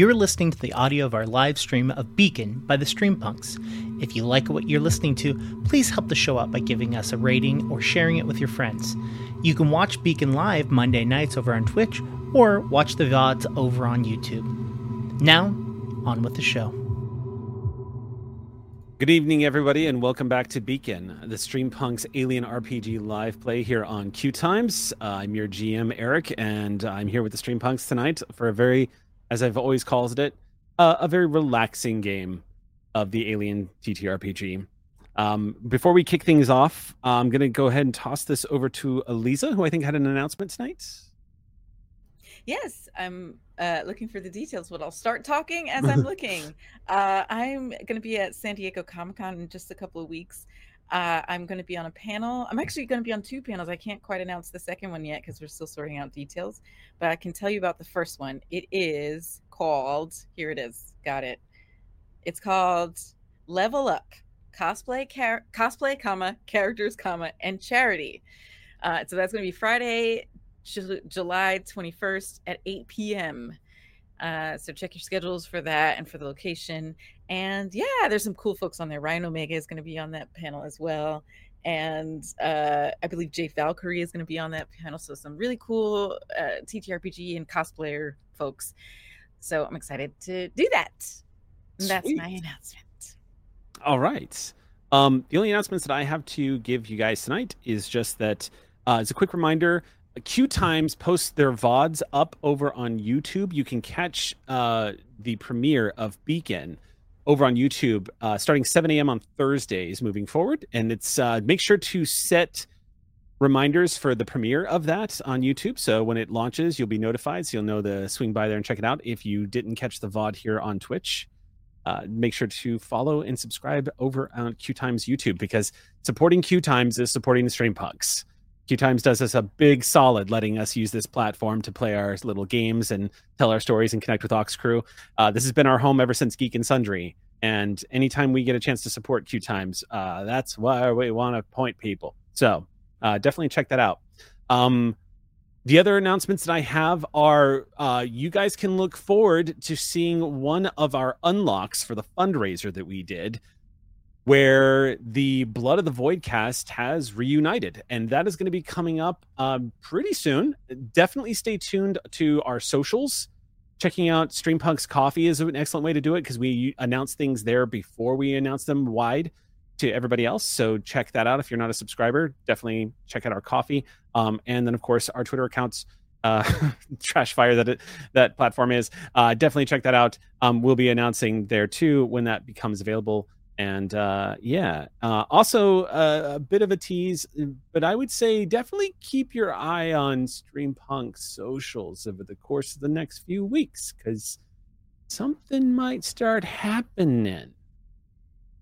You're listening to the audio of our live stream of Beacon by the Streampunks. If you like what you're listening to, please help the show out by giving us a rating or sharing it with your friends. You can watch Beacon live Monday nights over on Twitch or watch the VODs over on YouTube. Now, on with the show. Good evening, everybody, and welcome back to Beacon, the Streampunks Alien RPG live play here on Queue Times. Uh, I'm your GM, Eric, and I'm here with the Streampunks tonight for a very, as I've always called it, uh, a very relaxing game of the Alien TTRPG. Um, before we kick things off, I'm going to go ahead and toss this over to Aliza, who I think had an announcement tonight. Yes, I'm uh, looking for the details, but I'll start talking as I'm looking. Uh, I'm going to be at San Diego Comic Con in just a couple of weeks. Uh, I'm going to be on a panel. I'm actually going to be on two panels. I can't quite announce the second one yet because we're still sorting out details, but I can tell you about the first one. It is called, here it is, got it. It's called Level Up Cosplay, Cosplay, comma, Characters, comma, and Charity. Uh, so that's going to be Friday, July 21st at 8 p.m. Uh, so check your schedules for that and for the location. And yeah, there's some cool folks on there. Ryan Omega is going to be on that panel as well. And uh, I believe Jay Valkyrie is going to be on that panel. So some really cool uh, TTRPG and cosplayer folks. So I'm excited to do that. And that's my announcement. All right. Um, the only announcements that I have to give you guys tonight is just that uh, as a quick reminder, Queue Times posts their VODs up over on YouTube. You can catch uh, the premiere of Beacon over on YouTube uh, starting 7 a.m. on Thursdays moving forward. And it's uh, make sure to set reminders for the premiere of that on YouTube. So when it launches, you'll be notified. So you'll know to swing by there and check it out. If you didn't catch the VOD here on Twitch, uh, make sure to follow and subscribe over on Queue Times YouTube because supporting Queue Times is supporting the Streampunks. Queue Times does us a big solid letting us use this platform to play our little games and tell our stories and connect with Ox Crew. Uh, this has been our home ever since Geek and Sundry. And anytime we get a chance to support Queue Times, uh, that's why we want to point people. So uh, definitely check that out. Um, the other announcements that I have are uh, you guys can look forward to seeing one of our unlocks for the fundraiser that we did where the Blood of the Void cast has reunited, and that is going to be coming up um, pretty soon. Definitely stay tuned to our socials. Checking out Streampunks Ko-fi is an excellent way to do it because we announce things there before we announce them wide to everybody else. So check that out if you're not a subscriber. Definitely check out our Ko-fi, um, and then of course our Twitter accounts uh, trash fire that it, that platform is. Uh, definitely check that out. Um, we'll be announcing there too when that becomes available and uh, yeah uh, also uh, a bit of a tease but i would say definitely keep your eye on streampunk socials over the course of the next few weeks because something might start happening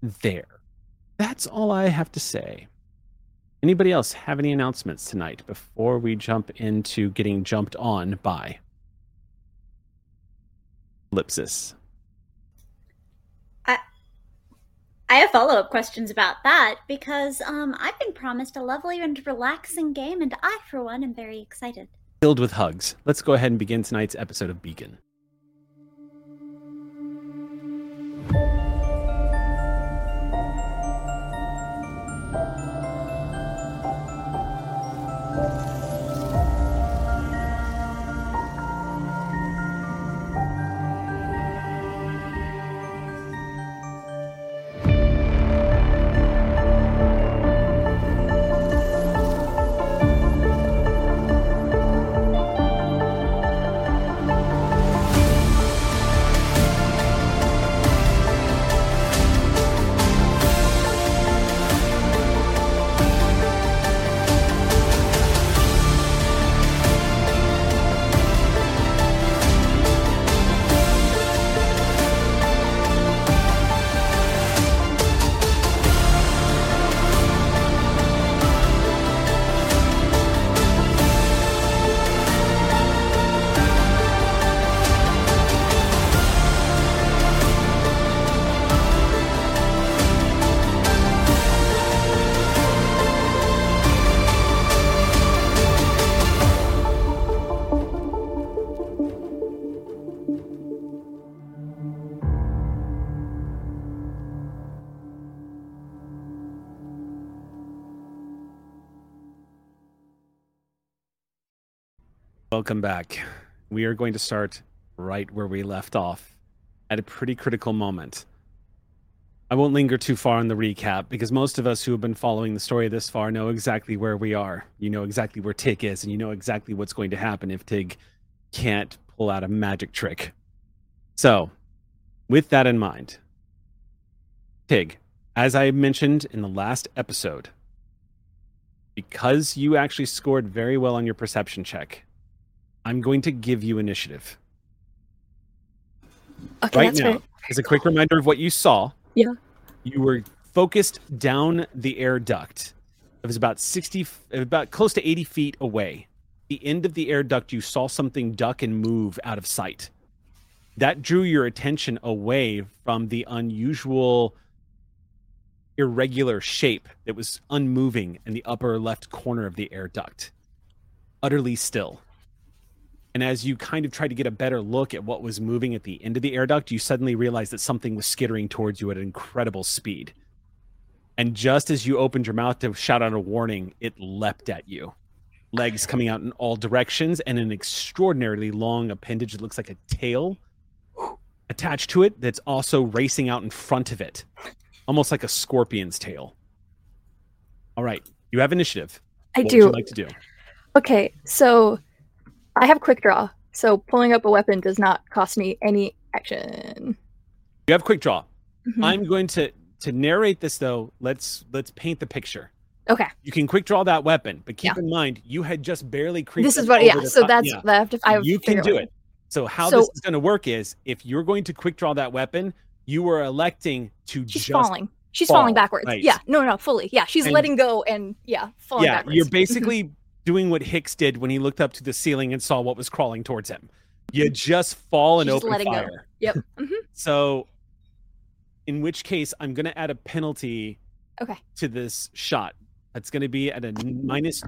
there. That's all i have to say. Anybody else have any announcements tonight before we jump into getting jumped on by ellipsis I have follow up questions about that because um, I've been promised a lovely and relaxing game, and I, for one, am very excited. Filled with hugs. Let's go ahead and begin tonight's episode of Beacon. Welcome back. We are going to start right where we left off at a pretty critical moment. I won't linger too far on the recap because most of us who have been following the story this far know exactly where we are. You know exactly where Tig is, and you know exactly what's going to happen if Tig can't pull out a magic trick. So, with that in mind, Tig, as I mentioned in the last episode, because you actually scored very well on your perception check, I'm going to give you initiative. Okay, right that's now, as a quick reminder of what you saw, Yeah. you were focused down the air duct. It was about 60, about close to 80 feet away. The end of the air duct, you saw something duck and move out of sight. That drew your attention away from the unusual, irregular shape that was unmoving in the upper left corner of the air duct, utterly still. And as you kind of tried to get a better look at what was moving at the end of the air duct, you suddenly realized that something was skittering towards you at incredible speed. And just as you opened your mouth to shout out a warning, it leapt at you. Legs coming out in all directions and an extraordinarily long appendage that looks like a tail attached to it that's also racing out in front of it, almost like a scorpion's tail. All right, you have initiative. I what do. would you like to do? Okay, so I have quick draw. So pulling up a weapon does not cost me any action. You have quick draw. Mhm. I'm going to to narrate this though. Let's let's paint the picture. Okay, You can quick draw that weapon, but keep Yeah. in mind you had just barely creeped. this is what. Yeah, so top- that's yeah. I have to. I have you can do out- it. So how So- this is going to work is if you're going to quick draw that weapon, you are electing to She's just falling. She's fall, falling backwards. right. Yeah, no, no, fully. Yeah, she's And- letting go and yeah, falling yeah, backwards. you're basically doing what Hicks did when he looked up to the ceiling and saw what was crawling towards him. You just fall and She's open letting go. fire. Yep. mhm. So, in which case, I'm going to add a penalty Okay. to this shot. That's going to be at a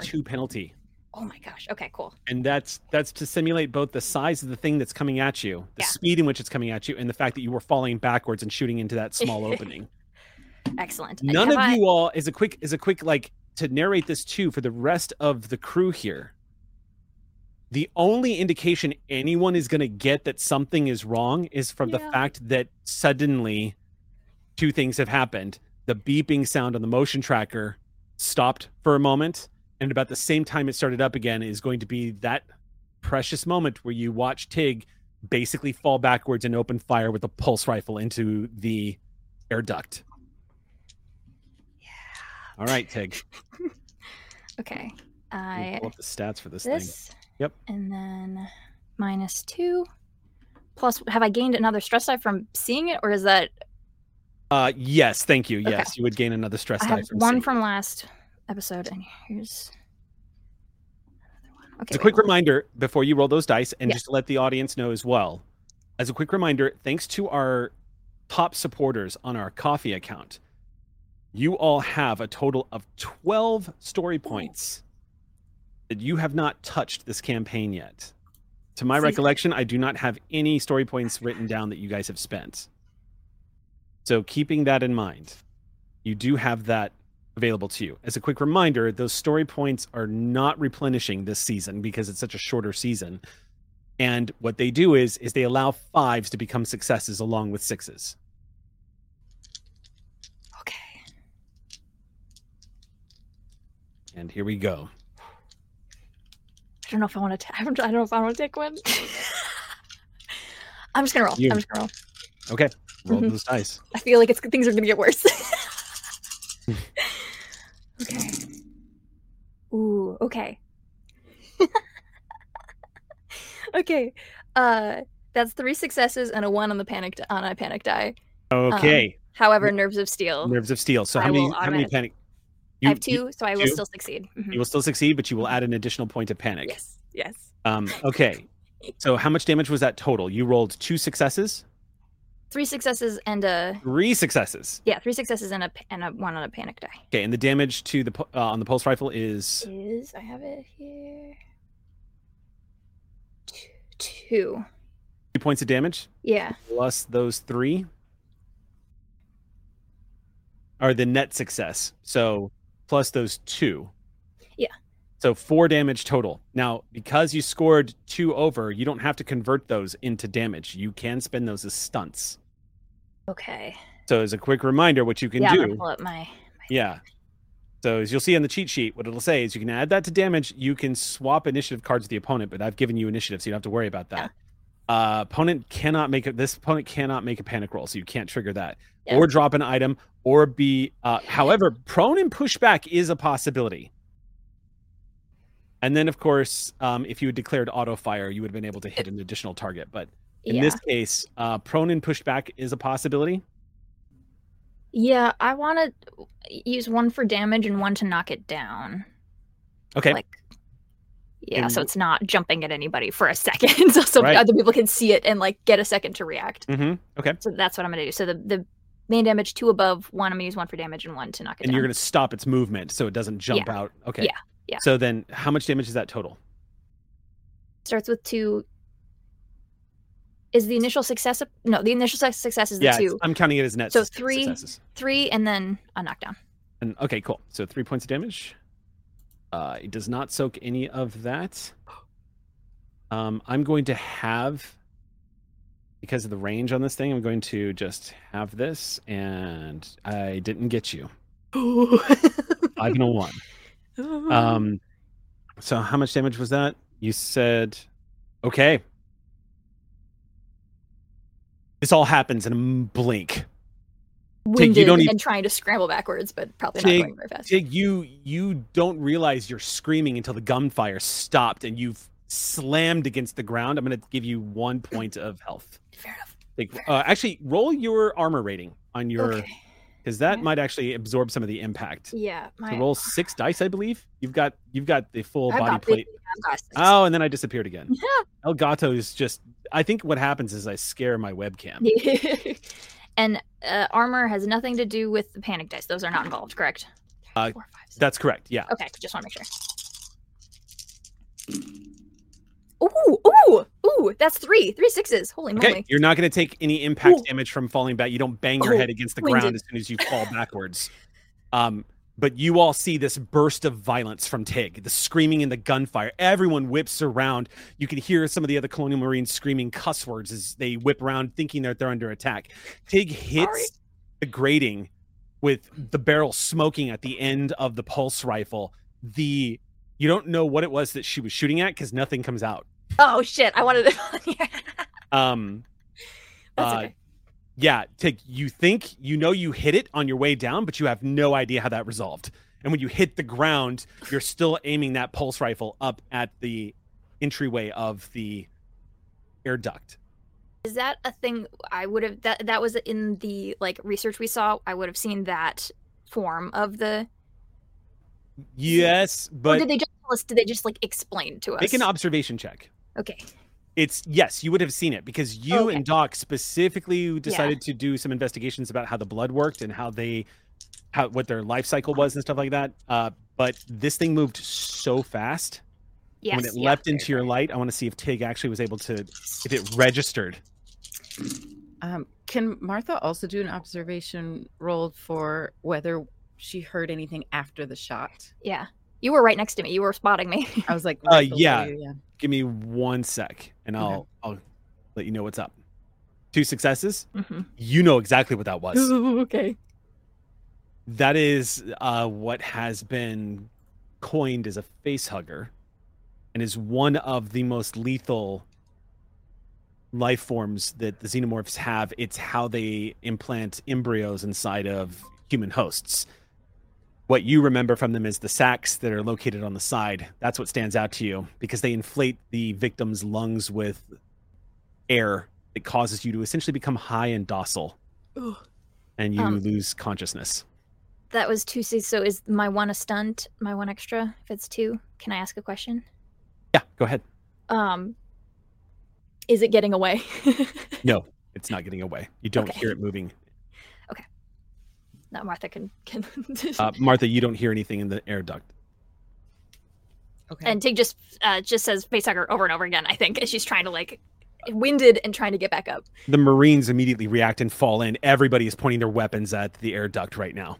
two penalty. Oh my gosh. Okay, cool. and that's that's to simulate both the size of the thing that's coming at you the Yeah. speed in which it's coming at you and the fact that you were falling backwards and shooting into that small opening Excellent. none of I- you all is a quick is a quick like to narrate this too for the rest of the crew here. The only indication anyone is going to get that something is wrong is from the fact that suddenly two things have happened. The beeping sound on the motion tracker stopped for a moment and about the same time it started up again is going to be that precious moment where you watch tig basically fall backwards and open fire with a pulse rifle into the air duct all right tig Okay. I pull up the stats for this, thing this. Yep. And then minus two. Plus, have I gained another stress die from seeing it, or is that uh yes thank you Okay. yes you would gain another stress I die have from one from it. last episode, and here's another one. Okay. As a wait, quick reminder before you roll those dice, and Yeah. just to let the audience know as well, as a quick reminder, thanks to our top supporters on our Ko-fi account, you all have a total of 12 story points that you have not touched this campaign yet. To my See- recollection, I do not have any story points written down that you guys have spent. So, keeping that in mind, you do have that available to you. As a quick reminder, those story points are not replenishing this season because it's such a shorter season. And what they do is is they allow fives to become successes along with sixes. And here we go. I don't know if I want to. I don't I don't know if I want to take one. I'm just gonna roll. You- I'm just gonna roll. Okay, roll Mhm. those dice. I feel like it's things are gonna get worse. okay. Ooh. Okay. okay. Uh, that's three successes and a one on the panic on a panic die. Okay, However, nerves of steel. nerves of steel. So I how many how many automatic- panic? I have you- two, so I will two? still succeed. Mhm. You will still succeed, but you will add an additional point of panic. Yes. Yes. Um, okay. So how much damage was that total? You rolled two successes, Three successes and a three successes. yeah, three successes and a and a one on a panic die. Okay, and the damage to the uh, on the pulse rifle is Is I have it here. Two. two points of damage Yeah. plus those three are the net success. So plus those two. Yeah. So four damage total. Now, because you scored two over, you don't have to convert those into damage. You can spend those as stunts. Okay. So as a quick reminder, what you can yeah, I'm do. pull up my. Yeah. So as you'll see on the cheat sheet, what it'll say is you can add that to damage. You can swap initiative cards with the opponent, but I've given you initiative, so you don't have to worry about that. Uh, opponent cannot make it. This opponent cannot make a panic roll, so you can't trigger that, Yeah. or drop an item, or be. Uh, however, prone and pushback is a possibility. And then, of course, um, if you had declared auto fire, you would have been able to hit an additional target. But in yeah. this case, uh, prone and pushback is a possibility. Yeah, I want to use one for damage and one to knock it down. Okay. Like, yeah, so it's not jumping at anybody for a second, so, so Right. other people can see it and like get a second to react. hmm Okay. So that's what I'm gonna do. So the the main damage two above one. I'm gonna use one for damage and one to knock it down. and down. you're going to stop its movement so it doesn't jump out. Okay. Yeah, yeah. So then, how much damage is that total? Starts with two. Is the initial success? No, the initial success is the yeah, it's- two, I'm counting it as net. So three- successes. three, and then a knockdown. And okay, cool. So three points of damage. Uh, it does not soak any of that. Um, I'm going to have because of the range on this thing. I'm going to just have this, and I didn't get you. Five and a one. Um, so how much damage was that? You said, okay. This all happens in a blink. Winded don't even- and trying to scramble backwards, but probably Tig- not going very fast. Tig, you you don't realize you're screaming until the gunfire stopped and you've slammed against the ground. I'm going to give you one point of health. Fair enough. Like, uh, actually, roll your armor rating on your Okay. because that Okay. might actually absorb some of the impact. Yeah. My, So roll six dice, I believe. You've got you've got the full I've body plate. big- I've got six. Oh, and then I disappeared again. Yeah. Elgato is just. I think what happens is I scare my webcam. and uh, armor has nothing to do with the panic dice. Those are not involved, correct? Uh, Four, five, six. That's correct. Yeah. Okay, just want to make sure. Ooh, ooh, ooh! That's three, three sixes. Holy Okay, moly! you're not going to take any impact Ooh. damage from falling back. You don't bang your Oh, head against the winded. ground as soon as you fall backwards. Um, but you all see this burst of violence from Tig, the screaming and the gunfire. Everyone whips around. You can hear some of the other Colonial Marines screaming cuss words as they whip around, thinking that they're under attack. Tig hits Sorry. the grating with the barrel smoking at the end of the pulse rifle. The you don't know what it was that she was shooting at because nothing comes out. Oh shit! I wanted to. Um, That's uh, okay. Yeah, Tig, you think you know you hit it on your way down, but you have no idea how that resolved. And when you hit the ground, you're still aiming that pulse rifle up at the entryway of the air duct. Is that a thing? I would have that. That was in the like research we saw. I would have seen that form of the. Yes, or but did they just tell us? Did they just like explain to us? make an observation check. Okay. It's yes, you would have seen it because you Okay. and Doc specifically decided to do some investigations about how the blood worked and how they how what their life cycle was and stuff like that. Uh, but this thing moved so fast Yes. when it yeah, leapt into your light. I want to see if Tig actually was able to if it registered. Um, can Martha also do an observation roll for whether she heard anything after the shot? Yeah. You were right next to me. You were spotting me. I was like, Uh, right below yeah. you, yeah. Give me one sec, and I'll I'll let you know what's up. Two successes. Mhm. You know exactly what that was. okay. that is uh, what has been coined as a face hugger and is one of the most lethal life forms that the xenomorphs have it's how they implant embryos inside of human hosts what you remember from them is the sacs that are located on the side that's what stands out to you because they inflate the victim's lungs with air that causes you to essentially become high and docile Ugh. and you Um, lose consciousness That was two. So is my one a stunt? My one extra? If it's two, can I ask a question? Yeah, go ahead. Um, is it getting away? No, it's not getting away. You don't Okay. hear it moving. Now Martha can can. uh, Martha, you don't hear anything in the air duct. Okay. And Tig just uh, just says facehugger over and over again. I think as she's trying to like winded and trying to get back up. The Marines immediately react and fall in. Everybody is pointing their weapons at the air duct right now.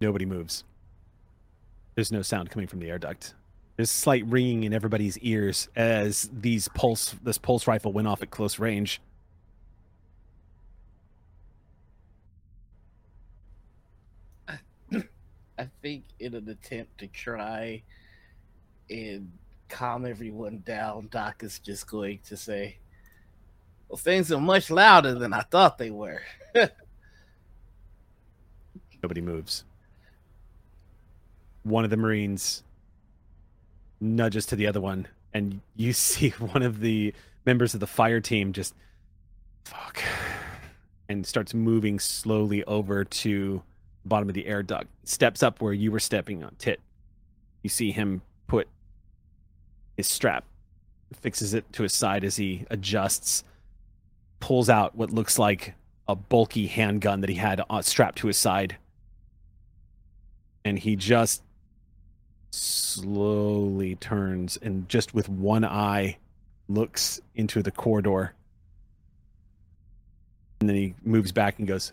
Nobody moves. There's no sound coming from the air duct. There's slight ringing in everybody's ears as these pulse this pulse rifle went off at close range. I think in an attempt to try and calm everyone down, Doc is just going to say, Well, things are much louder than I thought they were. Nobody moves. One of the Marines nudges to the other one, and you see one of the members of the fire team just fuck and starts moving slowly over to the bottom of the air duct. Steps up where you were stepping on tit. You see him put his strap, fixes it to his side as he adjusts, pulls out what looks like a bulky handgun that he had uh, strapped to his side. And he just slowly turns and just with one eye looks into the corridor. And then he moves back and goes,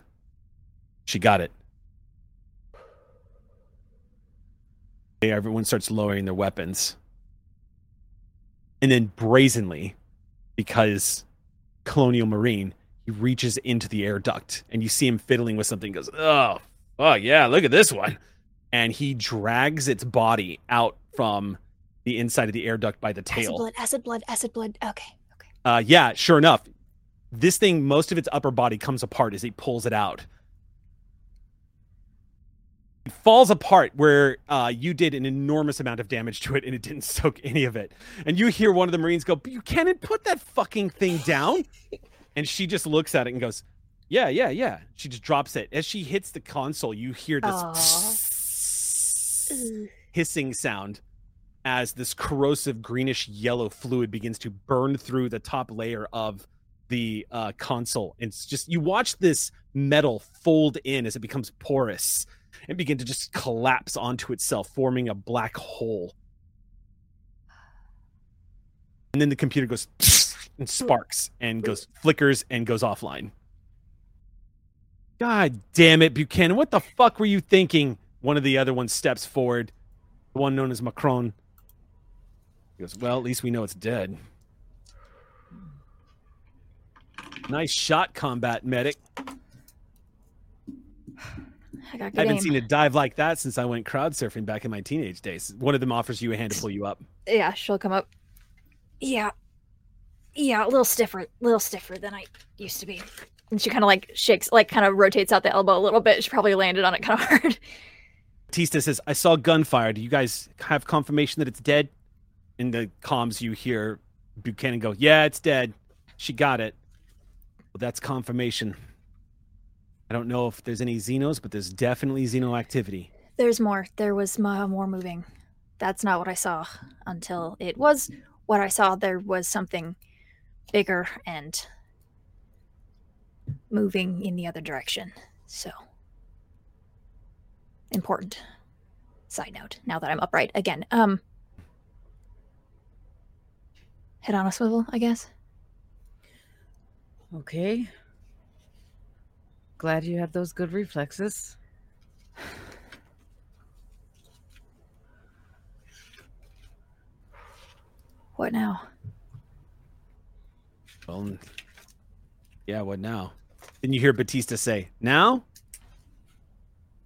She got it. Everyone starts lowering their weapons. And then brazenly, because Colonial Marine, he reaches into the air duct and you see him fiddling with something. Goes, Oh, oh, yeah, look at this one. And he drags its body out from the inside of the air duct by the tail. Acid blood, acid blood, acid blood. Okay, okay. Uh, yeah, sure enough. This thing, most of its upper body comes apart as he pulls it out. It falls apart where uh, you did an enormous amount of damage to it and it didn't soak any of it. And you hear one of the Marines go, Buchanan, put that fucking thing down. and she just looks at it and goes, Yeah, yeah, yeah. She just drops it. As she hits the console, you hear this. hissing sound as this corrosive greenish yellow fluid begins to burn through the top layer of the uh, console. And it's just you watch this metal fold in as it becomes porous and begin to just collapse onto itself, forming a black hole. And then the computer goes and sparks and goes flickers and goes offline. God damn it, Buchanan. What the fuck were you thinking? One of the other ones steps forward, the one known as Macron. He goes, Well, at least we know it's dead. Nice shot, combat medic. I I haven't aim. seen a dive like that since I went crowd surfing back in my teenage days. One of them offers you a hand to pull you up. Yeah, she'll come up. Yeah. Yeah, a little stiffer, A little stiffer than I used to be. And she kind of like shakes, like kind of rotates out the elbow a little bit. She probably landed on it kind of hard. Batista says, I saw gunfire. Do you guys have confirmation that it's dead? In the comms, you hear Buchanan go, Yeah, it's dead. She got it. Well, that's confirmation. I don't know if there's any Xenos, but there's definitely Xeno activity. There's more. There was more moving. That's not what I saw until it was what I saw. There was something bigger and moving in the other direction. So important. Side note. Now that I'm upright again. Um. Head on a swivel, I guess. Okay. Glad you have those good reflexes. What now? Well, yeah, what now? Then you hear Batista say, Now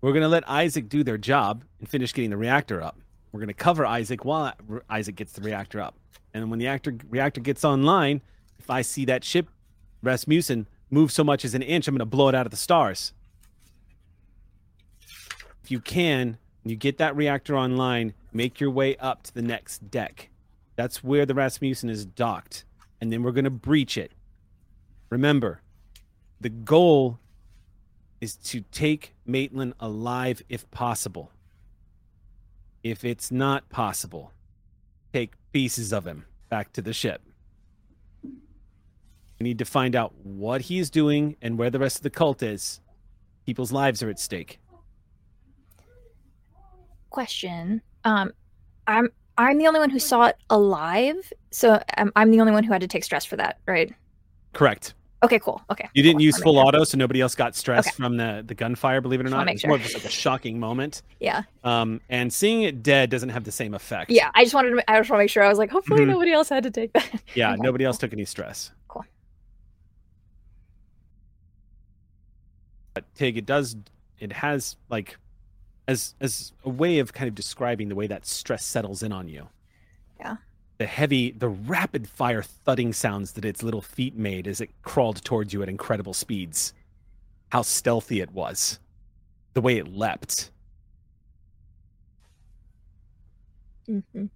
we're going to let Isaac do their job and finish getting the reactor up. We're going to cover Isaac while Isaac gets the reactor up. And when the actor, reactor gets online, if I see that ship, Rasmussen, move so much as an inch, I'm going to blow it out of the stars. If you can, you get that reactor online, make your way up to the next deck. That's where the Rasmussen is docked. And then we're going to breach it. Remember, the goal is to take Maitland alive if possible. If it's not possible, take pieces of him back to the ship. We need to find out what he's doing and where the rest of the cult is. People's lives are at stake. question. Um, I'm I'm the only one who saw it alive, so I'm, I'm the only one who had to take stress for that, right? Correct. Okay, cool. Okay. You didn't cool. use I'll full sure. auto, so nobody else got stressed Okay. from the, the gunfire, believe it or not. It's more of just like a shocking moment. Yeah. Um, and seeing it dead doesn't have the same effect. Yeah. I just wanted to. I just want to make sure. I was like, hopefully Mhm. nobody else had to take that. Yeah, Okay, nobody else took any stress. Cool. But Tig, it does it has like as as a way of kind of describing the way that stress settles in on you. Yeah. The heavy, the rapid fire thudding sounds that its little feet made as it crawled towards you at incredible speeds. How stealthy it was. The way it leapt. Mhm.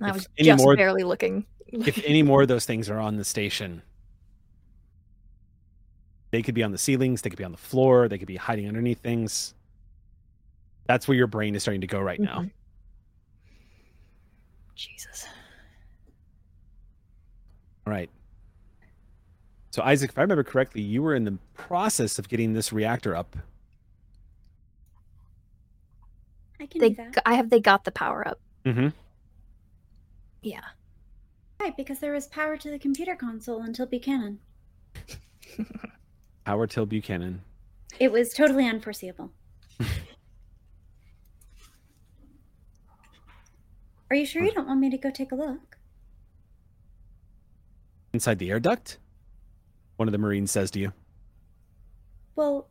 I If was just more- barely looking. if any more of those things are on the station, they could be on the ceilings, they could be on the floor, they could be hiding underneath things. That's where your brain is starting to go right now. Mhm. Jesus. All right. So Isaac, if I remember correctly, you were in the process of getting this reactor up. I can They, do that. g- I have. They got the power up. Mm-hmm. Yeah. Right, because there was power to the computer console until Buchanan. Howard Till Buchanan. It was totally unforeseeable. Are you sure you don't want me to go take a look? Inside the air duct? One of the Marines says to you. Well,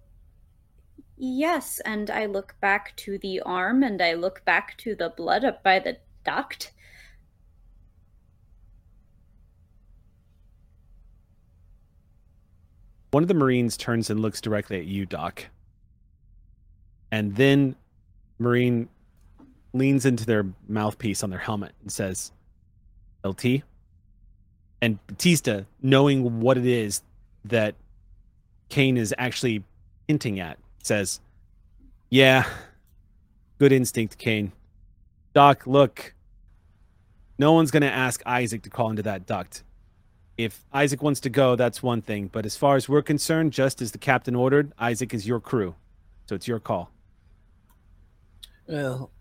yes, and I look back to the arm and I look back to the blood up by the duct. One of the Marines turns and looks directly at you, Doc. And then Marine leans into their mouthpiece on their helmet and says, LT. And Batista, knowing what it is that Kane is actually hinting at, says, Yeah, good instinct, Kane. Doc, look, no one's going to ask Isaac to call into that duct if Isaac wants to go, that's one thing. But as far as we're concerned, just as the captain ordered, Isaac is your crew. So it's your call. Well,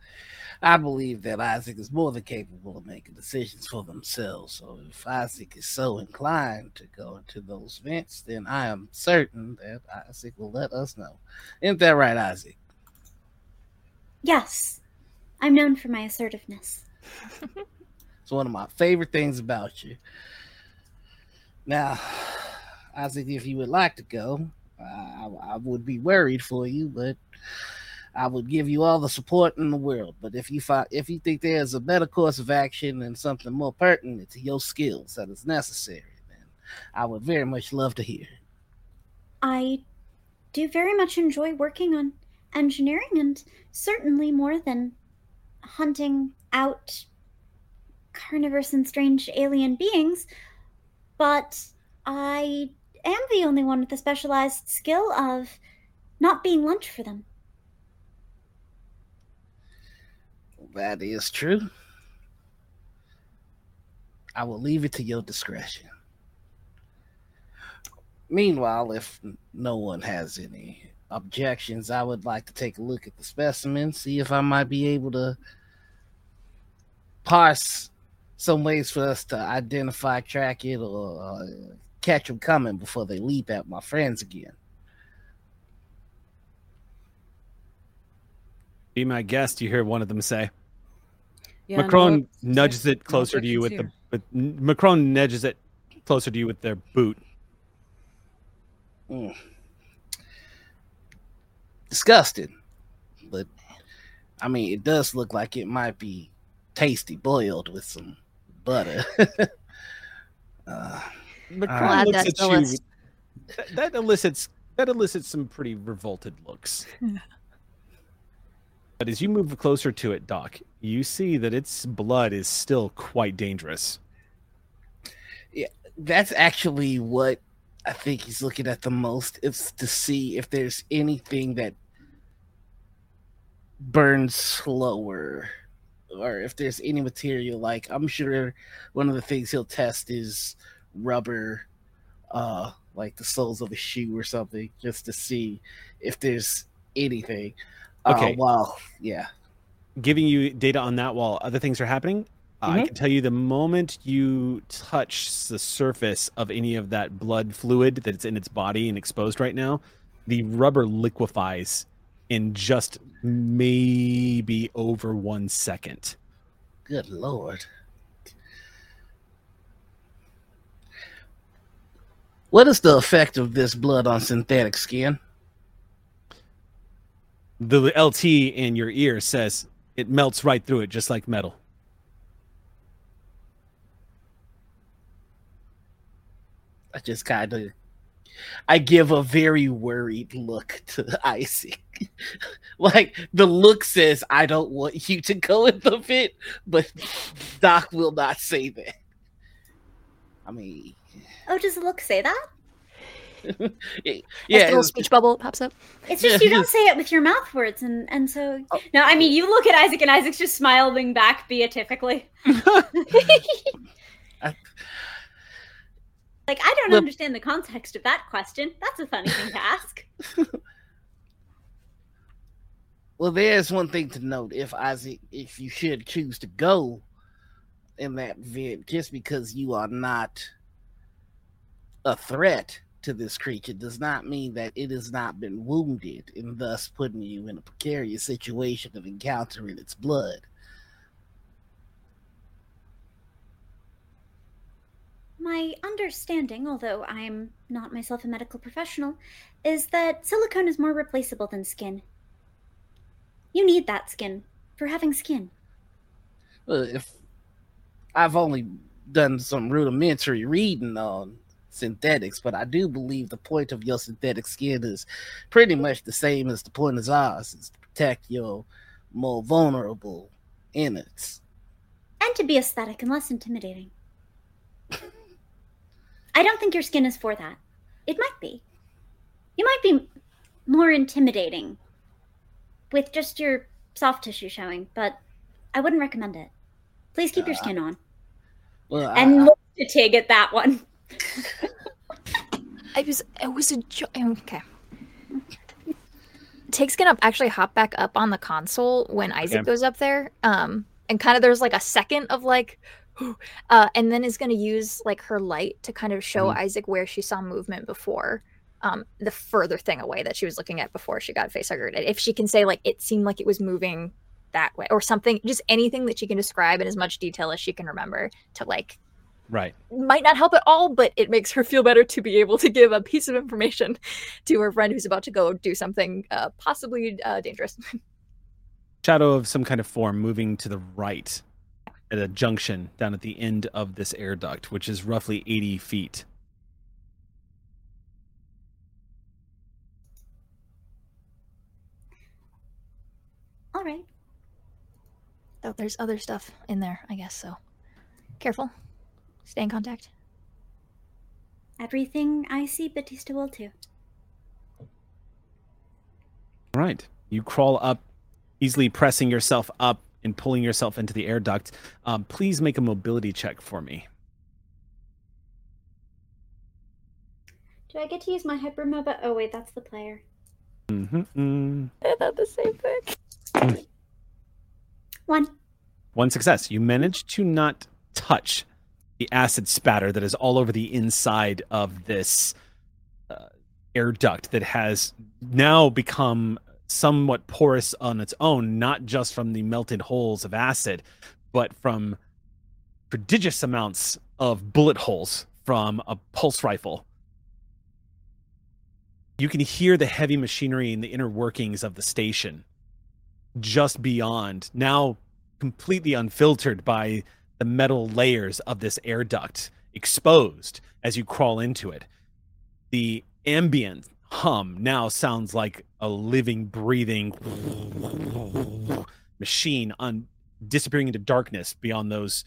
I believe that Isaac is more than capable of making decisions for themselves. So if Isaac is so inclined to go into those vents, then I am certain that Isaac will let us know. Isn't that right, Isaac? Yes, I'm known for my assertiveness. It's one of my favorite things about you. Now, Isaac, if you would like to go, I, I would be worried for you, but I would give you all the support in the world. But if you find, if you think there's a better course of action and something more pertinent to your skills that is necessary, then I would very much love to hear. I do very much enjoy working on engineering and certainly more than hunting out carnivores and strange alien beings, but I am the only one with the specialized skill of not being lunch for them. That is true. I will leave it to your discretion. Meanwhile, if no one has any objections, I would like to take a look at the specimen, see if I might be able to parse some ways for us to identify, track it, or uh, catch them coming before they leap at my friends again. Be my guest, you hear one of them say. Yeah, Macron no, nudges it closer to you with objections the with Macron nudges it closer to you with their boot. Mm. Disgusting. But I mean it does look like it might be tasty boiled with some butter. uh, Macron Glad looks at you. That, that elicits that elicits some pretty revolted looks. but as you move closer to it, Doc, you see that its blood is still quite dangerous. Yeah, that's actually what I think he's looking at the most. It's to see if there's anything that burns slower or if there's any material like I'm sure one of the things he'll test is rubber uh like the soles of a shoe or something just to see if there's anything. Uh, Okay. well, yeah. Giving you data on that while other things are happening. I Mhm. can tell you the moment you touch the surface of any of that blood fluid that's in its body and exposed right now, the rubber liquefies in just maybe over one second. Good lord. What is the effect of this blood on synthetic skin? The LT in your ear says it melts right through it, just like metal. I just kind of, I give a very worried look to Isaac. like the look says, I don't want you to go in the pit, but Doc will not say that. I mean, Oh, does the look say that? yeah, Yeah, a little it's- speech bubble pops up. It's just you don't say it with your mouth words, and and so Oh. No, I mean, you look at Isaac, and Isaac's just smiling back beatifically. Like, I don't Well- understand the context of that question. That's a funny thing to ask. Well, there's one thing to note. If Isaac, if you should choose to go in that vid, just because you are not a threat to this creature does not mean that it has not been wounded and thus putting you in a precarious situation of encountering its blood. My understanding, although I'm not myself a medical professional, is that silicone is more replaceable than skin. You need that skin for having skin. Well, if I've only done some rudimentary reading on synthetics, but I do believe the point of your synthetic skin is pretty much the same as the point of ours, is to protect your more vulnerable innards. And to be aesthetic and less intimidating. I don't think your skin is for that. It might be. You might be more intimidating with just your soft tissue showing, but I wouldn't recommend it. Please keep your Uh, skin on. Well, And I, look to Tig at that one. I was it was a jo- okay. Tig's gonna actually hop back up on the console when Isaac Okay. goes up there. Um, and kind of there's like a second of like, uh, and then is gonna use like her light to kind of show Isaac where she saw movement before. Um, the further thing away that she was looking at before she got face huggered. If she can say like it seemed like it was moving that way or something, just anything that she can describe in as much detail as she can remember to like Right. might not help at all, but it makes her feel better to be able to give a piece of information to her friend who's about to go do something uh, possibly uh, dangerous. Shadow of some kind of form moving to the right at a junction down at the end of this air duct, which is roughly 80 feet. All right. Though there's other stuff in there, I guess. So careful. Stay in contact. Everything I see, Batista will too. All right. You crawl up, easily pressing yourself up and pulling yourself into the air duct. Um, please make a mobility check for me. Do I get to use my hypermoba? Oh wait, that's the player. Mm-hmm. I thought the same thing. One. One success. You managed to not touch the acid spatter that is all over the inside of this uh, air duct that has now become somewhat porous on its own, not just from the melted holes of acid, but from prodigious amounts of bullet holes from a pulse rifle. You can hear the heavy machinery and the inner workings of the station just beyond, now completely unfiltered by the metal layers of this air duct exposed as you crawl into it. The ambient hum now sounds like a living, breathing machine on disappearing into darkness beyond those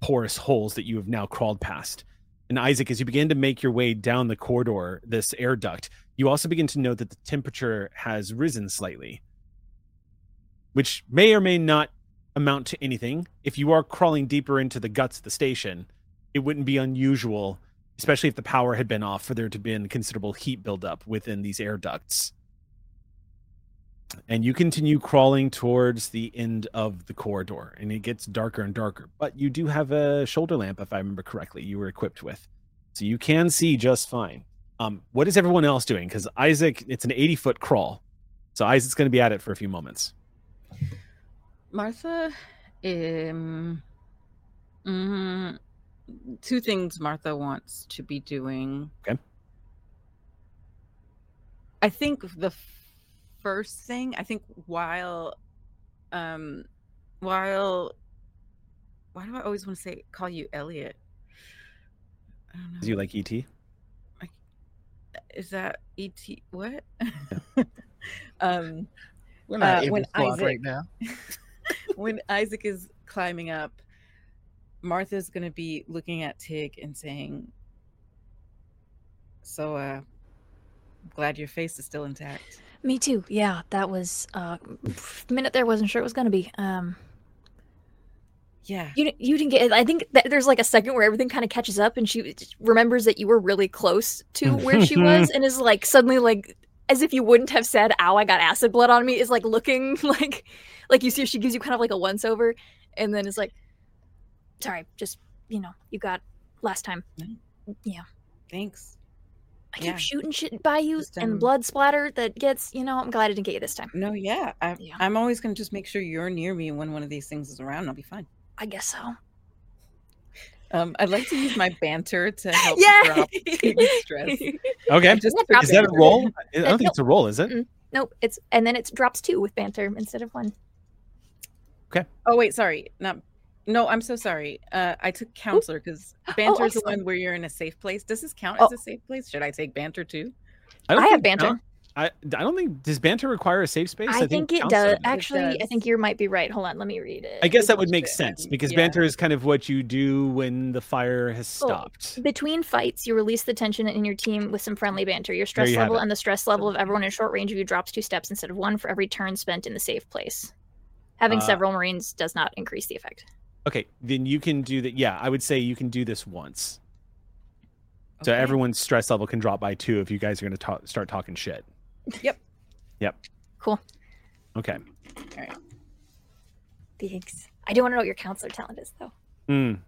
porous holes that you have now crawled past. And Isaac, as you begin to make your way down the corridor, this air duct, you also begin to note that the temperature has risen slightly, which may or may not amount to anything. If you are crawling deeper into the guts of the station, it wouldn't be unusual, especially if the power had been off, for there to have been considerable heat buildup within these air ducts. and you continue crawling towards the end of the corridor and it gets darker and darker. But you do have a shoulder lamp if i remember correctly you were equipped with. So you can see just fine. Um, what is everyone else doing? Because isaac it's an 80 foot crawl. So isaac's going to be at it for a few moments Martha, um, mm, two things Martha wants to be doing. Okay. I think the first thing, I think while, um, while, why do I always want to say call you Elliot? I don't know. do you like E et Is that ET? What? um, We're not Uh, in when Isaac- right now. when Isaac is climbing up, Martha's gonna be looking at Tig and saying, "So, uh, glad your face is still intact." Me too. Yeah, that was uh minute there wasn't sure it was gonna be. Um Yeah, you you didn't get I think that there's like a second where everything kind of catches up and she remembers that you were really close to where she was and is like suddenly like as if you wouldn't have said ow I got acid blood on me is like looking like like you see she gives you kind of like a once over and then it's like sorry just you know you got last time Yeah. thanks. I keep Yeah. shooting shit by you Just, and um, blood splatter that gets you know I'm glad I didn't get you this time No, yeah, I, Yeah. I'm always gonna just make sure you're near me when one of these things is around. I'll be fine. I guess so Um, I'd like to use my banter to help yeah drop stress. okay Just Yeah, for drop is that a banter. roll i don't think Nope. it's a roll is it Mm-mm. nope it's and then it drops two with banter instead of one Oh wait, sorry, not. No, I'm so sorry. Uh, I took counselor because banter is the one where you're in a safe place. Does this count Oh. as a safe place? Should I take banter too? don't I have banter. count- I, I don't think does banter require a safe space I, think, it counselor does. Actually, I does. think you might be right. Hold on, let me read it. I guess that would make sense because yeah. banter is kind of what you do when the fire has Oh, stopped. Between fights, you release the tension in your team with some friendly banter. Your stress you level and the stress level of everyone in short range of you drops two steps instead of one for every turn spent in the safe place. Having Uh, several Marines does not increase the effect. Okay, then you can do that. Yeah, I would say you can do this once. So everyone's stress level can drop by two if you guys are going to ta- start talking shit. Yep. Yep. Cool. Okay. All right. Thanks. I do want to know what your counselor talent is, though. Mm.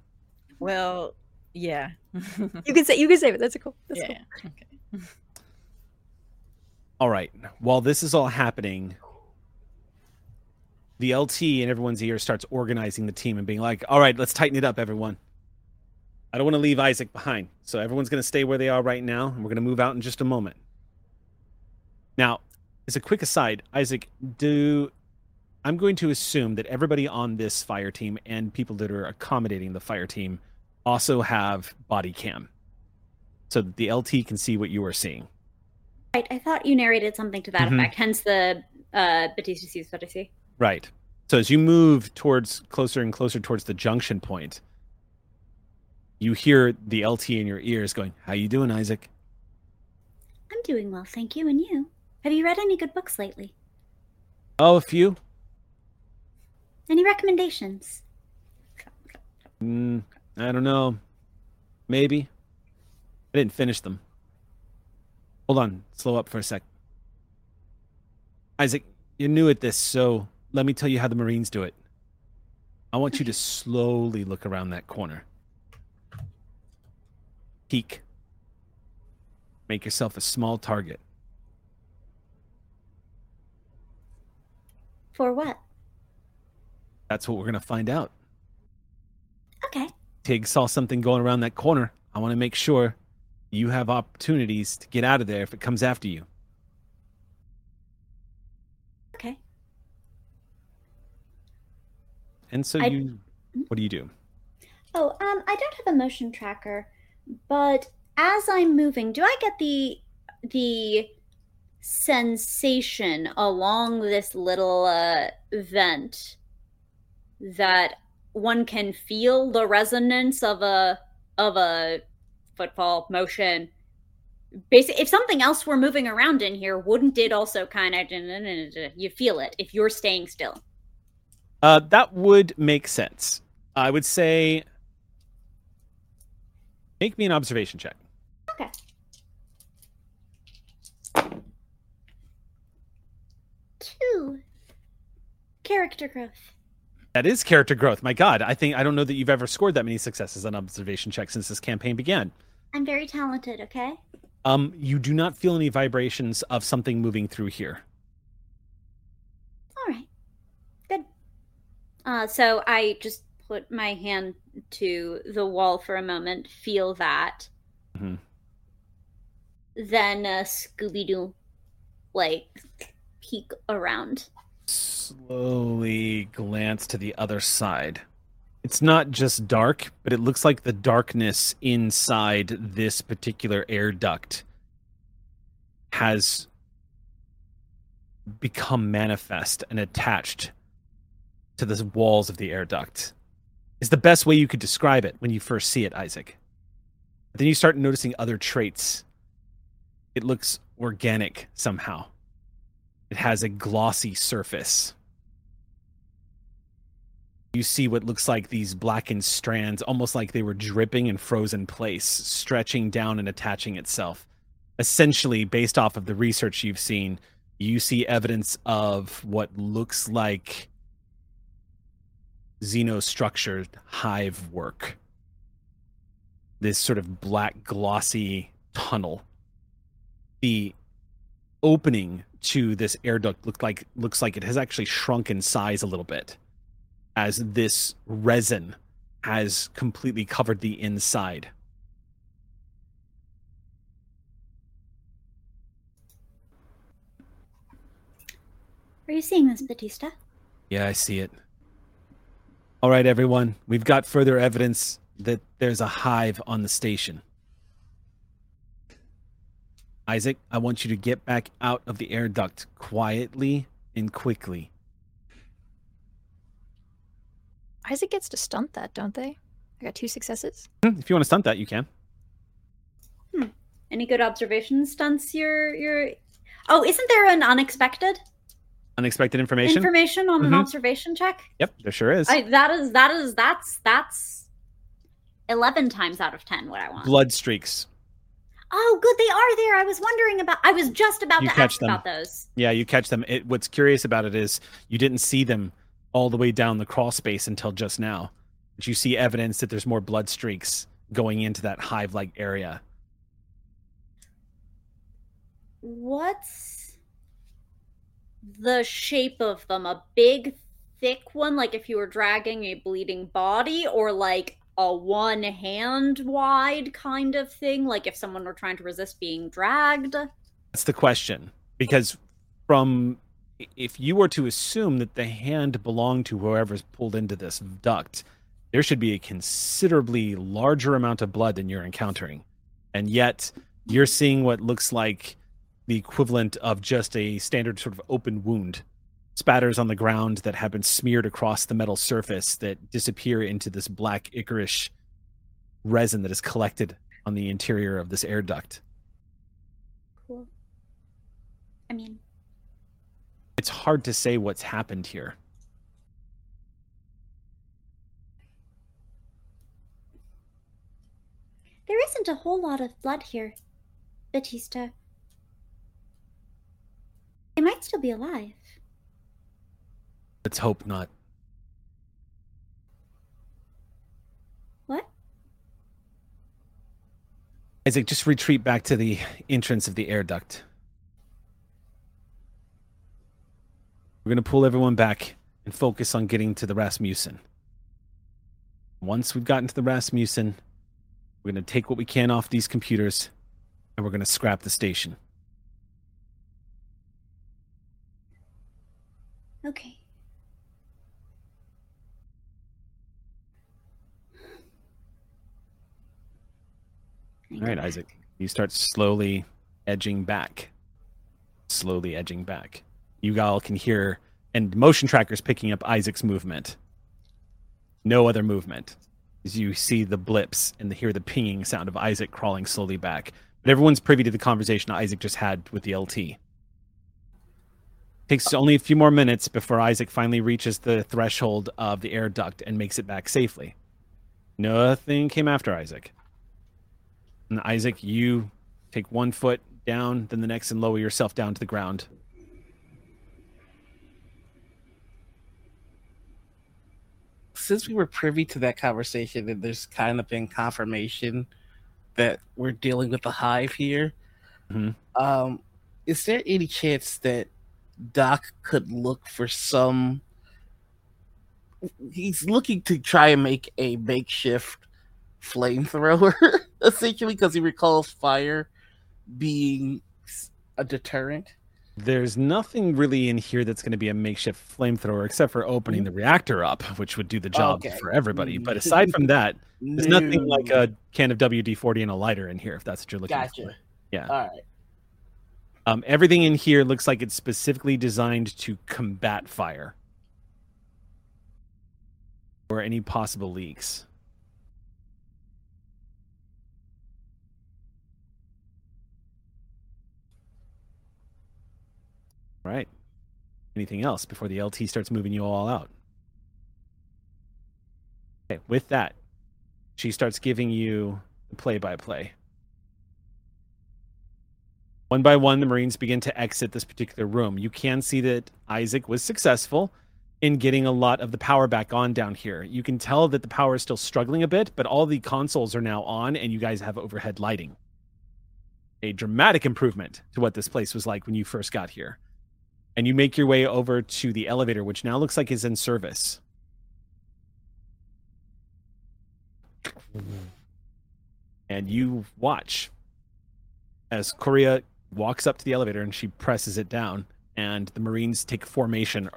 Well, yeah. You can say you can save it. That's a cool. That's yeah. cool. Okay. All right. While this is all happening, the LT in everyone's ear starts organizing the team and being like, "All right, let's tighten it up, everyone. I don't want to leave Isaac behind, so everyone's going to stay where they are right now, and we're going to move out in just a moment." Now, as a quick aside, Isaac, do I'm going to assume that everybody on this fire team and people that are accommodating the fire team also have body cam, so that the LT can see what you are seeing. Right, I thought you narrated something to that Mhm. effect, hence the uh, Batista sees what I see. Right. So as you move towards closer and closer towards the junction point, you hear the LT in your ears going, "How you doing, Isaac?" I'm doing well, thank you. And you? Have you read any good books lately? Oh, a few. Any recommendations? Mm, I don't know. Maybe. I didn't finish them. Hold on. Slow up for a sec. Isaac, you're new at this, so let me tell you how the Marines do it. I want you to slowly look around that corner. Peek. Make yourself a small target. For what? That's what we're going to find out. Okay. Tig saw something going around that corner. I want to make sure you have opportunities to get out of there if it comes after you. Okay. And so I- you, what do you do? Oh, um, I don't have a motion tracker, but as I'm moving, do I get the the sensation along this little uh, vent that one can feel the resonance of a of a footfall motion? Basically, if something else were moving around in here, wouldn't it also kind of you feel it if you're staying still? Uh, that would make sense. I would say, make me an observation check. Okay. Character growth. That is character growth. My God, I think I don't know that you've ever scored that many successes on observation checks since this campaign began. I'm very talented, okay? Um, you do not feel any vibrations of something moving through here. All right. Good. Uh, so I just put my hand to the wall for a moment, feel that. Mm-hmm. Then uh, Scooby Doo, like, peek around. Slowly glance to the other side. It's not just dark, but it looks like the darkness inside this particular air duct has become manifest and attached to the walls of the air duct. Is the best way you could describe it when you first see it, Isaac. But then you start noticing other traits. It looks organic somehow. It has a glossy surface. You see what looks like these blackened strands, almost like they were dripping in frozen place, stretching down and attaching itself. Essentially, based off of the research you've seen, you see evidence of what looks like xenostructured hive work. This sort of black, glossy tunnel. The opening to this air duct look like looks like it has actually shrunk in size a little bit as this resin has completely covered the inside. Are you seeing this, Batista? Yeah, I see it. All right, everyone. We've got further evidence that there's a hive on the station. Isaac, I want you to get back out of the air duct quietly and quickly. Isaac gets to stunt that, don't they? I got two successes. Hmm, If you want to stunt that, you can. Hmm. Any good observation stunts you're you're Oh, isn't there an unexpected Unexpected information. information on an Mhm. observation check? yep, there sure is. I, that is that is that's that's eleven times out of ten what I want. Blood streaks. Oh, good, they are there. I was wondering about. I was just about You to catch ask them. about those. Yeah, you catch them. It, what's curious about it is you didn't see them all the way down the crawl space until just now. But you see evidence that there's more blood streaks going into that hive-like area. What's the shape of them? A big, thick one, like if you were dragging a bleeding body, or like a one hand wide kind of thing, like if someone were trying to resist being dragged? That's the question. Because from if you were to assume that the hand belonged to whoever's pulled into this duct, there should be a considerably larger amount of blood than you're encountering. And yet you're seeing what looks like the equivalent of just a standard sort of open wound. Spatters on the ground that have been smeared across the metal surface that disappear into this black ichorish resin that is collected on the interior of this air duct. Cool. I mean, it's hard to say what's happened here. there isn't a whole lot of blood here, Batista. They might still be alive. Let's hope not. What? Isaac, just retreat back to the entrance of the air duct. We're going to pull everyone back and focus on getting to the Rasmussen. Once we've gotten to the Rasmussen, we're going to take what we can off these computers and we're going to scrap the station. Okay. All right, Isaac. You start slowly edging back. Slowly edging back. You all can hear, and motion trackers picking up Isaac's movement. No other movement. As you see the blips and hear the pinging sound of Isaac crawling slowly back. But everyone's privy to the conversation Isaac just had with the LT. Takes only a few more minutes before Isaac finally reaches the threshold of the air duct and makes it back safely. Nothing came after Isaac. And Isaac, you take one foot down, then the next, and lower yourself down to the ground. since we were privy to that conversation, and there's kind of been confirmation that we're dealing with a hive here. Mhm. Um, is there any chance that Doc could look for some? He's looking to try and make a makeshift flamethrower, essentially, because he recalls fire being a deterrent. There's nothing really in here that's going to be a makeshift flamethrower except for opening the reactor up, which would do the job Okay. for everybody. But aside from that, there's nothing like a can of WD 40 and a lighter in here, if that's what you're looking Gotcha. for. Yeah. All right. Um, everything in here looks like it's specifically designed to combat fire or any possible leaks. Right. Anything else before the LT starts moving you all out? Okay, with that, she starts giving you the play by play. One by one, the Marines begin to exit this particular room. You can see that Isaac was successful in getting a lot of the power back on down here. You can tell that the power is still struggling a bit, but all the consoles are now on and you guys have overhead lighting. A dramatic improvement to what this place was like when you first got here. And you make your way over to the elevator, which now looks like is in service. And you watch as Korea walks up to the elevator and she presses it down, and the Marines take formation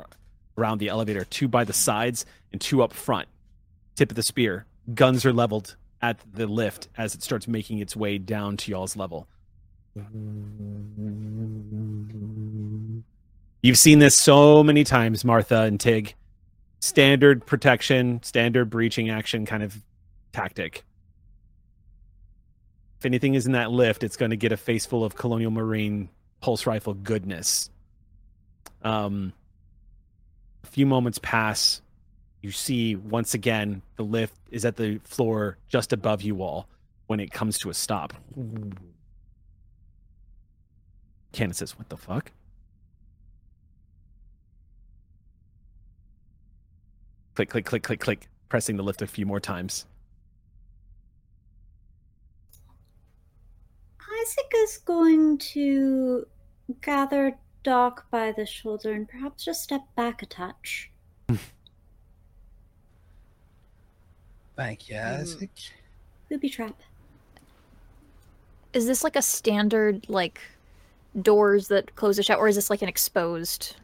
around the elevator, two by the sides and two up front. Tip of the spear. Guns are leveled at the lift as it starts making its way down to y'all's level. You've seen this so many times, Martha and Tig. Standard protection, standard breaching action kind of tactic. If anything is in that lift, it's going to get a face full of Colonial Marine pulse rifle goodness. Um, a few moments pass. You see once again the lift is at the floor just above you all when it comes to a stop. Candace says, What the fuck? Click, click, click, click, click, pressing the lift a few more times. Isaac is going to gather Doc by the shoulder and perhaps just step back a touch. Thank you, Mm. Isaac. Booby trap. Is this like a standard like doors that close the shut, or is this like an exposed?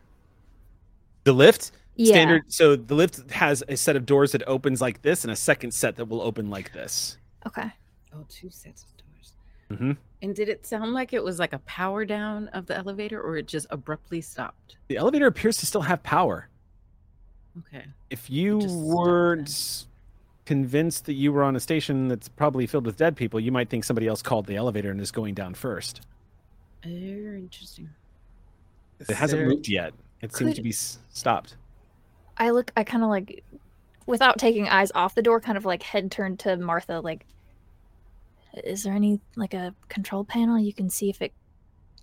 The lift? Yeah. Standard. So the lift has a set of doors that opens like this and a second set that will open like this. Okay. Oh, two sets of doors. Mm-hmm. And did it sound like it was like a power down of the elevator, or it just abruptly stopped? The elevator appears to still have power. Okay. If you weren't convinced that you were on a station that's probably filled with dead people, you might think somebody else called the elevator and is going down first. Very interesting. It hasn't There- moved yet. It seems Could- to be stopped. I look. I kind of like, without taking eyes off the door, kind of like head turned to Martha. Like, is there any like a control panel you can see if it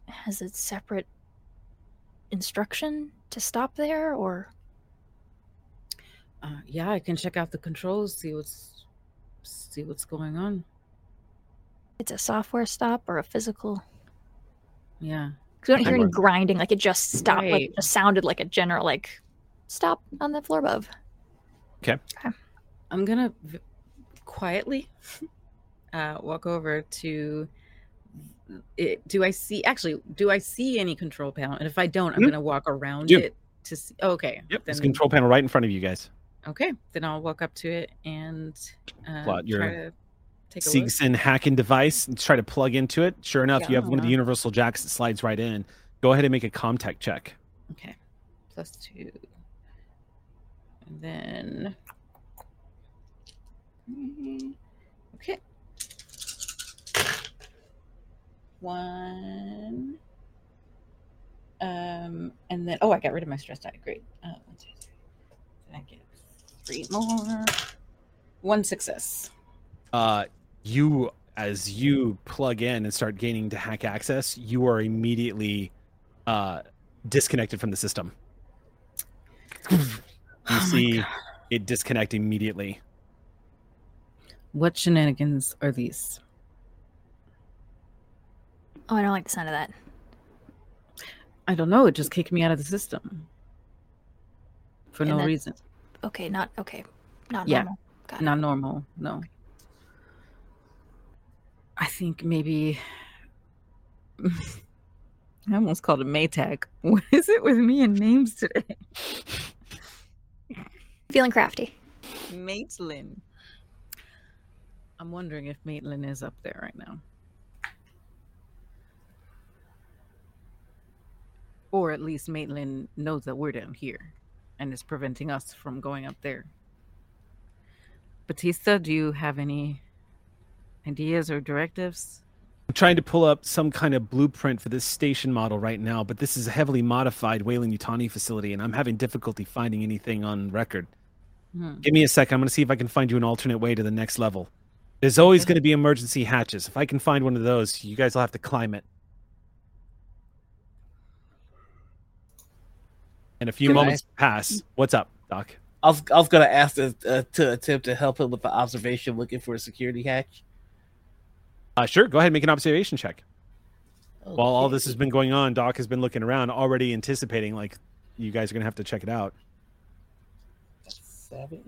has a separate instruction to stop there, or Uh, yeah, I can check out the controls, see what's see what's going on. it's a software stop or a physical? Yeah. Because we don't hear any grinding. Like it just stopped. Like it just sounded like a general like stop on the floor above. Okay. I'm gonna v- quietly uh, walk over to. It, do I see? Actually, do I see any control panel? And if I don't, I'm Mhm. gonna walk around Do. it to see. Okay. Yep. There's a control panel right in front of you guys. Okay, then I'll walk up to it and uh, Plot your try to take a look. Seegson hacking device and try to plug into it. Sure enough, you have one of the universal jacks that slides right in. Go ahead and make a comtech check. Okay, plus two, and then okay, one, um, and then oh, I got rid of my stress die. Great. Uh, one, two, three. I get three more. One success. uh, you as you plug in and start gaining to hack access, you are immediately uh, disconnected from the system. You Oh see it disconnect immediately. What shenanigans are these? Oh, I don't like the sound of that. I don't know. It just kicked me out of the system for And no that- reason. Okay, not okay. Not Yeah. normal. Got it. Not normal. No. I think maybe. I almost called it Maytag. What is it with me and names today? Feeling crafty. Maitland. I'm wondering if Maitland is up there right now. Or at least Maitland knows that we're down here and is preventing us from going up there. Batista, do you have any ideas or directives? I'm trying to pull up some kind of blueprint for this station model right now, but this is a heavily modified Weyland-Yutani facility, and I'm having difficulty finding anything on record. Hmm. Give me a sec. I'm going to see if I can find you an alternate way to the next level. There's always Okay. going to be emergency hatches. If I can find one of those, you guys will have to climb it. And a few Can I- moments pass. What's up, Doc? I was I was gonna ask to, uh, to attempt to help him with the observation, looking for a security hatch. Uh, sure. Go ahead and make an observation check. While all this has been going on, Doc has been looking around, already anticipating like you guys are going to have to check it out. Seven.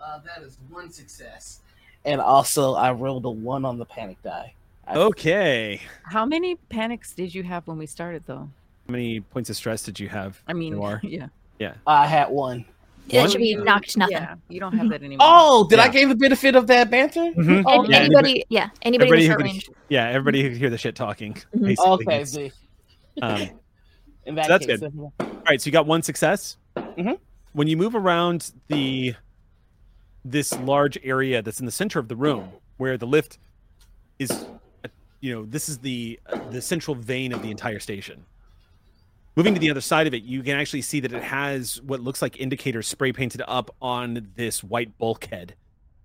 Uh, that is one success. And also, I rolled a one on the panic die. I, Okay. How many panics did you have when we started, though? How many points of stress did you have? I mean, Noir? yeah. I had one. Yeah, it should be knocked nothing. Yeah, you don't have that anymore. Oh, did I Yeah. gain the benefit of that banter? Mhm. Oh, And Yeah, anybody, yeah, anybody in Everybody the who short could, yeah, everybody who could hear the shit talking. Mhm. Basically. Okay, gets- see. um, In that So that's case, good. then- All right, so you got one success. Mhm. When you move around the this large area that's in the center of the room, where the lift is, uh, you know, this is the uh, the central vein of the entire station. Moving to the other side of it, you can actually see that it has what looks like indicators spray painted up on this white bulkhead.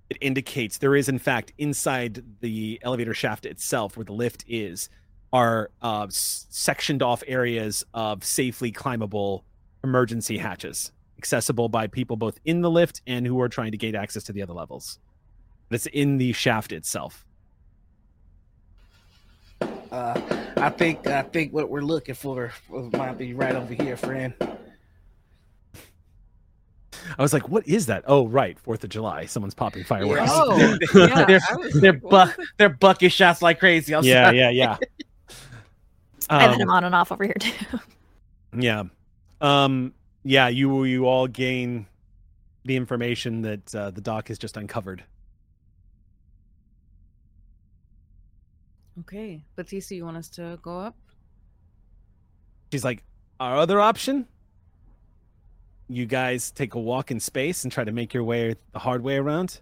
It indicates there is, in fact, inside the elevator shaft itself, where the lift is, are uh, sectioned off areas of safely climbable emergency hatches, accessible by people both in the lift and who are trying to gain access to the other levels. That's in the shaft itself. Uh, I think I think what we're looking for might be right over here, friend. I was like, "What is that?" Oh, right, Fourth of July. Someone's popping fireworks. Oh, they're, yeah, they're, I they're, like, bu- they're bucket shots like crazy. I'm yeah, sorry. yeah, yeah. I have Um, them on and off over here too. Yeah. Um yeah, you you all gain the information that uh, the doc has just uncovered. Okay, Batista, you want us to go up? She's like, "Our other option? You guys take a walk in space and try to make your way the hard way around?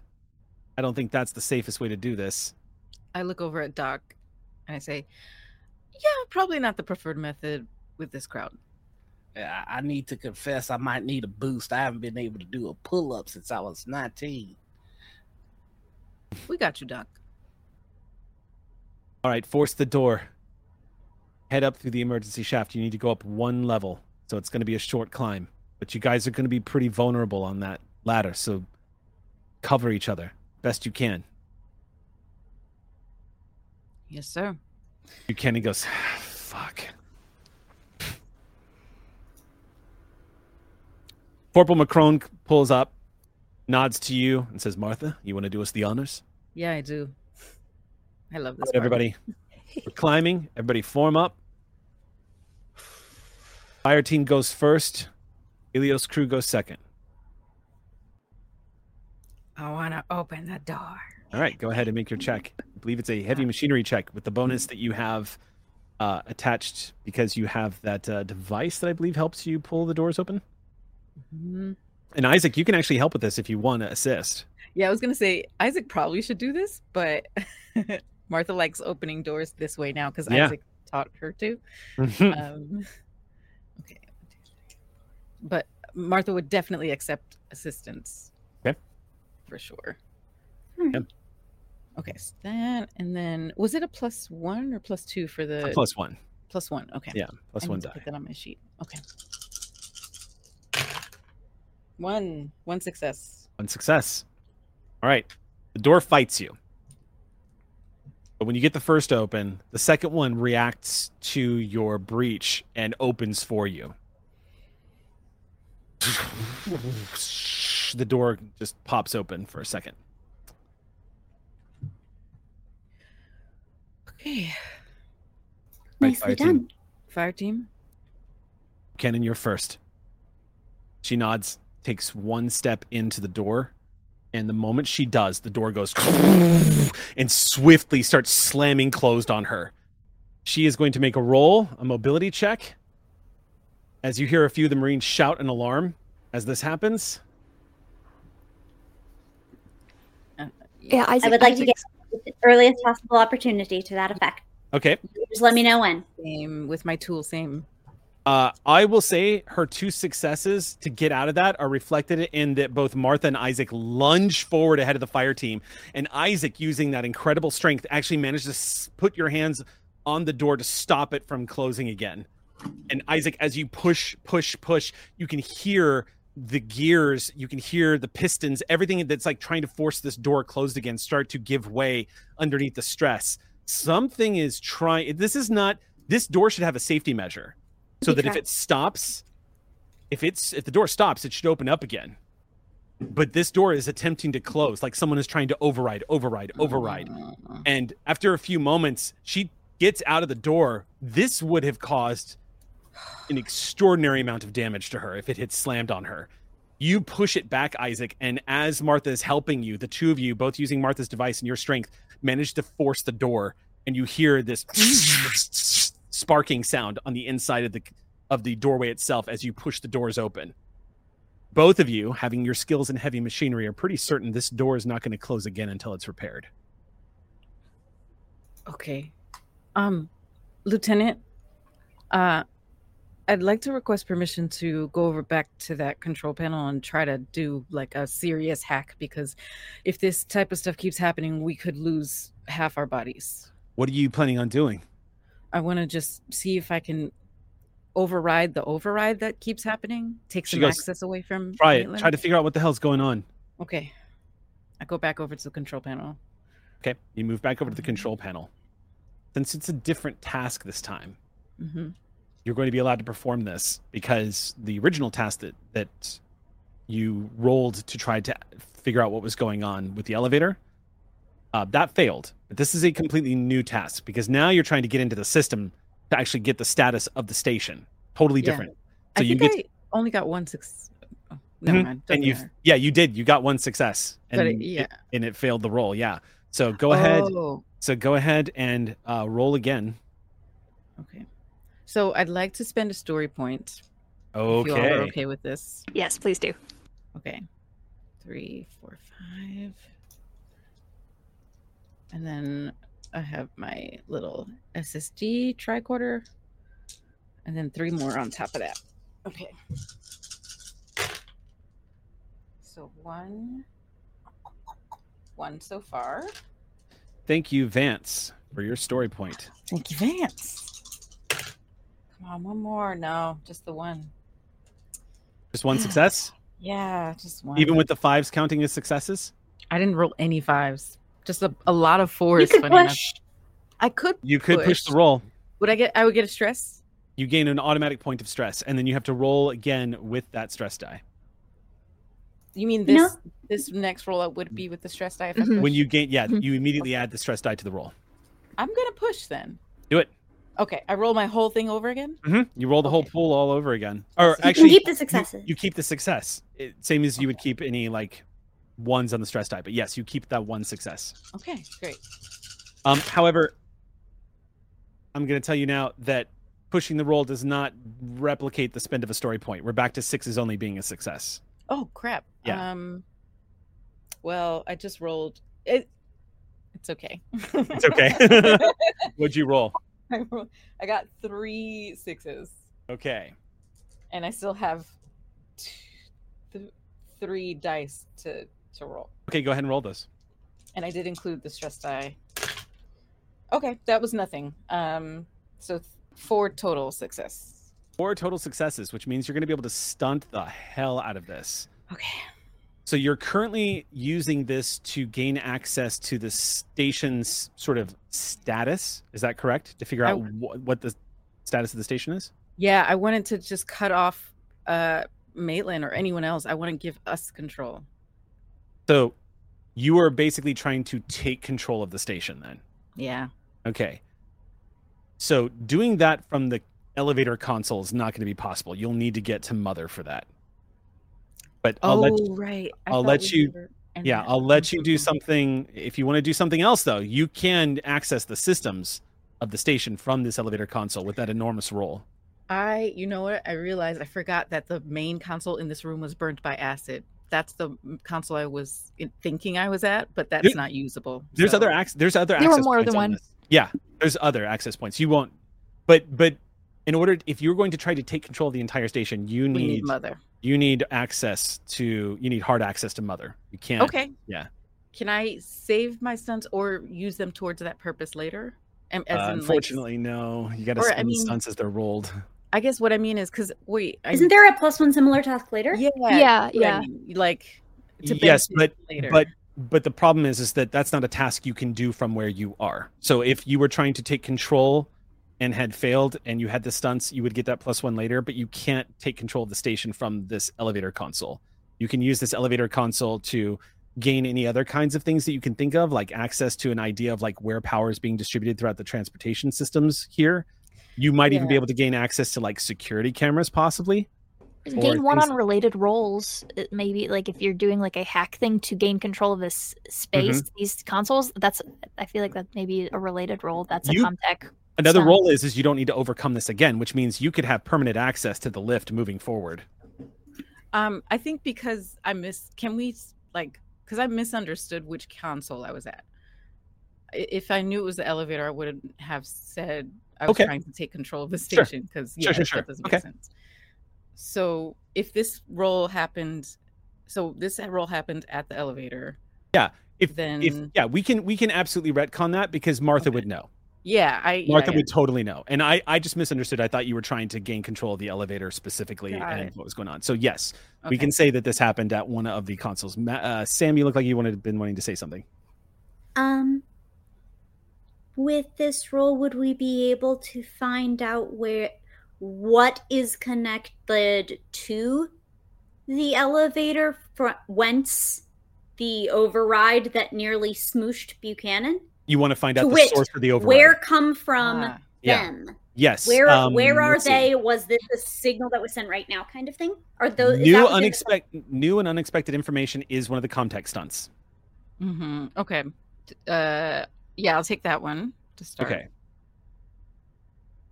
I don't think that's the safest way to do this." I look over at Doc and I say, "Yeah, probably not the preferred method with this crowd." Yeah, I need to confess, I might need a boost. I haven't been able to do a pull up since I was 19. We got you, Doc. All right, force the door. Head up through the emergency shaft. You need to go up one level, so it's going to be a short climb. But you guys are going to be pretty vulnerable on that ladder, so cover each other best you can. Yes, sir. You can. He goes, fuck. Corporal Macron pulls up, nods to you, and says, Martha, you want to do us the honors? Yeah, I do. I love this. All right, part. everybody, we're climbing. Everybody form up. Fire team goes first. Ilios crew goes second. I want to open the door. All right, go ahead and make your check. I believe it's a heavy machinery check with the bonus that you have uh, attached because you have that uh, device that I believe helps you pull the doors open. Mhm. And Isaac, you can actually help with this if you want to assist. Yeah, I was gonna say Isaac probably should do this, but Martha likes opening doors this way now because Yeah. Isaac taught her to. Um, okay, but Martha would definitely accept assistance. Okay. for sure. Yep. Okay, so that and then was it a plus one or plus two for the plus one. Plus one. Okay. Yeah, plus I one to die. Put that on my sheet. Okay. One. One success. One success. All right. The door fights you. But when you get the first open, the second one reacts to your breach and opens for you. the door just pops open for a second. Okay. Right, Nicely fire team. done. Fire team. Kenan, you're first. She nods, takes one step into the door, and the moment she does, the door goes and swiftly starts slamming closed on her. She is going to make a roll, a mobility check. As you hear a few of the Marines shout an alarm as this happens. Uh, yeah, Isaac, I would like to get the earliest possible opportunity to that effect. Okay. Just let me know when. Same with my tool. Same. Uh, I will say her two successes to get out of that are reflected in that both Martha and Isaac lunge forward ahead of the fire team, and Isaac, using that incredible strength, actually managed to put your hands on the door to stop it from closing again. And Isaac, as you push, push, push, you can hear the gears, you can hear the pistons, everything that's like trying to force this door closed again start to give way underneath the stress. Something is trying. This is not. This door should have a safety measure so Be that if it stops if it's if the door stops it should open up again. But this door is attempting to close like someone is trying to override override override. And after a few moments she gets out of the door. This would have caused an extraordinary amount of damage to her if it had slammed on her. You push it back isaac and as martha is helping you the two of you both using martha's device and your strength manage to force the door and you hear this sparking sound on the inside of the of the doorway itself as you push the doors open both of you having your skills in heavy machinery are pretty certain this door is not going to close again until it's repaired Okay. Um, Lieutenant, uh, I'd like to request permission to go over back to that control panel and try to do like a serious hack because if this type of stuff keeps happening, we could lose half our bodies. what are you planning on doing I want to just see if I can override the override that keeps happening, take some goes, access away from. try it Maitland." try to figure out what the hell's going on Okay. I go back over to the control panel. okay you move back over to the control panel since it's a different task this time hmm you're going to be allowed to perform this because the original task that that you rolled to try to figure out what was going on with the elevator uh, that failed but this is a completely new task because now you're trying to get into the system to actually get the status of the station totally Yeah. different I so you think get I only got one success. Oh, never Mhm. mind. and doesn't you matter. yeah you did you got one success and But it- it- yeah. and it failed the roll yeah so go ahead Oh, so go ahead and uh, roll again okay. So I'd like to spend a story point. Okay. If you all are okay with this. Yes, please do. Okay. Three, four, five. And then I have my little SSD tricorder. And then three more on top of that. Okay. So one. One so far. thank you vance for your story point Thank you, Vance. Come on, one more. No, just the one. just one success Yeah, just one. even with the fives counting as successes I didn't roll any fives. Just a, a lot of You could funny enough. push. I could. you could push, Push. the roll Would I get? I would get a stress. you gain an automatic point of stress and then you have to roll again with that stress die You mean No. this? This next roll up would be with the stress die. If I Mhm. push? when you gain yeah Mhm. you immediately add the stress die to the roll I'm gonna push then. Do it. Okay, I roll my whole thing over again. hmm you roll the whole pool all over again or You can You actually keep the you- successes. you, keep the success it, same as you would keep any like ones on the stress die but yes you keep that one success Okay, great. Um, however, I'm going to tell you now that pushing the roll does not replicate the spend of a story point. We're back to sixes only being a success. Oh crap. Yeah. Um. Well, I just rolled it. It's okay. It's okay. What'd you roll? I roll- I got three sixes, Okay. and I still have t- th- three dice to to roll. Okay, go ahead and roll this. and I did include the stress die. Okay, that was nothing. Um, so th- Four total success. Four total successes, which means you're going to be able to stunt the hell out of this. Okay. So you're currently using this to gain access to the station's sort of status. Is that correct? To figure I- out wh- what the status of the station is? Yeah, I wanted to just cut off uh Maitland or anyone else. I want to give us control. So you are basically trying to take control of the station then. Yeah. Okay. So doing that from the elevator console is not going to be possible. You'll need to get to Mother for that. But I'll oh, let you, right. I I'll let you- yeah, I'll let you do something. If you want to do something else, though, you can access the systems of the station from this elevator console with that enormous roll. I, you know what? I realized I forgot that the main console in this room was burnt by acid. That's the console I was thinking I was at, but that's There- not usable. There's so- other access. There's other There were more points than one. this. Yeah, there's other access points. You won't, but but in order, if you're going to try to take control of the entire station, you need, need mother. you need access to you need hard access to Mother. You can't. Okay. yeah. Can I save my stunts or use them towards that purpose later? Am- As Uh, in, like, unfortunately, no. You got to or, I spend mean- stunts as they're rolled. I guess what I mean is because wait, Isn't there a plus one similar task later? Yeah, Yeah, that's what I yeah. mean, Like to Yes, but later. but but the problem is is that that's not a task you can do from where you are. So if you were trying to take control and had failed and you had the stunts, you would get that plus one later, but you can't take control of the station from this elevator console. You can use this elevator console to gain any other kinds of things that you can think of, like access to an idea of like where power is being distributed throughout the transportation systems here. You might even be able to gain access to like security cameras, possibly. Gain one things- on related roles. Maybe like if you're doing like a hack thing to gain control of this space, Mm-hmm. these consoles. That's I feel like that maybe a related role. That's a You- Comtech. Another Sounds- role is is you don't need to overcome this again, which means you could have permanent access to the lift moving forward. um, I think because I miss. Can we like? Because I misunderstood which console I was at. If I knew it was the elevator, I wouldn't have said I was Okay. trying to take control of the station. Because Sure, yeah, sure, sure. that doesn't make Okay. sense. So if this role happened, so this role happened at the elevator. Yeah. If Then- if yeah, we can we can absolutely retcon that because Martha Okay. would know. Yeah, I Martha yeah. would totally know. And I I just misunderstood. I thought you were trying to gain control of the elevator specifically Got and it. what was going on. So yes, we can say that this happened at one of the consoles. Uh, Sam, you look like you wanted been wanting to say something. Um, with this role, would we be able to find out where what is connected to the elevator from whence the override that nearly smooshed Buchanan? You want to find out To the wit, source of the override. Where come from Ah, Yeah. them? Yes. Where um, where are let's see. they? Was this a signal that was sent right now, kind of thing? Are those New unexpected new and unexpected information is one of the context stunts. hmm Okay. Uh, yeah, I'll take that one to start. Okay.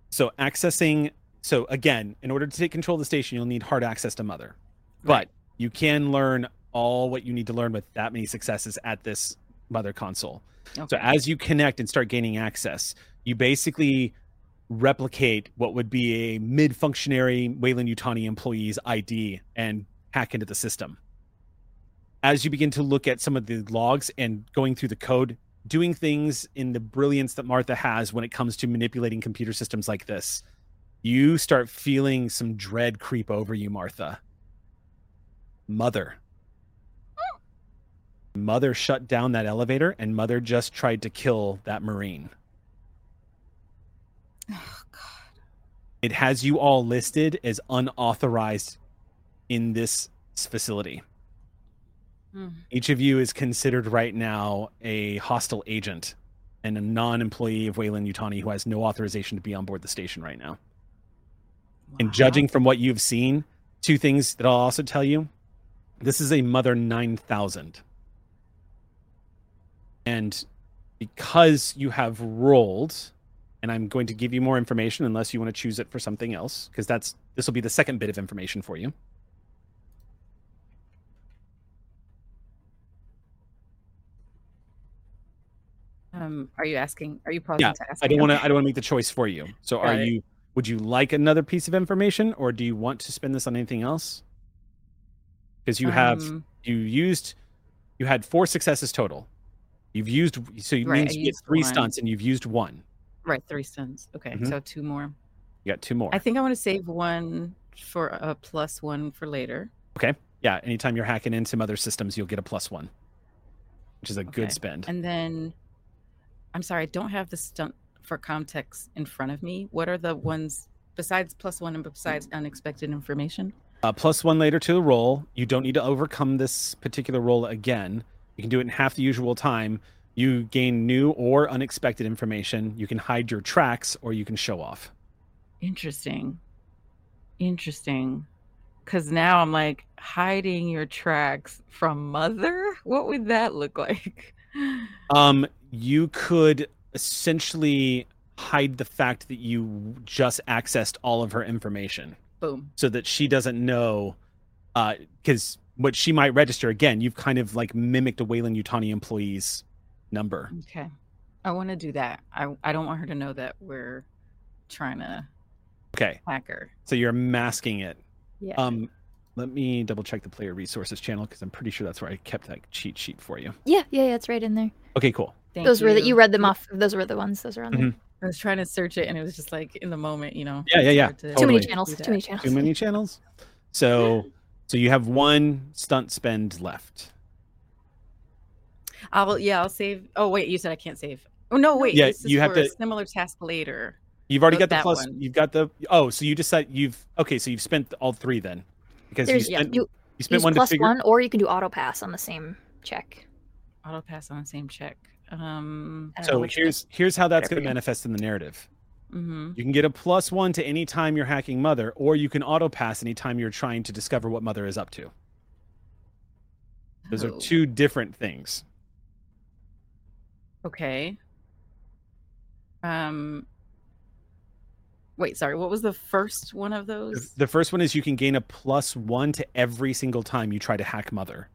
So accessing so again, in order to take control of the station, you'll need hard access to mother. But you can learn all what you need to learn with that many successes at this mother console. So as you connect and start gaining access, you basically replicate what would be a mid-functionary Weyland-Yutani employee's ID and hack into the system. As you begin to look at some of the logs and going through the code, doing things in the brilliance that Martha has when it comes to manipulating computer systems like this, you start feeling some dread creep over you, Martha. Mother. Mother shut down that elevator, and Mother just tried to kill that Marine. Oh, God. It has you all listed as unauthorized in this facility. Hmm. Each of you is considered right now a hostile agent and a non employee of Weyland-Yutani who has no authorization to be on board the station right now. And judging from what you've seen, two things that I'll also tell you this is a Mother 9000. And because you have rolled, and I'm going to give you more information unless you want to choose it for something else, because that's this will be the second bit of information for you. Um, are you asking? Are you pausing Yeah, to ask? I don't want to. I don't want to make the choice for you. So, are it. you? Would you like another piece of information, or do you want to spend this on anything else? Because you have Um, you used you had four successes total. You've used so it Right, means you get three one. stunts and you've used one. right three stunts. Okay, Mhm. so two more. You got two more. I think I want to save one for a plus one for later. Okay. Yeah, anytime you're hacking into other systems, you'll get a plus one, which is a Okay. good spend. And then, I'm sorry, I don't have the stunt for context in front of me. What are the ones besides plus one and besides unexpected information? Uh, plus one later to the roll. You don't need to overcome this particular roll again. You can do it in half the usual time. You gain new or unexpected information. You can hide your tracks or you can show off. Interesting. Interesting. Because now I'm like hiding your tracks from mother. What would that look like? Um, you could essentially hide the fact that you just accessed all of her information Boom. so that she doesn't know. Because what she might register again, you've kind of like mimicked a Weyland-Yutani employee's number. Okay. I want to do that. I I don't want her to know that we're trying to Okay, hack her. so you're masking it. Yeah. Um, let me double check the player resources channel because I'm pretty sure that's where I kept that cheat sheet for you. Yeah, yeah, yeah, it's right in there. Okay, cool. Thank those were that you read them off. Those were the ones. Those are on there. Mhm. I was trying to search it and it was just like in the moment, you know. Yeah, yeah, yeah. hard to Too many channels. Too many channels. Too many channels. So, so you have one stunt spend left. I'll yeah, I'll save. Oh wait, you said I can't save. Oh no, wait. Yeah, this is you have for a to- similar task later. You've already got the plus. one. You've got the. Oh, so you decide you've. Okay, so you've spent all three then, because you There's spent you you spent use one to plus figure. one, or you can do auto pass on the same check. Auto pass on the same check. Um. I don't know So here's here's how that's going to manifest in the narrative. hmm You can get a plus one to any time you're hacking Mother, or you can auto pass anytime you're trying to discover what Mother is up to. Those are two different things. Okay. Um. Wait, sorry. What was the first one of those? The first one is you can gain a plus one to every single time you try to hack Mother.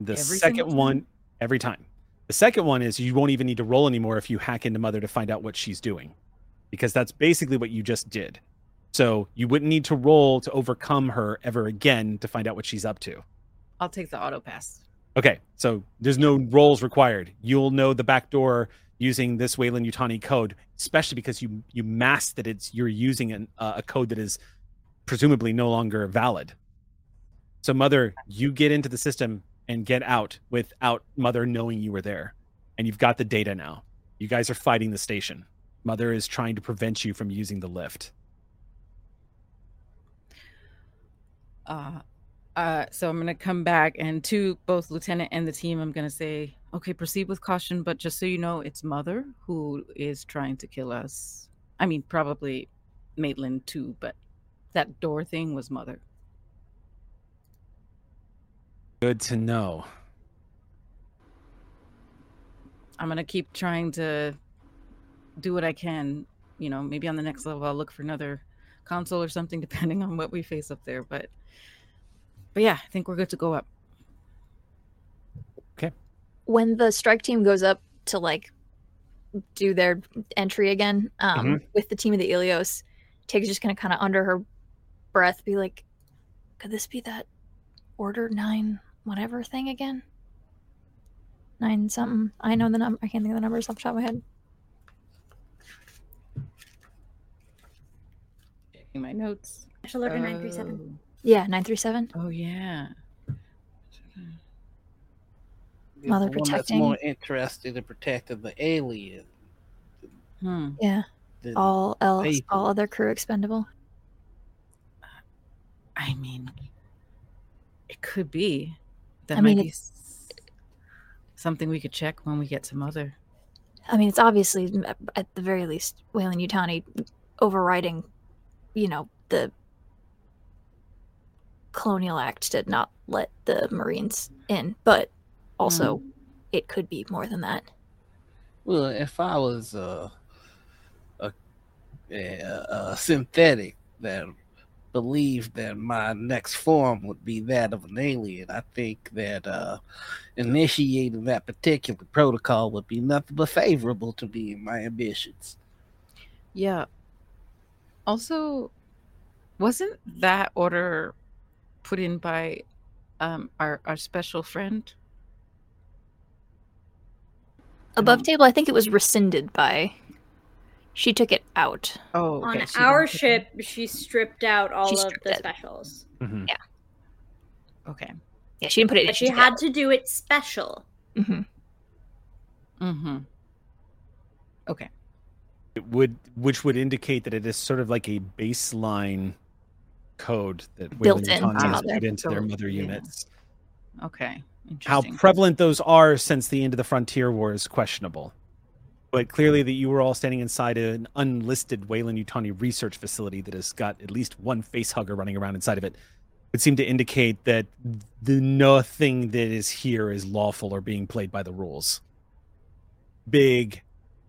The Every second one, every time. The second one is you won't even need to roll anymore if you hack into Mother to find out what she's doing, because that's basically what you just did. So you wouldn't need to roll to overcome her ever again to find out what she's up to. I'll take the auto pass. Okay, so there's no rolls required. You'll know the back door using this Weyland-Yutani code, especially because you you masked that it's you're using an, uh, a code that is presumably no longer valid. So, Mother, you get into the system and get out without Mother knowing you were there, and you've got the data now. You guys are fighting the station. Mother is trying to prevent you from using the lift. Uh, uh, so I'm gonna come back and to both lieutenant and the team, I'm gonna say, okay, proceed with caution, but just so you know, it's mother who is trying to kill us. I mean, probably Maitland too, but that door thing was mother. Good to know. I'm gonna keep trying to do what I can. You know, maybe on the next level I'll look for another console or something, depending on what we face up there. But, but yeah, I think we're good to go up. Okay. When the strike team goes up to like do their entry again um Mm-hmm. with the team of the Ilios, Tig's just gonna kind of under her breath be like, "Could this be that order nine whatever thing again? Nine something. I know the number. I can't think of the numbers off the top of my head. In my notes. Special order 937. Yeah, nine three seven. Oh, oh, yeah. Mother the one that's protecting. more interested in protecting the alien. Hmm. Yeah, than- all else, people. all other crew expendable. I mean, it could be. That I might mean, be something we could check when we get to Mother. I mean, it's obviously at the very least Weyland-Yutani overriding, you know, the Colonial Act to not let the Marines in, but also it could be more than that. Well, if I was uh, a, a, a synthetic that believed that my next form would be that of an alien, I think that uh, initiating that particular protocol would be nothing but favorable to me and my ambitions. Yeah. Also, wasn't that order put in by um, our our special friend? Above table, I think it was rescinded by She took it out. Oh, On okay, she our didn't- ship, she stripped out all She of the it. specials. Mhm. Okay. Yeah, she didn't put it. But she had to do it special. hmm Mm-hmm. Okay. It would, which would indicate that it is sort of like a baseline code that Built Weyland into has put into their Built, mother yeah. units. Okay. How prevalent those are since the end of the Frontier War is questionable. But clearly, that you were all standing inside an unlisted Weyland-Yutani research facility that has got at least one face hugger running around inside of it would seem to indicate that the nothing that is here is lawful or being played by the rules. Big,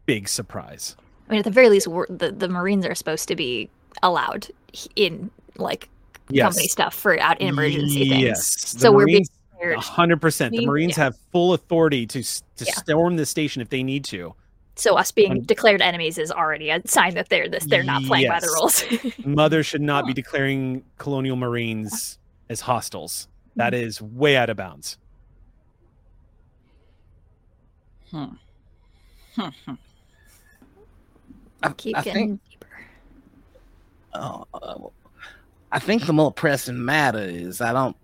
big surprise. I mean, at the very least, we're, the the Marines are supposed to be allowed in like company stuff for out in emergency things. Yes. So we're being Marines, Weird. a hundred percent. The Marines yeah. have full authority to to Yeah. storm the station if they need to. So us being Um, declared enemies is already a sign that they're this they're not playing by the rules. Mother should not be declaring colonial marines as hostiles. That is way out of bounds. Hmm. Hmm, hmm. I, Keep I getting think deeper. uh, uh, I think the more pressing matter is I don't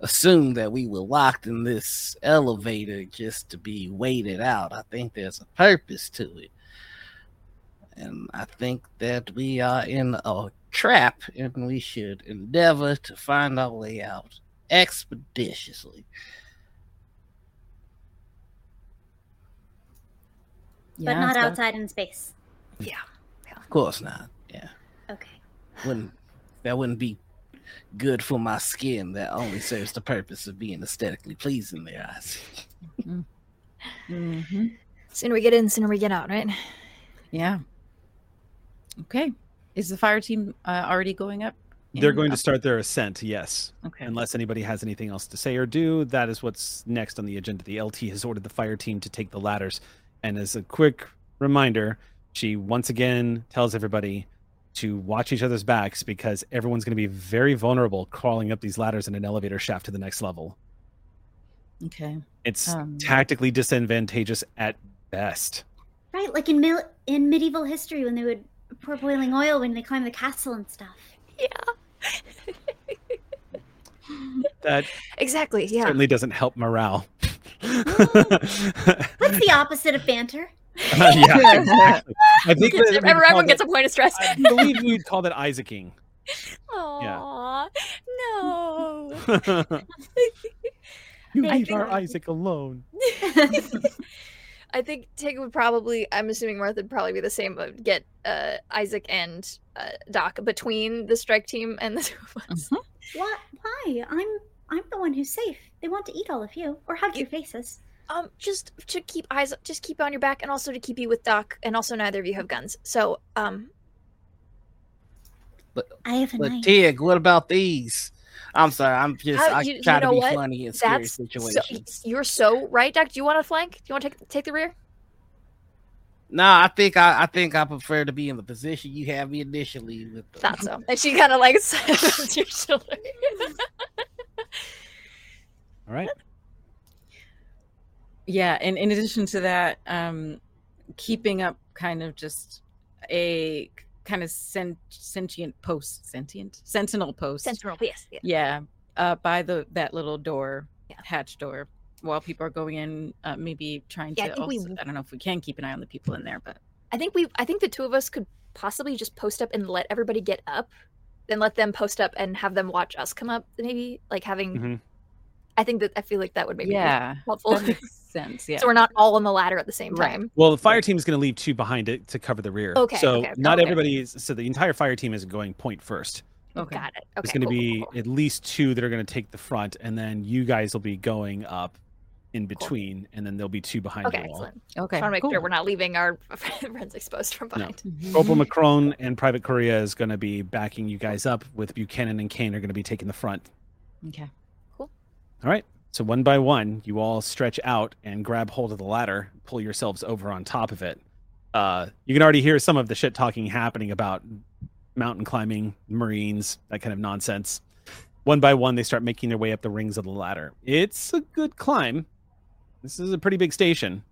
assume that we were locked in this elevator just to be waited out. I think there's a purpose to it. And I think that we are in a trap and we should endeavor to find our way out expeditiously. but Yeah, not so- outside in space. Yeah. Of course not. Yeah. Okay. Wouldn't that wouldn't be good for my skin. That only serves the purpose of being aesthetically pleasing in their eyes. Mhm. Sooner we get in, sooner we get out, right? Yeah. Okay. Is the fire team uh, already going up? They're in- going to start their ascent, yes. Okay. Unless anybody has anything else to say or do, that is what's next on the agenda. The LT has ordered the fire team to take the ladders. And as a quick reminder, she once again tells everybody to watch each other's backs because everyone's going to be very vulnerable crawling up these ladders in an elevator shaft to the next level. Okay. It's Um, tactically disadvantageous at best. Right, like in mil- in medieval history when they would pour boiling oil when they climb the castle and stuff. Yeah. That Exactly. Yeah. certainly doesn't help morale. What's the opposite of banter? yeah, exactly. I think that Everyone, gets that- a point of stress. I believe we'd call that Isaacing. Aw, no. you leave think- our Isaac alone. I think Tig would probably. I'm assuming Martha would probably be the same. But get uh, Isaac and uh, Doc between the strike team and the two of us. Mhm. What? Why? I'm I'm the one who's safe. They want to eat all of you or hug your faces. Um, just to keep eyes, just keep on your back, and also to keep you with Doc. And also, neither of you have guns, so um, but I have a But knife. Tig, what about these? I'm sorry, I'm just How- I you- you try to be what? funny in scary that's so, situations. you're so right, Doc. Do you want to flank? Do you want to take take the rear? No, I think I, I think I prefer to be in the position you have me initially with the Thought so. And she kind of like slams your shoulder. All right. Yeah, and in addition to that, um, keeping up kind of just a kind of sent, sentient post, sentient sentinel post. Sentinel, yes, yeah. Yeah, uh, by the that little door, Yeah. hatch door, while people are going in, uh, maybe trying Yeah, I to. think we- I don't know if we can keep an eye on the people in there, but I think we I think the two of us could possibly just post up and let everybody get up, then let them post up and have them watch us come up. Maybe like having. Mhm. I think that I feel like that would maybe yeah, be helpful. That makes sense. Yeah, so we're not all on the ladder at the same Right. time. Well, the fire team is going to leave two behind it to cover the rear. Okay, So okay, not okay. everybody is. So the entire fire team is going point first. okay. Got it. Okay. There's going to cool, cool, be cool, cool. at least two that are going to take the front, and then you guys will be going up in between, and then there'll be two behind Okay, you all. excellent. Okay, Just want to make cool. sure we're not leaving our friends exposed from behind. Mm-hmm. Corporal Macron and Private Korea is going to be backing you guys up, with Buchanan and Kane are going to be taking the front. Okay. Cool. All right. So one by one, you all stretch out and grab hold of the ladder, pull yourselves over on top of it. Uh, you can already hear some of the shit talking happening about mountain climbing, Marines, that kind of nonsense. One by one, they start making their way up the rings of the ladder. It's a good climb. This is a pretty big station,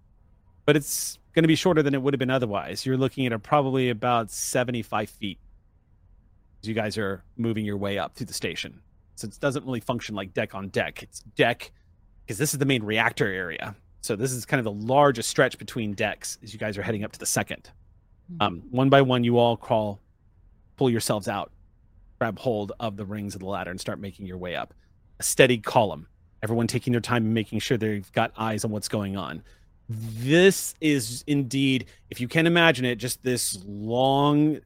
but it's going to be shorter than it would have been otherwise. You're looking at a probably about 75 feet as you guys are moving your way up to the station. So it doesn't really function like deck on deck. It's deck because this is the main reactor area. So this is kind of the largest stretch between decks as you guys are heading up to the second. Um, one by one, you all crawl, pull yourselves out, grab hold of the rings of the ladder, and start making your way up. A steady column. Everyone taking their time and making sure they've got eyes on what's going on. This is indeed, if you can imagine it, just this long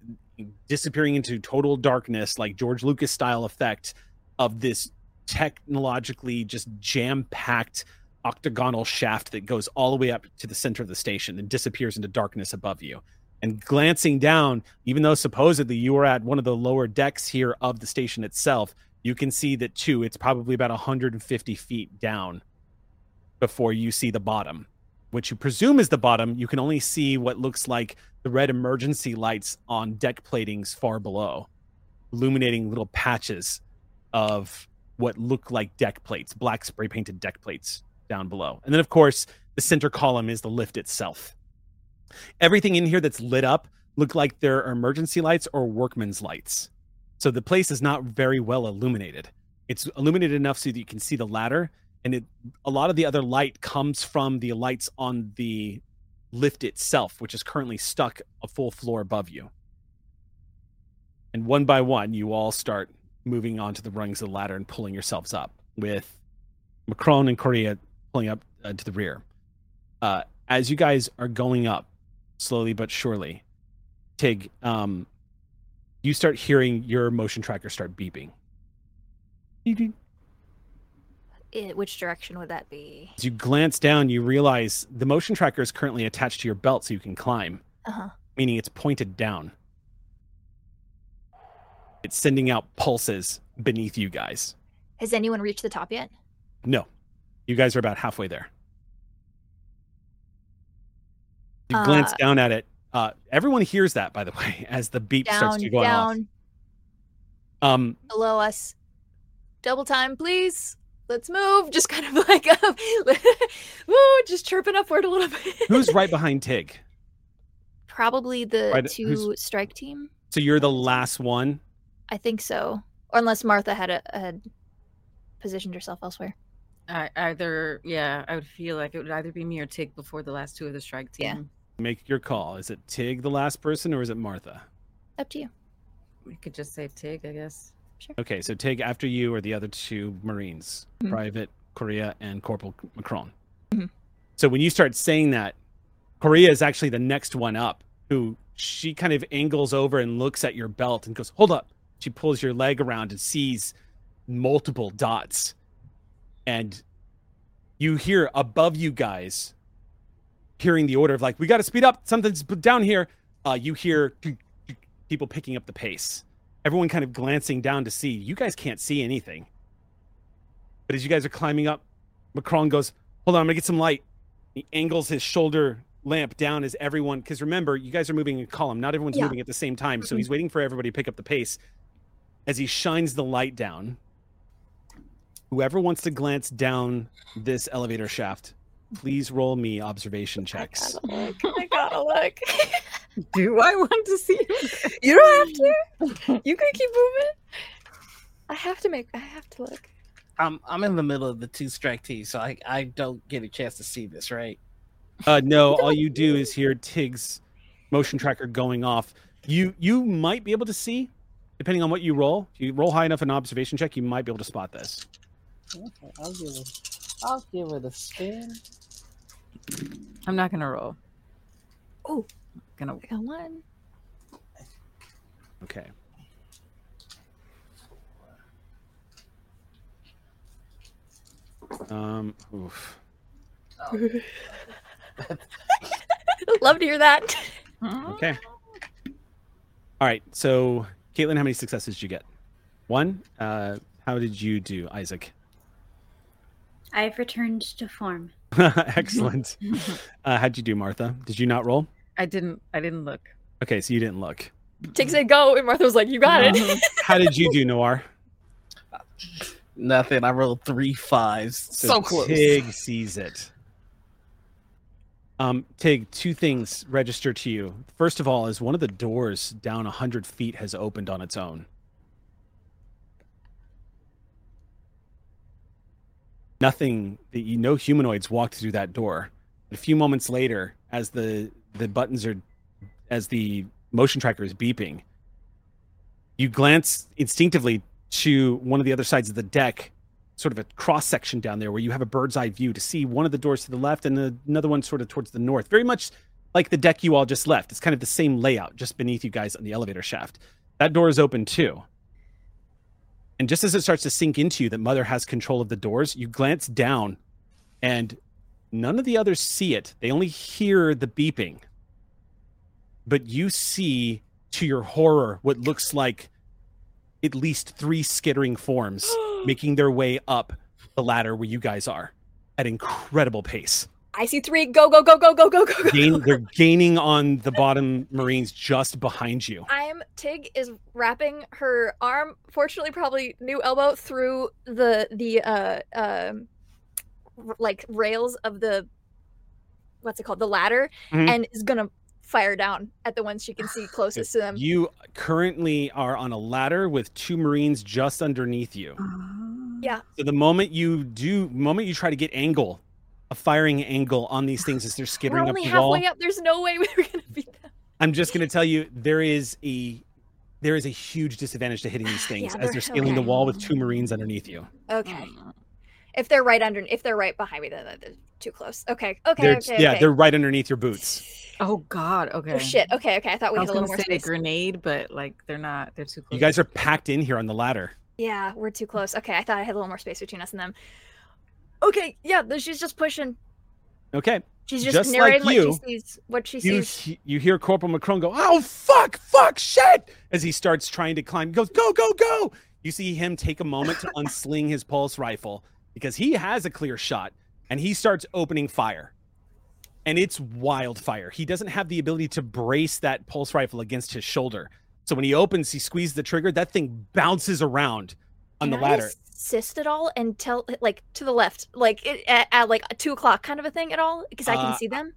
disappearing into total darkness, like George Lucas style effect of this technologically just jam packed octagonal shaft that goes all the way up to the center of the station and disappears into darkness above you. And glancing down, even though supposedly you are at one of the lower decks here of the station itself, you can see that too, it's probably about 150 feet down before you see the bottom, which you presume is the bottom. You can only see what looks like the red emergency lights on deck platings far below, illuminating little patches of what look like deck plates, black spray painted deck plates down below. And then, of course, the center column is the lift itself. Everything in here that's lit up look like they're emergency lights or workman's lights. So the place is not very well illuminated. It's illuminated enough so that you can see the ladder, and it a lot of the other light comes from the lights on the lift itself, which is currently stuck a full floor above you. And one by one, you all start moving onto the rungs of the ladder and pulling yourselves up, with Macron and Korea pulling up uh, to the rear. Uh, as you guys are going up, slowly but surely, Tig, um, you start hearing your motion tracker start beeping. I- which direction would that be? As you glance down, you realize the motion tracker is currently attached to your belt so you can climb, Uh-huh. meaning it's pointed down. It's sending out pulses beneath you guys. Has anyone reached the top yet? No, you guys are about halfway there. You glance Uh, down at it. Uh, everyone hears that, by the way, as the beep starts Down, to go off. Um, below us. Double time, please. Let's move. Just kind of like, um, just chirping upward a little bit. who's right behind Tig? Probably the Right, two strike team. So you're the last one. I think so. Or unless Martha had a, had positioned herself elsewhere. I, either, yeah, I would feel like it would either be me or Tig before the last two of the strike team. Yeah. Make your call. Is it Tig the last person, or is it Martha? Up to you. We could just say Tig, I guess. Sure. Okay, so Tig after you are the other two Marines, Mhm. Private Korea and Corporal Macron. Mhm. So when you start saying that, Korea is actually the next one up. Who she kind of angles over and looks at your belt and goes, "Hold up." She pulls your leg around and sees multiple dots, and you hear above you guys hearing the order of like, "We got to speed up. Something's down here." Uh, you hear people picking up the pace everyone kind of glancing down to see. You guys can't see anything. But as you guys are climbing up, Macron goes, Hold on, I'm gonna get some light. He angles his shoulder lamp down as everyone, because remember, you guys are moving in column. Not everyone's Yeah. moving at the same time. So he's waiting for everybody to pick up the pace. As he shines the light down, whoever wants to glance down this elevator shaft, please roll me observation checks. I gotta look. I gotta look. Do I want to see? you don't have to. You can keep moving. I have to make. I have to look. I'm I'm in the middle of the two strike teams, so I I don't get a chance to see this, right? Uh, no, all you do is hear Tig's motion tracker going off. You you might be able to see, depending on what you roll. If you roll high enough in an observation check, you might be able to spot this. Okay, I'll give it. I'll give it a spin. I'm not gonna roll. Oh. Gonna I got one. Okay. Um. Oof. Love to hear that. Okay. All right. So, Kaitlin, how many successes did you get? One. Uh, how did you do, Isaac? I've returned to form. Excellent. Uh, how'd you do, Martha? Did you not roll? I didn't. I didn't look. Okay, so you didn't look. Tig said go, and Martha was like, "You got it." How did you do, Noir? Nothing. I rolled three fives. So, close. Tig sees it. Um, Tig, two things register to you. First of all, is one of the doors down hundred feet has opened on its own. Nothing that you no humanoids walked through that door. A few moments later, as the the buttons are, as the motion tracker is beeping, you glance instinctively to one of the other sides of the deck, sort of a cross section down there where you have a bird's eye view to see one of the doors to the left and the, another one sort of towards the north. Very much like the deck you all just left. It's kind of the same layout just beneath you guys on the elevator shaft. That door is open too. And just as it starts to sink into you that Mother has control of the doors, you glance down and none of the others see it. They only hear the beeping. But you see, to your horror, what looks like at least three skittering forms making their way up the ladder where you guys are at incredible pace. I see three. Go, go, go, go, go, go, go, go. Gain, they're gaining on the bottom Marines just behind you. I'm Tig is wrapping her arm, fortunately probably new elbow through the the uh um r- like rails of the what's it called the ladder Mhm. and is gonna fire down at the ones she can see closest to them. You currently are on a ladder with two Marines just underneath you. Ah. Yeah. So the moment you do, moment you try to get angle, a firing angle on these things as they're We're skittering up only the wall, halfway up. There's no way we were gonna beat them. I'm just going to tell you there is a there is a huge disadvantage to hitting these things Yeah, as they're- they're scaling the wall with two Marines underneath you. Okay. If they're right under, if they're right behind me, then they're too close. Okay. Okay. They're, okay. yeah, okay. they're right underneath your boots. Oh God. Oh, okay. Oh shit. Okay. Okay. I thought we I had a little more say a grenade, but like they're not. They're too close. You guys are packed in here on the ladder. Yeah, we're too close. Okay, I thought I had a little more space between us and them. Okay, yeah, she's just pushing. Okay. She's just, Just like narrating what she sees. What she You sees. you hear Corporal Macron go, "Oh fuck, fuck, shit!" as he starts trying to climb. He goes, "Go, go, go!" You see him take a moment to unsling his pulse rifle because he has a clear shot, and he starts opening fire. And it's wildfire. He doesn't have the ability to brace that pulse rifle against his shoulder. So when he opens, he squeezes the trigger. That thing bounces around on Can the I ladder. assist at all and tell, like, to the left, like it, at, at like two o'clock, kind of a thing at all, because I can Uh, see them.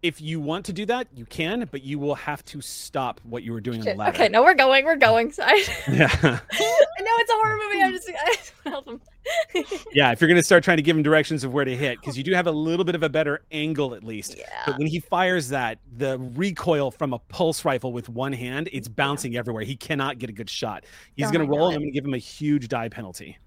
If you want to do that, you can, but you will have to stop what you were doing on the ladder. Okay, no, we're going. We're going. So I, Yeah. I know it's a horror movie. I just, I just want to help them. Yeah, if you're going to start trying to give him directions of where to hit, because you do have a little bit of a better angle at least. yeah. But when he fires that, the recoil from a pulse rifle with one hand, it's bouncing everywhere. He cannot get a good shot. He's Don't going I to roll, it. and I'm going to give him a huge die penalty.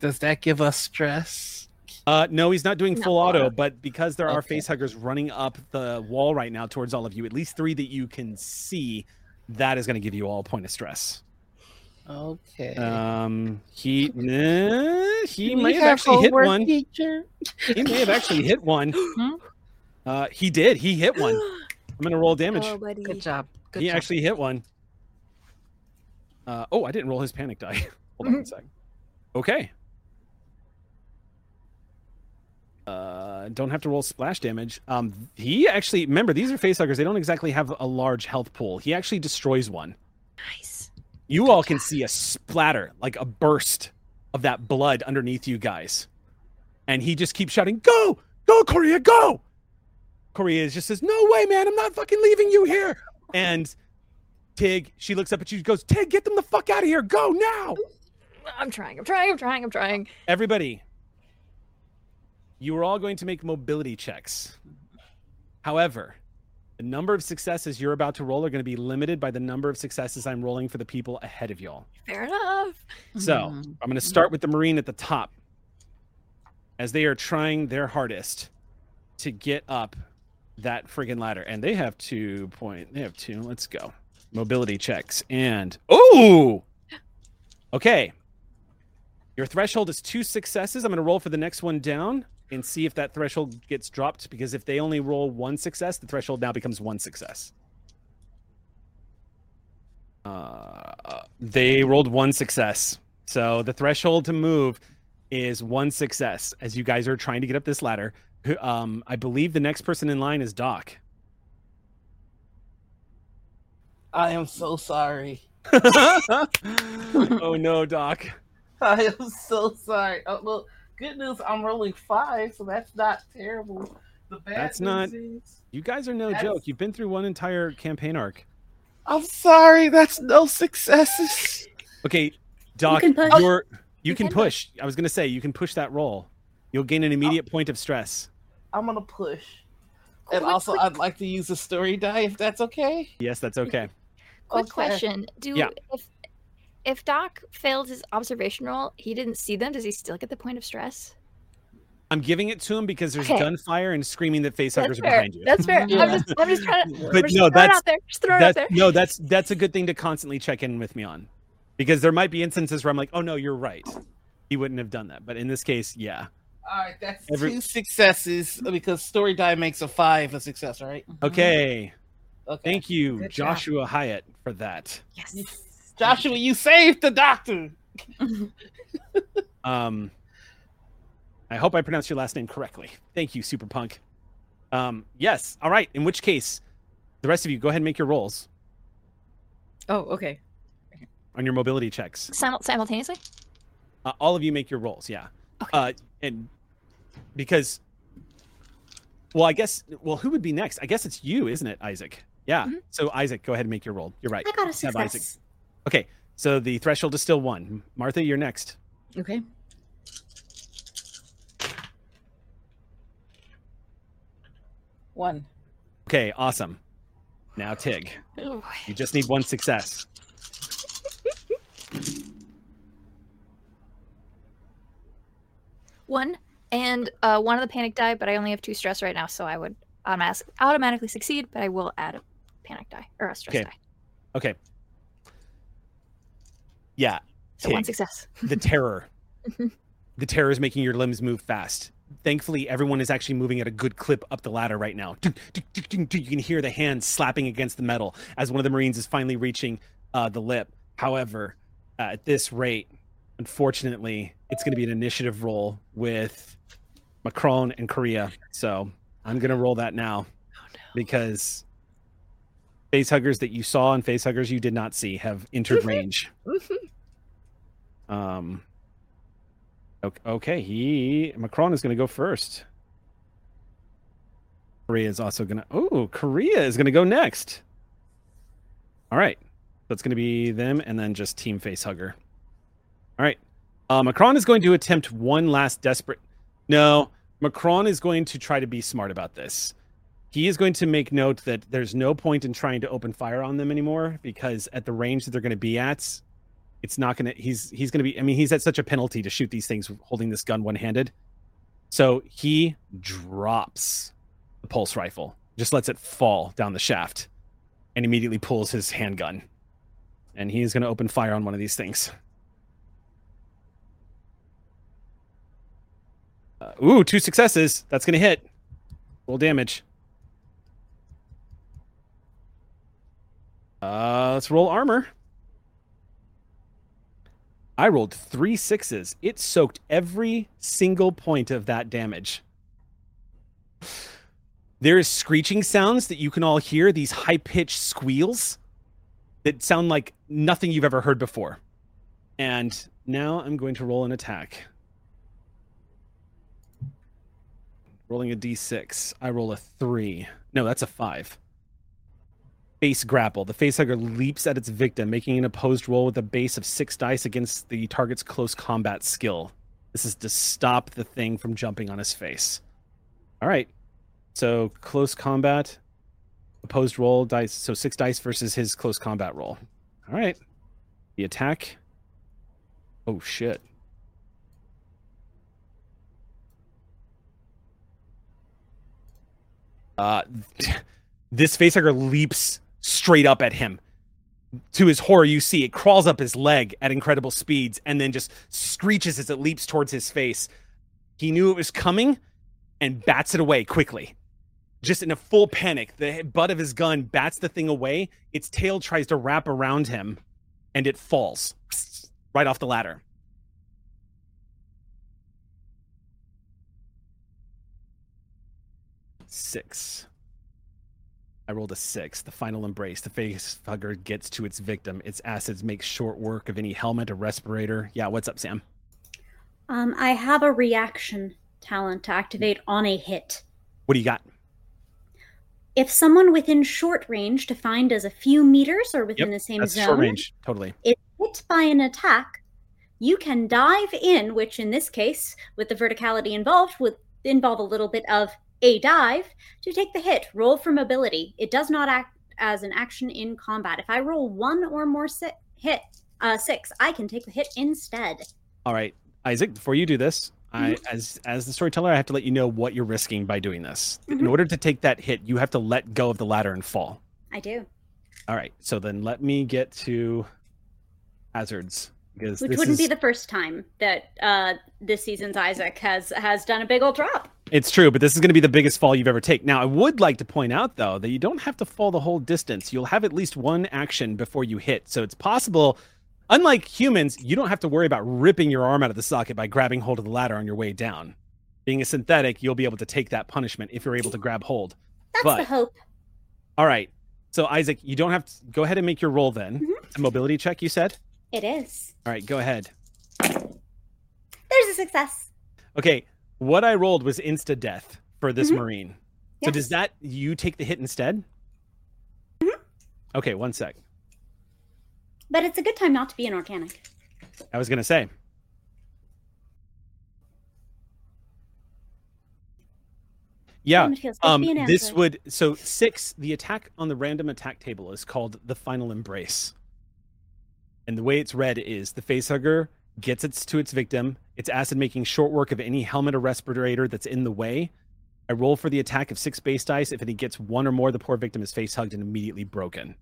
Does that give us stress? Uh, no, he's not doing No. full auto, but because there are Okay. face huggers running up the wall right now towards all of you, at least three that you can see, that is going to give you all a point of stress. Okay. Um, he nah, he We may have have actually hit one. Teacher. He may have actually hit one. Hmm? Uh, he did. He hit one. I'm gonna roll damage. Oh, buddy. Good job. Good he job. actually hit one. Uh, oh, I didn't roll his panic die. Hold on one sec. Okay. Uh, don't have to roll splash damage. Um, he actually remember these are facehuggers. They don't exactly have a large health pool. He actually destroys one. Nice. You all can see a splatter, like a burst of that blood underneath you guys. And he just keeps shouting, Go! Go, Korea, go! Korea just says, No way, man, I'm not fucking leaving you here. And Tig, she looks up at you, goes, Tig, get them the fuck out of here. Go now. I'm trying. I'm trying. I'm trying. I'm trying. Everybody, you are all going to make mobility checks. However, the number of successes you're about to roll are going to be limited by the number of successes I'm rolling for the people ahead of y'all. Fair enough. So Mhm. I'm going to start with the Marine at the top as they are trying their hardest to get up that friggin' ladder. And they have two point, they have two. Let's go. Mobility checks. And, oh, okay. Your threshold is two successes. I'm going to roll for the next one down and see if that threshold gets dropped because if they only roll one success, the threshold now becomes one success. Uh, they rolled one success. So the threshold to move is one success as you guys are trying to get up this ladder. Um, I believe the next person in line is Doc. I am so sorry. oh no, Doc. I am so sorry. Oh, well, good news. I'm rolling five, so that's not terrible. The bad That's not- news is- You guys are no joke. You've been through one entire campaign arc. I'm sorry, that's no successes. Okay, Doc, can push. you're you, You can, can push. I was gonna say you can push that roll. You'll gain an immediate point of stress. I'm gonna push. And Quick, also, quick- I'd like to use a story die if that's okay. Yes, that's okay. Quick Okay. question: Do Yeah. if if Doc failed his observation roll, he didn't see them. Does he still get the point of stress? I'm giving it to him because there's Okay. gunfire and screaming that facehuggers That's are behind you. That's fair. Yeah. I'm just I'm just trying to. But no, that's- Just throw it out there. no, that's that's a good thing to constantly check in with me on, because there might be instances where I'm like, oh no, you're right. He wouldn't have done that, but in this case, yeah. All right, that's Every- two successes because story die makes a five a success, right? Okay, mm-hmm. Okay. thank you, Good job. Joshua Hyatt, for that. Yes. Joshua, you saved the doctor. Um, I hope I pronounced your last name correctly. Thank you, Super Punk. Um, yes. All right. In which case, the rest of you go ahead and make your rolls Oh, okay. on your mobility checks. Simul- simultaneously. Uh, all of you make your rolls. Yeah. Okay. Uh, and because, well, I guess, well, who would be next? I guess it's you, isn't it, Isaac? Yeah. Mhm. So Isaac, go ahead and make your roll. You're right. I got a Have Isaac. Success. Okay. So the threshold is still one. Martha, you're next. Okay. One. Okay. Awesome. Now Tig, Oh, boy. you just need one success. One and uh, one of the panic die, but I only have two stress right now, so I would automatic- automatically succeed. But I will add a panic die or a stress Okay. die. Okay. Yeah. So one success. the terror. The terror is making your limbs move fast. Thankfully, everyone is actually moving at a good clip up the ladder right now. You can hear the hands slapping against the metal as one of the Marines is finally reaching uh, the lip. However, uh, at this rate, unfortunately, it's going to be an initiative roll with Macron and Korea. So I'm going to roll that now because face huggers that you saw and face huggers you did not see have entered range. Um. ok- Okay, he Macron is going to go first. Korea is also going to. Oh, Korea is going to go next. All right, so it's going to be them and then just team face hugger. All right, uh, Macron is going to attempt one last desperate. No, Macron is going to try to be smart about this. He is going to make note that there's no point in trying to open fire on them anymore because at the range that they're going to be at, it's not gonna he's he's gonna be i mean he's at such a penalty to shoot these things holding this gun one-handed. So he drops the pulse rifle just lets it fall down the shaft and immediately pulls his handgun. And he is going to open fire on one of these things. Uh, ooh two successes. That's going to hit. Roll damage uh let's roll armor I rolled three sixes. It soaked every single point of that damage. There is screeching sounds that you can all hear, these high pitched squeals that sound like nothing you've ever heard before. And now I'm going to roll an attack. Rolling a d6. I roll a three. No, that's a five. Face grapple. The facehugger leaps at its victim, making an opposed roll with a base of six dice against the target's close combat skill. This is to stop the thing from jumping on his face. All right. So close combat, opposed roll dice. So six dice versus his close combat roll. All right. The attack. Oh shit. Uh, this facehugger leaps straight up at him. To his horror, you see it crawls up his leg at incredible speeds and then just screeches as it leaps towards his face. He knew it was coming and bats it away quickly. Just in a full panic, the butt of his gun bats the thing away. Its tail tries to wrap around him and it falls right off the ladder. Six. I rolled a six. The final embrace. The face hugger gets to its victim. Its acids make short work of any helmet or respirator. Yeah, what's up, Sam? Um, I have a reaction talent to activate on a hit. What do you got? If someone within short range, defined as a few meters or within Yep, the same That's zone, short range. Totally. is hit by an attack, you can dive in, which in this case, with the verticality involved, would involve a little bit of a dive to take the hit. Roll for mobility. It does not act as an action in combat. If I roll one or more si- hit uh, six, I can take the hit instead. All right, Isaac. Before you do this, I, Mm-hmm. as as the storyteller, I have to let you know what you're risking by doing this. In Mhm. order to take that hit, you have to let go of the ladder and fall. I do. All right. So then let me get to hazards because Which this wouldn't is, be the first time that uh, this season's Isaac has has done a big old drop. It's true, but this is going to be the biggest fall you've ever taken. Now, I would like to point out though that you don't have to fall the whole distance. You'll have at least one action before you hit, so it's possible. Unlike humans, you don't have to worry about ripping your arm out of the socket by grabbing hold of the ladder on your way down. Being a synthetic, you'll be able to take that punishment if you're able to grab hold. That's But- the hope. All right. So Isaac, you don't have to go ahead and make your roll then. Mhm. It's a mobility check, you said. It is. All right, go ahead. There's a success. Okay, what I rolled was insta death for this Mhm. marine. So does that you take the hit instead? Okay, one sec. But it's a good time not to be an organic. I was gonna say. Yeah. It feels good to Um, this would so six. The attack on the random attack table is called the final embrace, and the way it's read is the facehugger gets it to its victim. It's acid making short work of any helmet or respirator that's in the way. I roll for the attack of six base dice. If it gets one or more, the poor victim is face hugged and immediately broken.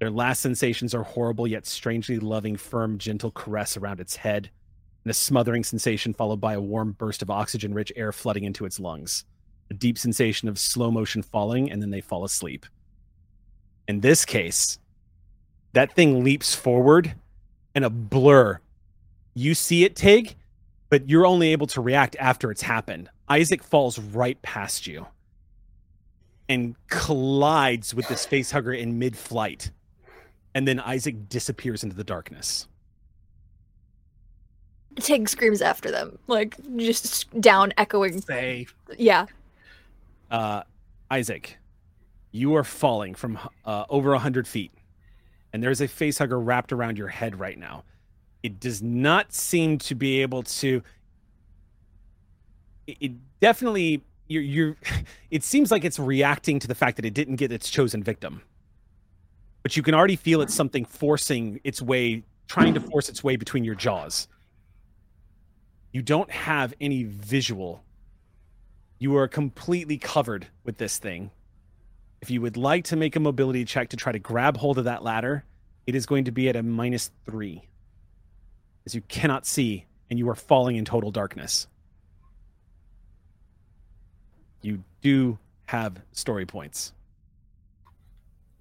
Their last sensations are horrible yet strangely loving, firm, gentle caress around its head, and a smothering sensation followed by a warm burst of oxygen rich air flooding into its lungs. A deep sensation of slow motion falling, and then they fall asleep. In this case, that thing leaps forward and a blur. You see it, Tig, but you're only able to react after it's happened. Isaac falls right past you and collides with this facehugger in mid flight. And then Isaac disappears into the darkness. Tig screams after them, like just down, echoing. Say. Yeah. uh, Isaac, you are falling from uh, over 100 feet, and there's a facehugger wrapped around your head right now. It does not seem to be able to. It, it definitely. You're, you're. It seems like it's reacting to the fact that it didn't get its chosen victim. But you can already feel it's something forcing its way, trying to force its way between your jaws. You don't have any visual you are completely covered with this thing. If you would like to make a mobility check to try to grab hold of that ladder, it is going to be at a minus three, as you cannot see and you are falling in total darkness. You do have story points.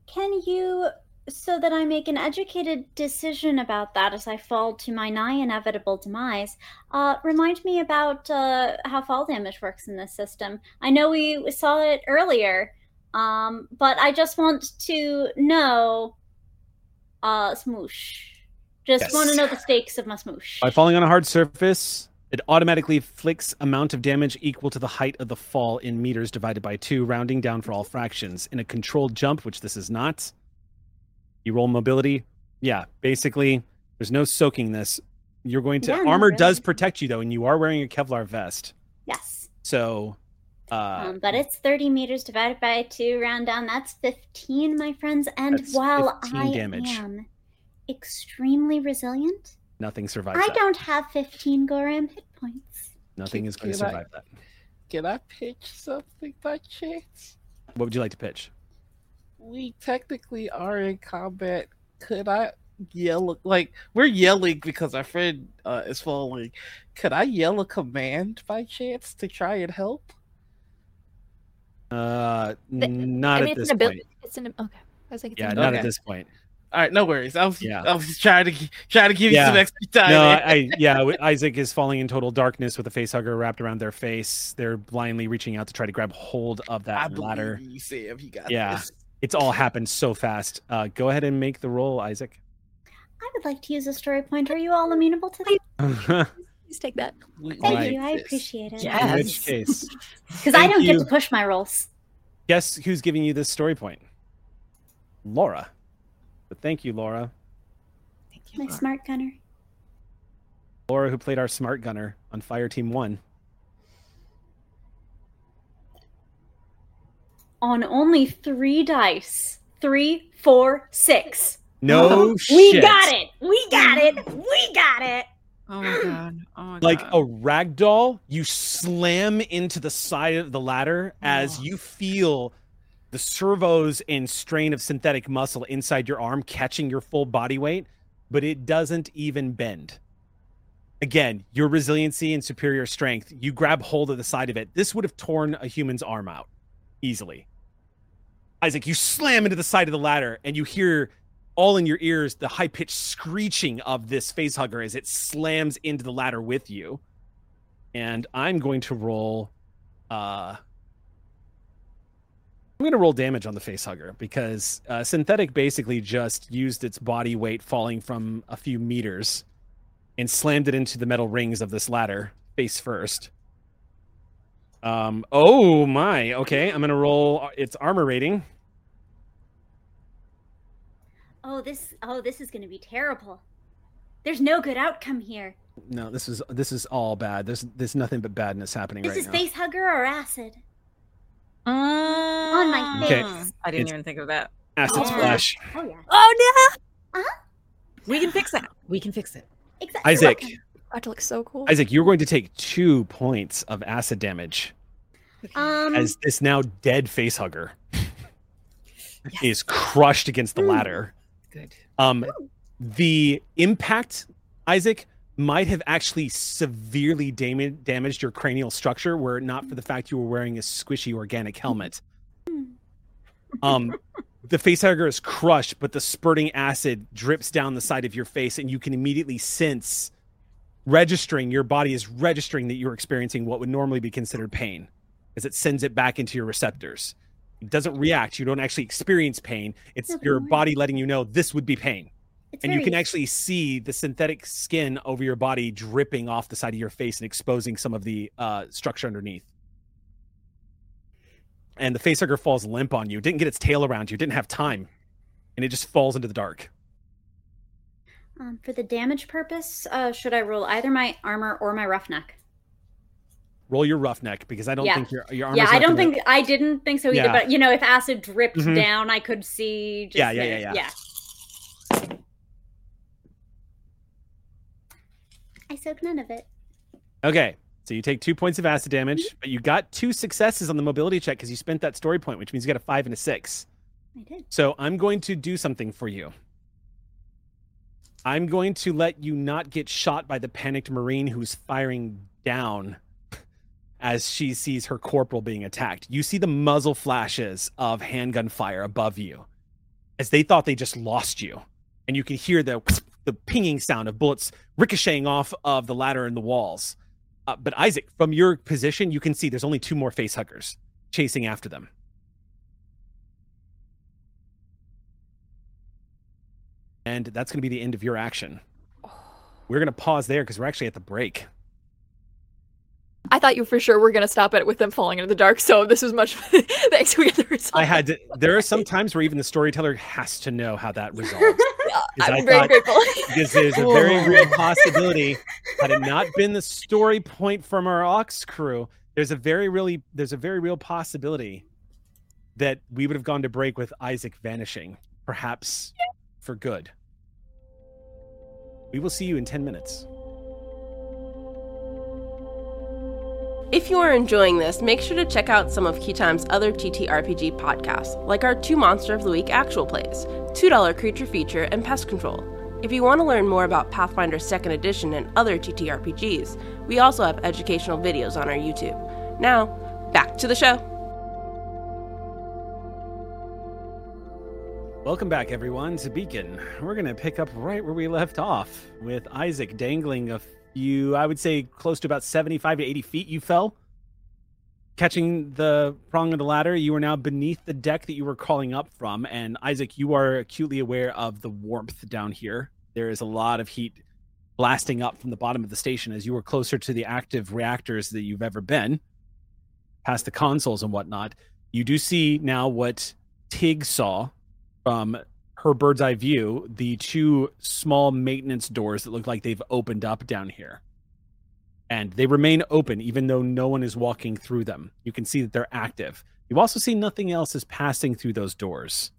Can you, so that I make an educated decision about that as I fall to my nigh inevitable demise, uh, remind me about uh, how fall damage works in this system? I know we saw it earlier, um, but I just want to know, uh, smoosh. Just Yes. want to know the stakes of my smoosh. By falling on a hard surface, it automatically inflicts amount of damage equal to the height of the fall in meters divided by two, rounding down for all fractions. In a controlled jump, which this is not, you roll mobility. Yeah, basically, there's no soaking this. You're going to Yeah, no, armor does protect you though, and you are wearing a Kevlar vest. Yes. So, uh, Um, but it's 30 meters divided by 2, round down. That's 15, my friends. And That's while 15 I damage. am extremely resilient, nothing survives I that. don't have 15 Goram hit points. Nothing is going to Can I- survive that. Can I pitch something by chance? What would you like to pitch? We technically are in combat. Could I yell like we're yelling because our friend uh, is falling? Could I yell a command by chance to try and help? Uh, The- not I mean, at it's this an ability. point. It's an okay. I was like, it's Yeah, an not ability. at this point. All right, no worries. I was Yeah. I was trying to gi- trying to give you some Yeah. extra time. no. I, I yeah, Isaac is falling in total darkness with a facehugger wrapped around their face. They're blindly reaching out to try to grab hold of that believe ladder. you, Sam. You got Yeah. this. It's all happened so fast. Uh, go ahead and make the roll, Isaac. I would like to use a story point. Are you all amenable to that? Please take that. Thank Right. you. I appreciate it. Yeah. In Yes. which case, Because I don't you. get to push my rolls. guess who's giving you this story point? Laura. But thank you, Laura. Thank you. My you. smart gunner. Laura, who played our smart gunner on Fire Team One. On only three dice. Three, four, six. No shit. We shit. got it. We got it. We got it. Oh my god. Oh my Like god. a rag doll, you slam into the side of the ladder as Oh. you feel the servos and strain of synthetic muscle inside your arm catching your full body weight, but it doesn't even bend. Again, your resiliency and superior strength, you grab hold of the side of it. This would have torn a human's arm out easily. Isaac, you slam into the side of the ladder and you hear all in your ears the high pitched screeching of this face hugger as it slams into the ladder with you. And I'm going to roll uh I'm going to roll damage on the face hugger because uh, synthetic basically just used its body weight falling from a few meters and slammed it into the metal rings of this ladder face first. Um oh my. Okay, I'm going to roll uh, its armor rating. Oh, this. Oh, this is going to be terrible. There's no good outcome here. No, this is this is all bad. There's there's nothing but badness happening This right is now. face hugger or acid. On my Okay. face. I didn't It's- even think of that. Acid Oh. splash. Oh yeah. Oh no! We can fix that. We can fix it. Exactly. Isaac, That looks so cool. Isaac, you're going to take two points of acid damage Um. as this now dead face hugger is crushed against the Mm. ladder. Good. Um, the impact, Isaac, might have actually severely dam- damaged your cranial structure were it not for the fact you were wearing a squishy organic helmet. Um, the face hugger is crushed, but the spurting acid drips down the side of your face, and you can immediately sense registering your body is registering that you're experiencing what would normally be considered pain as it sends it back into your receptors. It doesn't react. You don't actually experience pain. It's your body letting you know this would be pain it's and you can actually see the synthetic skin over your body dripping off the side of your face and exposing some of the uh, structure underneath. And the facehugger falls limp on you. Didn't get its tail around you. Didn't have time, and it just falls into the dark. Um, for the damage purpose, uh, should I roll either my armor or my roughneck? Roll your roughneck because I don't Yeah. think your your armor's yeah, I don't think I didn't think so either. Yeah. But you know, if acid dripped Mhm. down, I could see. Just Yeah, yeah, there. yeah, yeah. I soak none of it. Okay, so you take two points of acid damage, mm-hmm. but you got two successes on the mobility check because you spent that story point, which means you got a five and a six. I did. So I'm going to do something for you. I'm going to let you not get shot by the panicked Marine who's firing down as she sees her corporal being attacked. You see the muzzle flashes of handgun fire above you as they thought they just lost you. And you can hear the, the pinging sound of bullets ricocheting off of the ladder and the walls. Uh, but Isaac, from your position, you can see there's only two more face huggers chasing after them. And that's going to be the end of your action. We're going to pause there because we're actually at the break. I thought you for sure were gonna stop it with them falling into the dark. So this was much. Thanks. We get the result. I had to, there are some times where even the storyteller has to know how that resolves. Yeah, 'Cause I I'm very grateful. because there's a very real possibility. Had it not been the story point from our ox crew there's a very really there's a very real possibility that we would have gone to break with isaac vanishing perhaps for good. We will see you in 10 minutes If you are enjoying this, make sure to check out some of Queue Time's other TTRPG podcasts, like our two Monster of the Week actual plays, $2 Creature Feature, and Pest Control. If you want to learn more about Pathfinder 2nd Edition and other TTRPGs, we also have educational videos on our YouTube. Now, back to the show. welcome back everyone to beacon we're going to pick up right where we left off with isaac dangling a few i would say close to about 75 to 80 feet you fell. Catching the prong of the ladder you are now beneath the deck that you were crawling up from. And isaac you are acutely aware of the warmth down here. There is a lot of heat blasting up from the bottom of the station as you were closer to the active reactors that you've ever been, past the consoles and whatnot. You do see now what Tig saw from her bird's eye view the two small maintenance doors that look like they've opened up down here. And they remain open even though no one is walking through them. You can see that they're active. You also see nothing else is passing through those doors.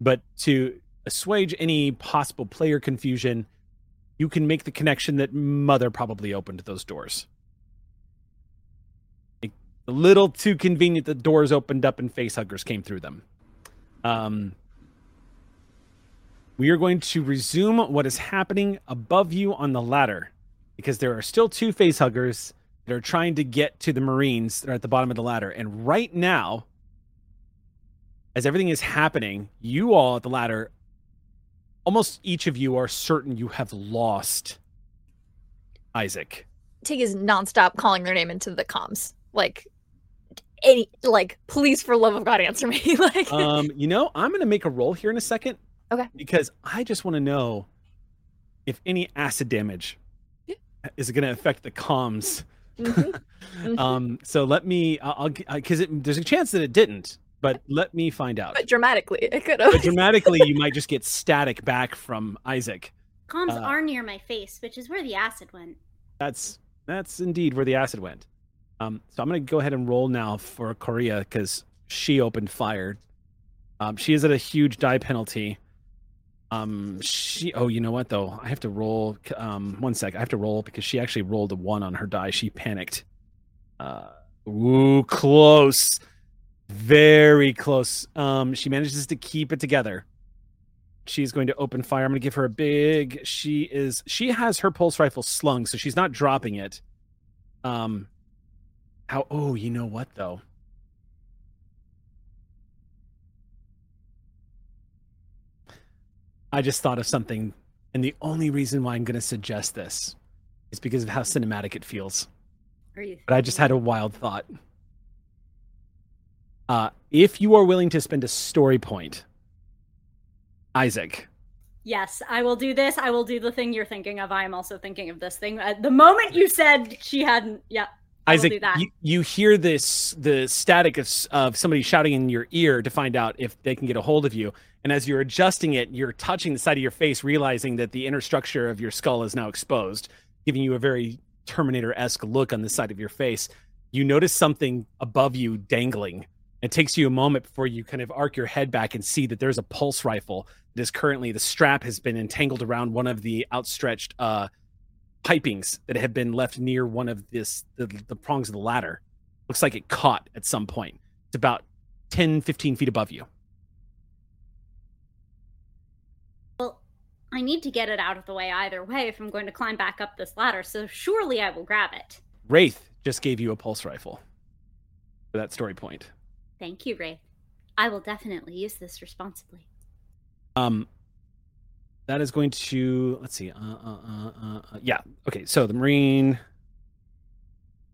But to assuage any possible player confusion, you can make the connection that Mother probably opened those doors. A little too convenient that doors opened up and facehuggers came through them. Um, we are going to resume what is happening above you on the ladder because there are still two face huggers that are trying to get to the Marines that are at the bottom of the ladder. And right now, as everything is happening, you all at the ladder, almost each of you are certain you have lost Isaac. Tig is nonstop calling their name into the comms. Like any like please for love of God answer me. like Um, you know, I'm gonna make a roll here in a second. Okay. Because I just want to know if any acid damage is going to affect the comms. mhm. Um, so let me, I'll, because there's a chance that it didn't, but let me find out. but dramatically it could have dramatically, you might just get static back from Isaac. Comms Uh, are near my face, which is where the acid went. That's that's indeed where the acid went. Um, so I'm gonna go ahead and roll now for Korea because she opened fire. Um, she is at a huge die penalty. Um, she oh, you know what though? I have to roll. Um, one sec. I have to roll because she actually rolled a one on her die. She panicked. Uh, ooh, close, very close. Um, she manages to keep it together. She's going to open fire. I'm going to give her a big. She is. She has her pulse rifle slung, so she's not dropping it. Um. How? Oh, you know what though? I just thought of something, and the only reason why I'm going to suggest this is because of how cinematic it feels. Are you? But I just had a wild thought. Uh, if you are willing to spend a story point, Isaac, Yes, I will do this. I will do the thing you're thinking of. I am also thinking of this thing. At the moment you said she hadn't, yeah, I Isaac, do that. you, you hear this the static of of somebody shouting in your ear to find out if they can get a hold of you. And as you're adjusting it, you're touching the side of your face, realizing that the inner structure of your skull is now exposed, giving you a very Terminator esque look on the side of your face. You notice something above you dangling. It takes you a moment before you kind of arc your head back and see that there's a pulse rifle that is currently the strap has been entangled around one of the outstretched uh, pipings that have been left near one of this the, the prongs of the ladder looks like it caught at some point it's about 10 15 feet above you I need to get it out of the way either way if I'm going to climb back up this ladder, so surely I will grab it. wraith just gave you a pulse rifle for that story point Thank you, Wraith. I will definitely use this responsibly. um that is going to let's see uh, uh, uh, uh, uh, yeah okay so the marine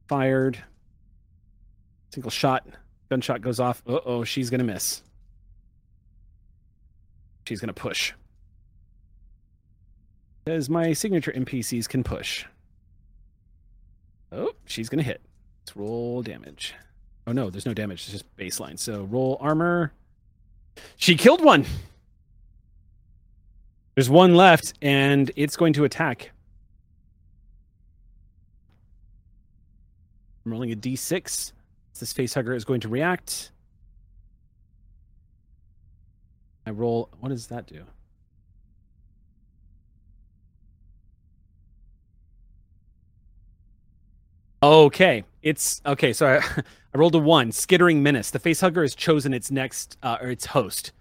fired single shot gunshot goes off uh-oh she's gonna miss she's gonna push because my signature npcs can push oh she's gonna hit let's roll damage oh no there's no damage it's just baseline so roll armor she killed one there's one left, and it's going to attack. I'm rolling a d6. This facehugger is going to react. I roll. What does that do? Okay, it's okay. So I, I rolled a one. Skittering menace. The facehugger has chosen its next uh, or its host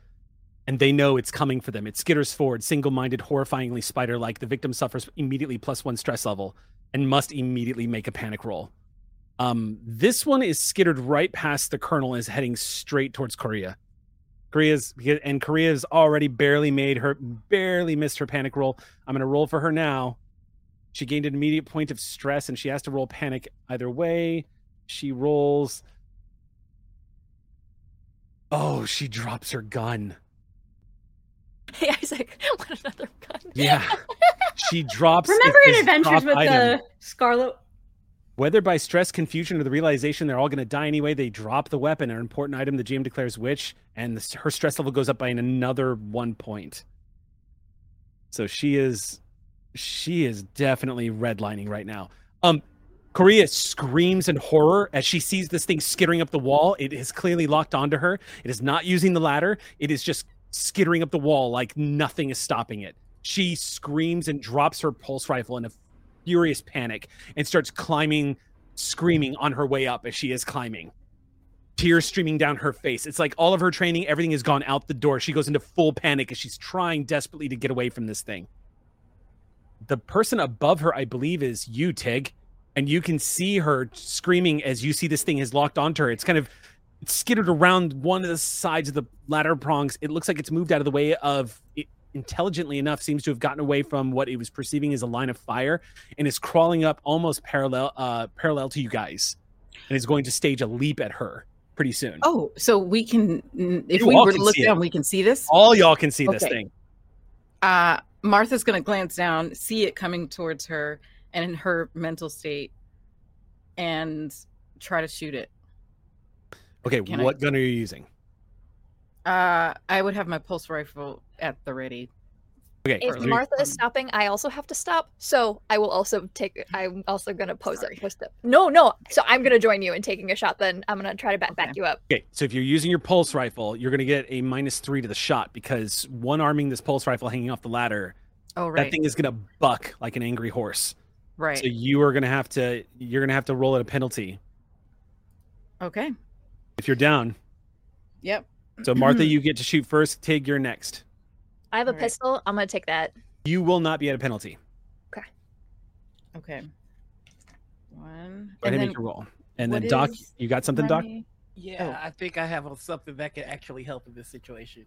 and they know it's coming for them. It skitters forward, single minded, horrifyingly spider like. The victim suffers immediately plus one stress level and must immediately make a panic roll. Um, this one is skittered right past the colonel, is heading straight towards Korea. Korea's and Korea's already barely made her, barely missed her panic roll. I'm to roll for her now. She gained an immediate point of stress and she has to roll panic either way. She rolls. Oh, she drops her gun. Hey Isaac, what another gun? Yeah. She drops. Remember it in Adventures with item. the Scarlet? Whether by stress, confusion, or the realization they're all going to die anyway, they drop the weapon, an important item the GM declares which, and the, her stress level goes up by another one point. So she is, she is definitely redlining right now. Um, Korea screams in horror as she sees this thing skittering up the wall. It is clearly locked onto her. It is not using the ladder. It is just skittering up the wall like nothing is stopping it. She screams and drops her pulse rifle in a furious panic and starts climbing, screaming on her way up as she is climbing. Tears streaming down her face. It's like all of her training, everything has gone out the door. She goes into full panic as she's trying desperately to get away from this thing. The person above her, I believe, is you, Tig. And you can see her screaming as you see this thing has locked onto her. It's kind of skittered around one of the sides of the ladder prongs. It looks like it's moved out of the way of it intelligently enough seems to have gotten away from what it was perceiving as a line of fire and is crawling up almost parallel uh parallel to you guys and is going to stage a leap at her pretty soon. Oh, so we can, if You we were to look see it. down, we can see this. All y'all can see this thing. Uh, Martha's gonna glance down, see it coming towards her, and in her mental state, and try to shoot it. Okay, Can I- what gun are you using? Uh, I would have my pulse rifle at the ready. Okay, If so you're- Martha is stopping, I also have to stop. So I will also take. I'm also gonna pose it. Post it. No, no. So I'm gonna join you in taking a shot. Then I'm gonna try to back, back you up. Okay, so if you're using your pulse rifle, you're going to get a minus three to the shot because one arming this pulse rifle hanging off the ladder, Oh right, that thing is going to buck like an angry horse. right. So you are going to have to you're going to have to roll at a penalty okay. if you're down. Yep. So Martha, you get to shoot first. Tig, you're next. I have a Alright. pistol. I'm gonna take that. You will not be at a penalty. Okay. Okay. One. Go ahead and and then make your roll. And what then Doc, is you got something, Doc? my- Yeah, Oh. I think I have something that can actually help in this situation.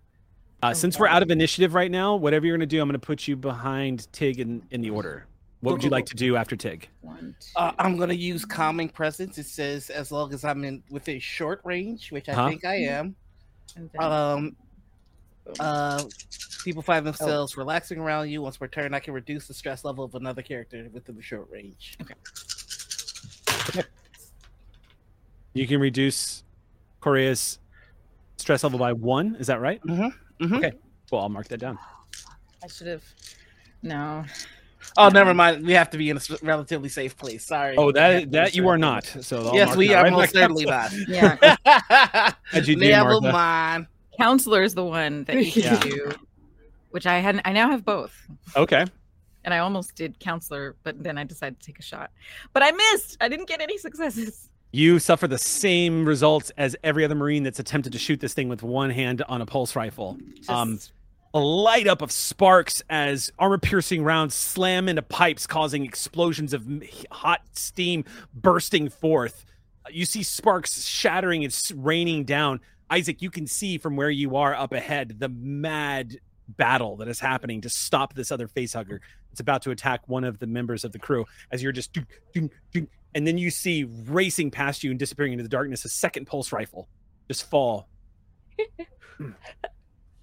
Uh, since we're out of initiative right now, whatever you're going to do, I'm going to put you behind Tig in, in the order. What would you like to do after Tig? One, two, Uh, I'm gonna use calming presence. It says as long as I'm in within short range, which I Huh? think I am. and then- Um, uh, people find Oh. themselves relaxing around you. Once per turn, I can reduce the stress level of another character within the short range. Okay. You can reduce Korea's stress level by one. Is that right? Mm-hmm. mm-hmm. Okay. Well, I'll mark that down. I should have. No. Oh, never mind. We have to be in a relatively safe place. Sorry. Oh, that that you are not. So I'll Yes, we are right most back certainly not. Yeah. How'd you do, Never Martha? mind. Counselor is the one that you Yeah. do, which I hadn't. I now have both. Okay. And I almost did counselor, but then I decided to take a shot. But I missed. I didn't get any successes. You suffer the same results as every other Marine that's attempted to shoot this thing with one hand on a pulse rifle. Um, a light up of sparks as armor piercing rounds slam into pipes, causing explosions of hot steam bursting forth. You see sparks shattering and raining down. Isaac, you can see from where you are up ahead the mad battle that is happening to stop this other facehugger. It's about to attack one of the members of the crew as you're just ding, ding, ding, and then you see racing past you and disappearing into the darkness a second pulse rifle just fall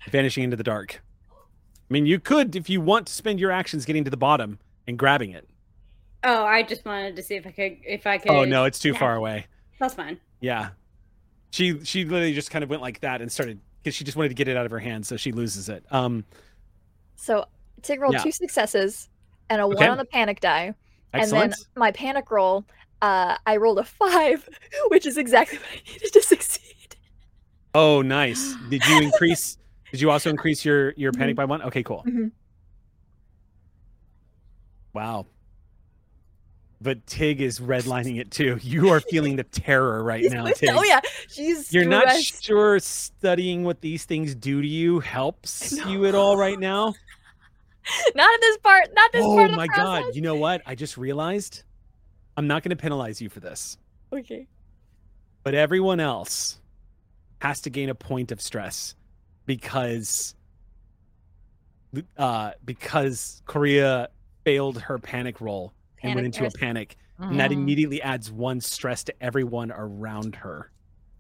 vanishing into the dark. I mean, you could, if you want to spend your actions getting to the bottom and grabbing it. Oh, I just wanted to see if I could. If I oh, could. Oh no, it's too Yeah. far away. That's fine. Yeah, she she literally just kind of went like that and started because she just wanted to get it out of her hand, so she loses it. Um, So Tig rolled Yeah. two successes and a Okay. one on the panic die. excellent. And then my panic roll, uh, I rolled a five, which is exactly what I needed to succeed. oh, nice. Did you increase? did you also increase your your panic by one? Okay, cool. Mhm. Wow. But Tig is redlining it too. You are feeling the terror right now, Tig. oh yeah, she's You're not sure studying what these things do to you helps you at all right now? not in this part. Not this oh part of the my god! You know what? I just realized I'm not going to penalize you for this, Okay. but everyone else has to gain a point of stress because uh because Korea failed her panic roll and went Panic into a risk. panic, and that Mhm. immediately adds one stress to everyone around her.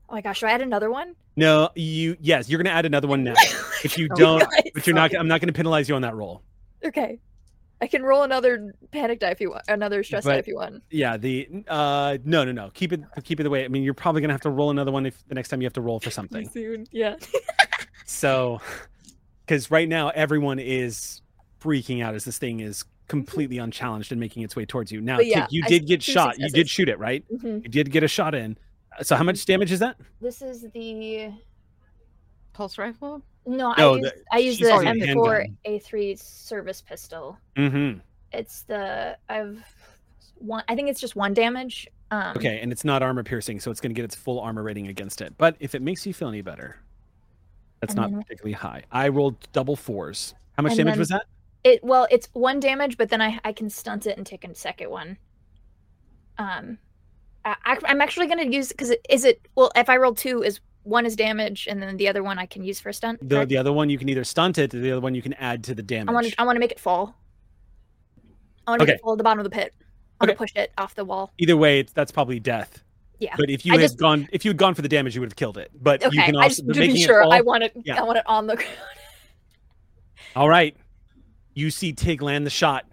Oh my gosh, should I add another one? No, you yes, you're going to add another one now. If you Oh, don't, but you're not. I'm not going to penalize you on that roll. Okay. I can roll another panic die if you want, another stress die if you want. Yeah, the uh no no no. Keep it keep it the way. I mean, you're probably gonna have to roll another one if the next time you have to roll for something. Soon. Yeah. So because right now everyone is freaking out as this thing is completely unchallenged and making its way towards you. Now, yeah, Tig, you did s- get two shot. You did shoot it, right? Mhm. You did get a shot in. Uh, So how much damage is that? This is the Pulse rifle? no. No, I use the- I use she's the using a M4 handgun. A3 service pistol. Mm-hmm. It's the I've one. I think it's just one damage. Um, Okay, and it's not armor piercing, so it's going to get its full armor rating against it. But if it makes you feel any better, that's not then- particularly high. I rolled double fours. How much damage then- was that? It well, it's one damage, but then I I can stunt it and take a second one. Um, I, I'm actually gonna use because is it well if I roll two is one is damage and then the other one I can use for a stunt. The correct? the other one you can either stunt it, or the other one you can add to the damage. I want to I want to make it fall. I want to Okay. make it fall at the bottom of the pit. I want Okay. to push it off the wall. Either way, it's, that's probably death. Yeah. But if you I had just- gone, if you had gone for the damage, you would have killed it. But you Okay, can I just to be making sure I want it. Yeah. I want it on the ground. All right. You see Tig land the shot.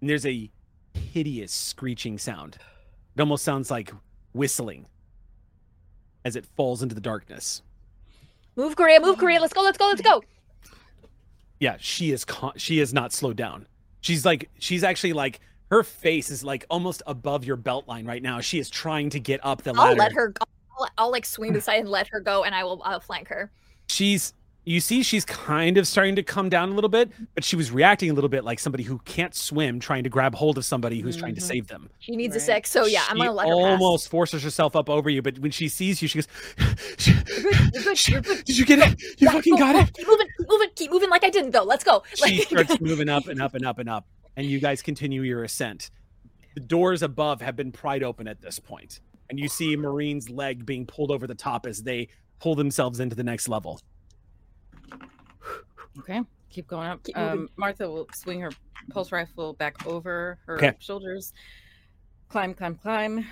And there's a hideous screeching sound. It almost sounds like whistling as it falls into the darkness. Move, Korea. Move, Korea. Let's go. Let's go. Let's go. Yeah, she is con- she is not slowed down. She's like she's actually like her face is like almost above your belt line right now. She is trying to get up the ladder. I'll let her. Go. I'll, I'll like swing to the side and let her go, and I will. I'll flank her. she's you see she's kind of starting to come down a little bit but she was reacting a little bit like somebody who can't swim trying to grab hold of somebody who's trying to Mhm. save them She needs a Right. sec. So yeah, I'm She gonna let her almost forces herself up over you but when she sees you she goes. You're good. You're good. You're good. did you get it you Yeah, fucking go, got go. it Keep moving. Keep moving. Keep moving like I didn't though. Let's go. she starts moving up and up and up and up and you guys continue your ascent the doors above have been pried open at this point and you see marine's leg being pulled over the top as they pull themselves into the next level Okay. Keep going up. Keep um, Martha will swing her pulse rifle back over her Okay. shoulders. Climb, climb, climb.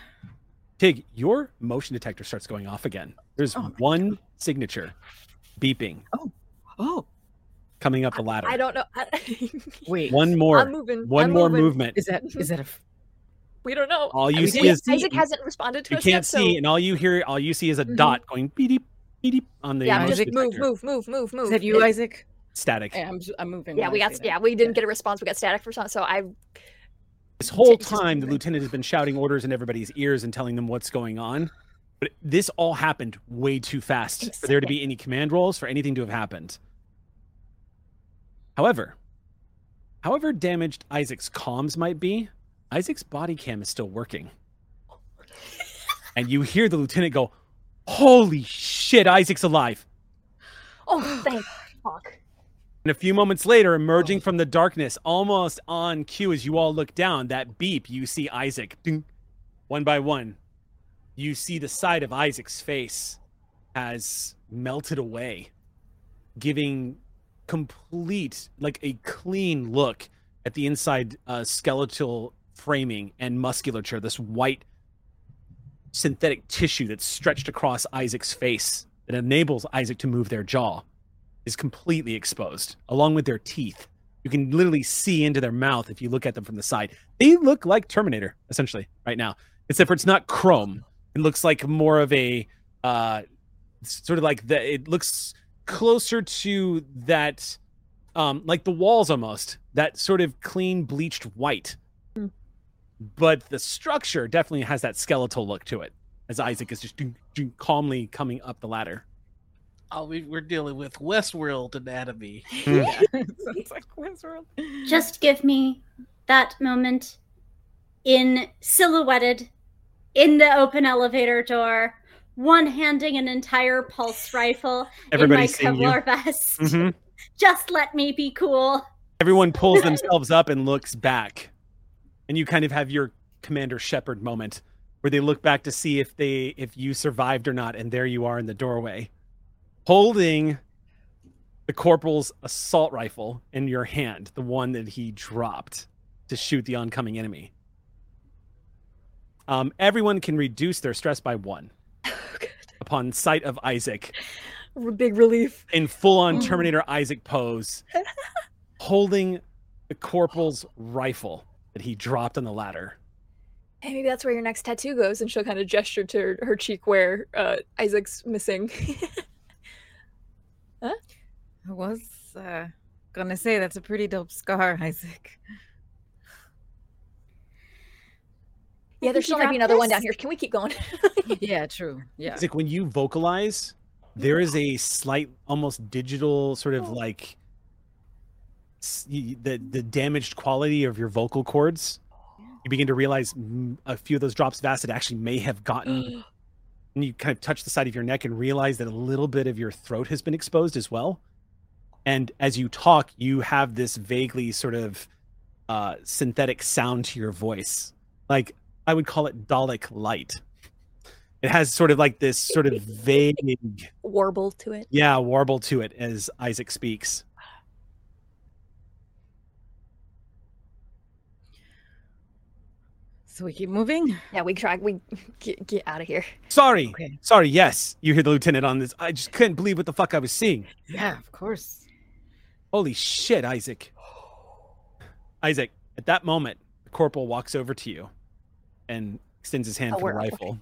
Tig, your motion detector starts going off again. There's Oh my one signature beeping Oh, oh. coming up the ladder. I don't know. wait. One more. I'm more, moving. one I'm more moving. movement. Is that is that a f- We don't know. All you we see is see Isaac hasn't responded to you us can't yet, see, so- and all you hear, all you see is a Mhm. dot going beep beep beep on the yeah, motion just move, move, move, move, move. is that you, It- Isaac? Static. Yeah, I'm, I'm moving. Yeah, we got. say that. Yeah, we didn't get a response. We got static for some. So I. This whole time, the lieutenant has been shouting orders in everybody's ears and telling them what's going on. But this all happened way too fast In for there to be any command rolls for anything to have happened. However, however damaged Isaac's comms might be, Isaac's body cam is still working. and you hear the lieutenant go, Holy shit, Isaac's alive. Oh, thank fuck. And a few moments later, emerging from the darkness, almost on cue as you all look down, that beep, you see Isaac. Ding. One by one, you see the side of Isaac's face has melted away, giving complete, like a clean look at the inside uh, skeletal framing and musculature, this white synthetic tissue that's stretched across Isaac's face that enables Isaac to move their jaw is completely exposed, along with their teeth. You can literally see into their mouth if you look at them from the side. They look like Terminator, essentially, right now. Except for it's not chrome. It looks like more of a uh sort of like the it looks closer to that um like the walls almost, that sort of clean bleached white. Hmm. But the structure definitely has that skeletal look to it, as Isaac is just calmly coming up the ladder. Oh, we, we're dealing with Westworld anatomy. Sounds like Westworld. Just give me that moment in silhouetted in the open elevator door, one handing an entire pulse rifle Everybody's in seeing my you. Kevlar vest. Mhm. Just let me be cool. Everyone pulls themselves up and looks back. And you kind of have your Commander Shepard moment where they look back to see if they if you survived or not, and there you are in the doorway. Holding the corporal's assault rifle in your hand, the one that he dropped to shoot the oncoming enemy. Um, everyone can reduce their stress by one upon sight of Isaac Big relief. in full on Mm. Terminator Isaac pose, holding the corporal's rifle that he dropped on the ladder. Hey, maybe that's where your next tattoo goes, and she'll kind of gesture to her, her cheek where uh, Isaac's missing. I was uh, gonna say that's a pretty dope scar, Isaac. yeah, there think still you might be got another one down here. Can we keep going? yeah, true. Yeah. It's like when you vocalize, there is a slight, almost digital sort of like the the damaged quality of your vocal cords. You begin to realize mm, a few of those drops of acid actually may have gotten. and you kind of touch the side of your neck and realize that a little bit of your throat has been exposed as well. And as you talk, you have this vaguely sort of uh, synthetic sound to your voice. Like I would call it Dalek light. It has sort of like this sort of vague, Warble to it. yeah, warble to it as Isaac speaks. So we keep moving. Yeah, we try. We get, get out of here. Sorry, Okay. sorry. Yes, you hear the lieutenant on this. I just couldn't believe what the fuck I was seeing. Yeah, of course. Holy shit, Isaac. Isaac, at that moment, the corporal walks over to you and extends his hand Oh, for the rifle.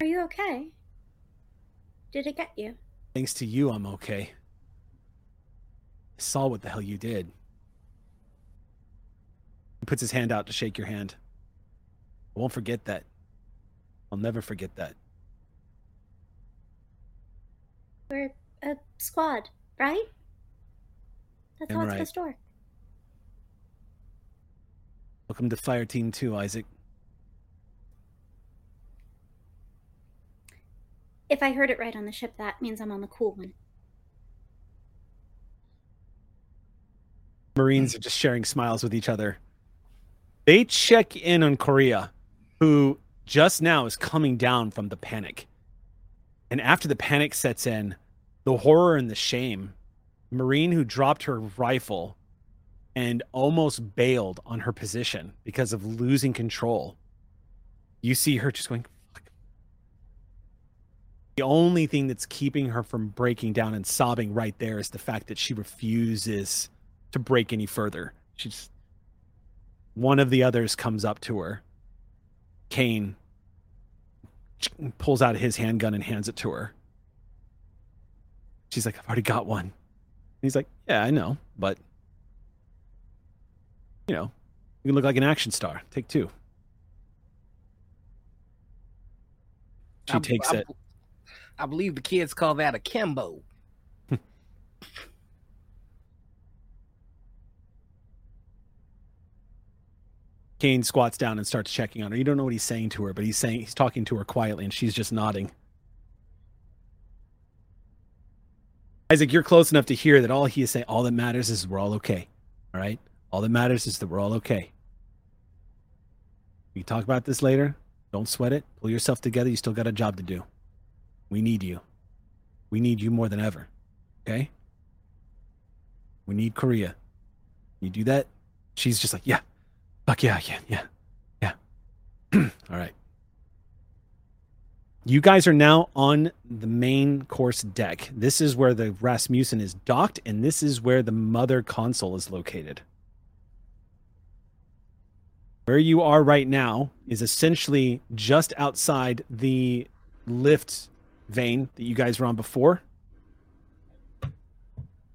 Are you okay? Did it get you? Thanks to you, I'm okay. I saw what the hell you did. He puts his hand out to shake your hand. I won't forget that. I'll never forget that. We're a squad, right? That's Damn how it's right. supposed to work. Welcome to Fire Team 2, Isaac. If I heard it right on the ship, that means I'm on the cool one. Marines are just sharing smiles with each other. They check in on Korea, who just now is coming down from the panic. And after the panic sets in, the horror and the shame, Marine who dropped her rifle and almost bailed on her position because of losing control. You see her just going, fuck. The only thing that's keeping her from breaking down and sobbing right there is the fact that she refuses to break any further. She's one of the others comes up to her. Kane pulls out his handgun and hands it to her. She's like, I've already got one. And he's like, Yeah, I know, but you know, you can look like an action star. Take two. She I- takes I- it. I believe the kids call that a Kimbo. Kane squats down and starts checking on her. You don't know what he's saying to her, but he's saying he's talking to her quietly, and she's just nodding. Isaac, you're close enough to hear that all he is saying, all that matters is we're all okay. All right? All that matters is that we're all okay. We talk about this later. Don't sweat it. Pull yourself together. You still got a job to do. We need you. We need you more than ever. Okay? We need Korea. You do that? She's just like, yeah, Fuck yeah, yeah, yeah, yeah. All right. You guys are now on the main course deck. This is where the Rasmussen is docked, and this is where the mother console is located. Where you are right now is essentially just outside the lift vein that you guys were on before.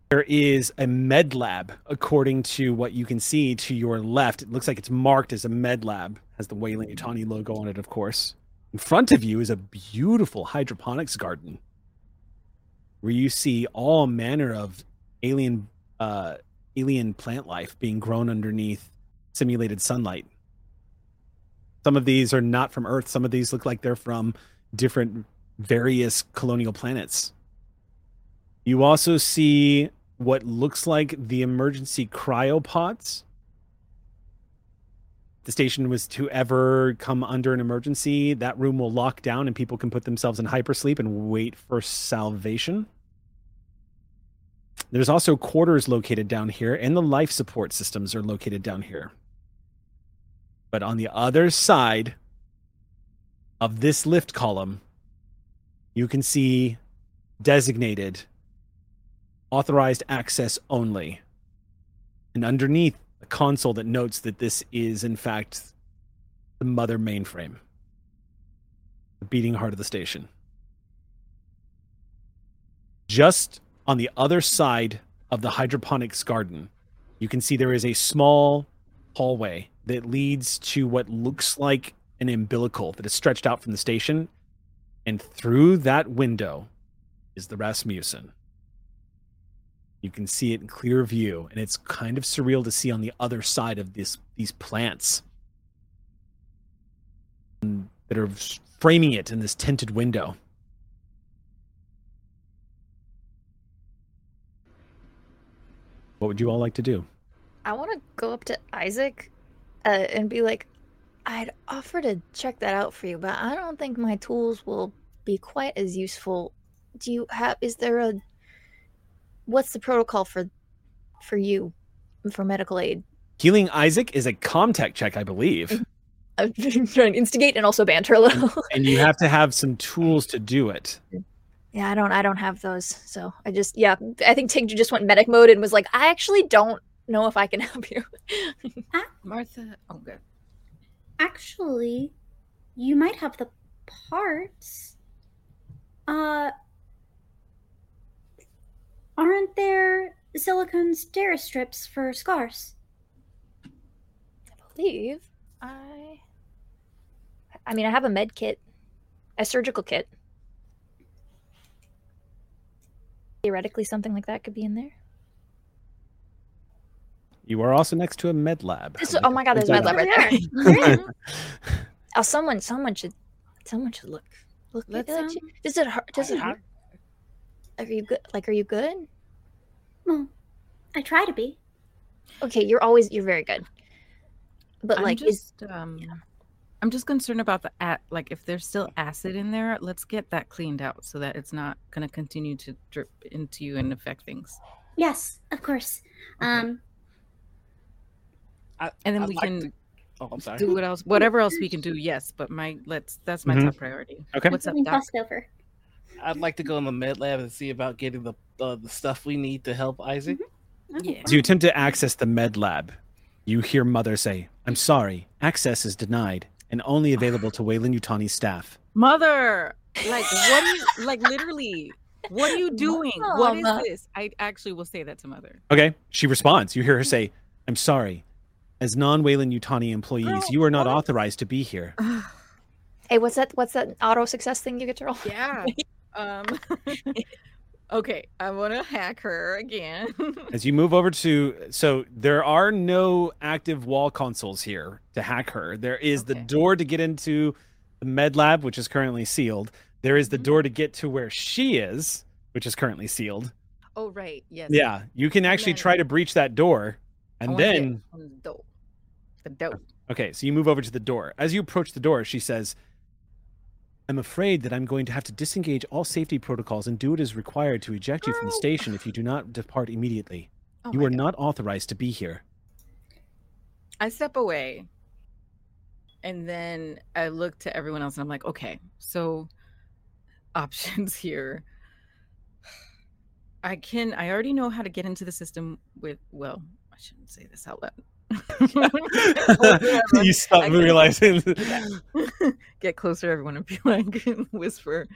There is a med lab, according to what you can see to your left. It looks like it's marked as a med lab, has the Weyland-Yutani logo on it, of course. In front of you is a beautiful hydroponics garden where you see all manner of alien uh, alien plant life being grown underneath simulated sunlight. Some of these are not from Earth. Some of these look like they're from different various colonial planets. You also see what looks like the emergency cryopods. The station was to ever come under an emergency, that room will lock down and people can put themselves in hypersleep and wait for salvation. There's also quarters located down here, and the life support systems are located down here. But on the other side of this lift column, you can see designated authorized access only. and underneath console that notes that this is in fact the mother mainframe, the beating heart of the station. Just on the other side of the hydroponics garden, you can see there is a small hallway that leads to what looks like an umbilical that is stretched out from the station. And through that window is the Rasmussen. You can see it in clear view, and it's kind of surreal to see on the other side of this these plants that are framing it in this tinted window. What would you all like to do? I want to go up to Isaac uh, and be like, I'd offer to check that out for you, but I don't think my tools will be quite as useful. Do you have? Is there a? What's the protocol for, for you, for medical aid? Healing Isaac is a comtech check, I believe, I'm trying to instigate and also banter a little. and you have to have some tools to do it. yeah, I don't. I don't have those. So I just. Yeah, I think Tig just went medic mode and was like, I actually don't know if I can help you. Martha. Oh, good. Actually, you might have the parts. Uh, aren't there silicone steri strips for scars? I believe I. I mean, I have a med kit, a surgical kit. Theoretically, something like that could be in there. You are also next to a med lab. This- oh my god, there's a med lab right there. oh, someone, someone should, someone should look. Look Let's, at um. Does it hurt? Does it hurt? Are you good? Like, are you good? Well, I try to be. Okay, you're always you're very good. But I'm like, is just, um, I'm just concerned about the at like if there's still acid in there, let's get that cleaned out so that it's not going to continue to drip into you and affect things. Yes, of course. Okay. Um, I, And then I'd we like can to- Oh, I'm sorry. do what else, whatever else we can do. Yes, but my let's that's my Mhm. top priority. Okay. What's up, something Doc? tossed over. I'd like to go in the med lab and see about getting the uh, the stuff we need to help Isaac. Yeah. As you attempt to access the med lab, you hear Mother say, I'm sorry, access is denied and only available to Weyland-Yutani's staff. Mother, like what? Are you, like literally, what are you doing? What Mama. is this? I actually will say that to mother. Okay. She responds. You hear her say, I'm sorry. As non Weyland-Yutani employees, Girl, you are not what? authorized to be here. hey, what's that? What's that auto success thing you get to roll? Yeah. um. okay, I want to hack her again. As you move over to, so there are no active wall consoles here to hack her. There is the door to get into the med lab, which is currently sealed. There is the Mhm. door to get to where she is, which is currently sealed. oh right, yes. Yeah, you can actually then- try to breach that door. And wanna then, the door. The dope. okay, so you move over to the door. As you approach the door, she says, I'm afraid that I'm going to have to disengage all safety protocols and do what is required to eject you from the station if you do not depart immediately. Oh you are God. not authorized to be here. I step away, and then I look to everyone else, and I'm like, okay, so options here. I can. I already know how to get into the system with. Well, I shouldn't say this out loud. you stop I realizing. get closer everyone and be like whisper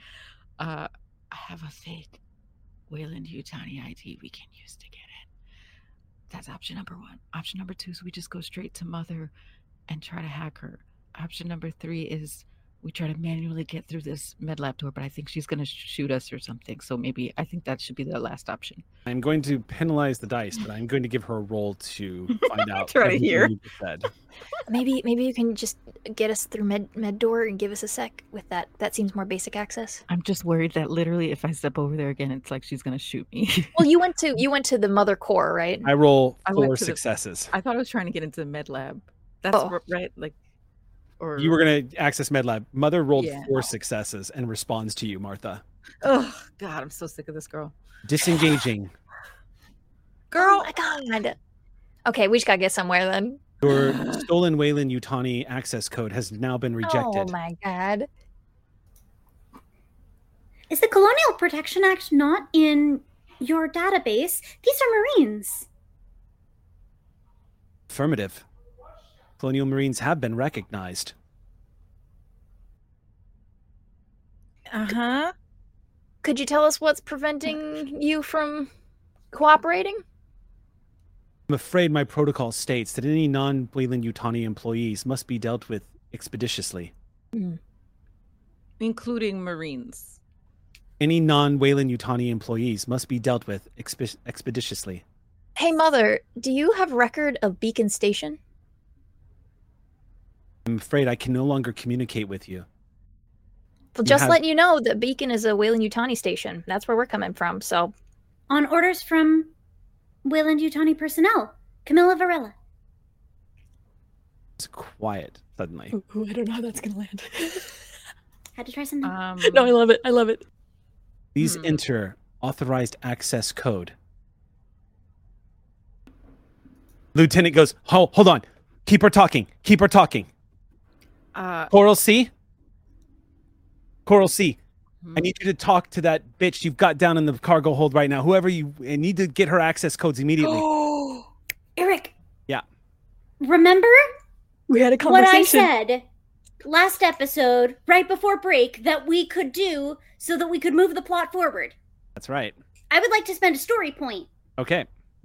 uh i have a fake Weyland-Yutani id we can use to get in. That's option number one. Option number two is we just go straight to mother and try to hack her. Option number three is we try to manually get through this med lab door but i think she's going to shoot us or something so maybe i think that should be the last option I'm going to penalize the dice, but I'm going to give her a roll to find out. Try to hear. said. Maybe maybe you can just get us through med med door and give us a sec with that. That seems more basic access. i'm just worried that literally if i step over there again it's like she's going to shoot me Well, you went to you went to the mother core, right? I roll I went four the- successes. i thought i was trying to get into the med lab that's Oh. right like or You were going to access MedLab. Mother rolled Yeah. four successes and responds to you, Martha. Oh God, I'm so sick of this girl. Disengaging. Girl, oh my god. Okay, we just gotta get somewhere then. Your stolen Weyland-Yutani access code has now been rejected. Oh rejected. my god. Is the Colonial Protection Act not in your database? These are Marines. Affirmative. Colonial Marines have been recognized. Uh huh. Could you tell us what's preventing you from cooperating? I'm afraid my protocol states that any non Weyland-Yutani employees must be dealt with expeditiously. Including Marines. Any non Weyland-Yutani employees must be dealt with expe- expeditiously. Hey, Mother, do you have record of Beacon Station? I'm afraid I can no longer communicate with you. Well, You just have- letting you know that Beacon is a Weyland-Yutani station. That's where we're coming from. So, On orders from Weyland-Yutani personnel, Camilla Varela. It's quiet suddenly. Ooh, I don't know how that's gonna land. Had to try something. Um, no, I love it. I love it. Please Hmm. enter authorized access code. Lieutenant goes, hold, hold on. Keep her talking. Keep her talking. Uh, Coral C? Coral C, I hmm. need you to talk to that bitch you've got down in the cargo hold right now. Whoever you I need to get her access codes immediately. Eric. Yeah. Remember We had a conversation. what I said last episode, right before break, that we could do so that we could move the plot forward? That's right. I would like to spend a story point. Okay.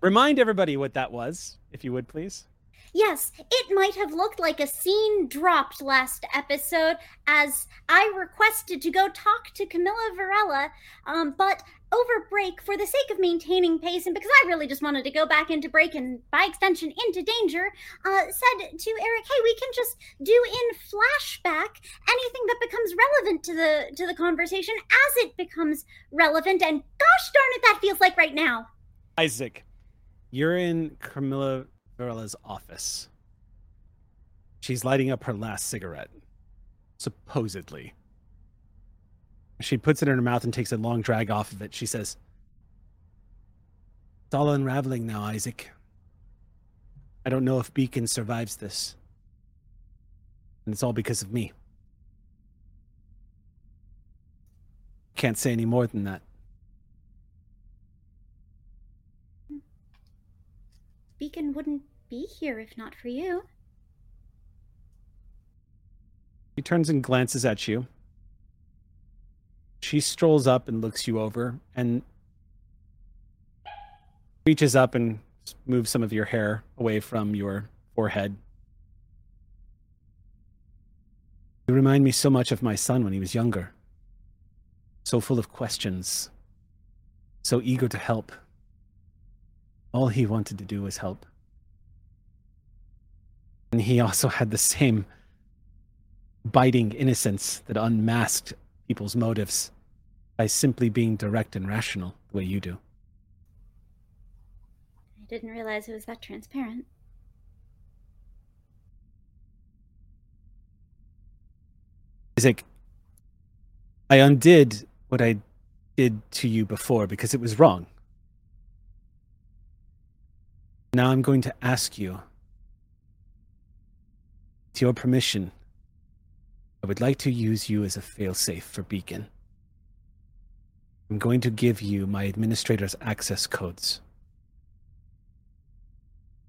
Remind everybody what that was, if you would please. Yes, it might have looked like a scene dropped last episode as I requested to go talk to Camilla Varela, um, but over break, for the sake of maintaining pace and because I really just wanted to go back into break and by extension into danger, uh, said to Eric, "Hey, we can just do in flashback anything that becomes relevant to the to the conversation as it becomes relevant." And gosh darn it, that feels like right now. Isaac, you're in Camilla Varela's office. She's lighting up her last cigarette, supposedly. She puts it in her mouth and takes a long drag off of it. She says, It's all unraveling now, Isaac. I don't know if Beacon survives this. And it's all because of me. Can't say any more than that. Beacon wouldn't be here if not for you. She turns and glances at you. She strolls up and looks you over and reaches up and moves some of your hair away from your forehead. You remind me so much of my son when he was younger. So full of questions, so eager to help. All he wanted to do was help. And he also had the same biting innocence that unmasked people's motives by simply being direct and rational the way you do. I didn't realize it was that transparent. Isaac, I undid what I did to you before because it was wrong. Now I'm going to ask you, with your permission, I would like to use you as a failsafe for Beacon. I'm going to give you my administrator's access codes.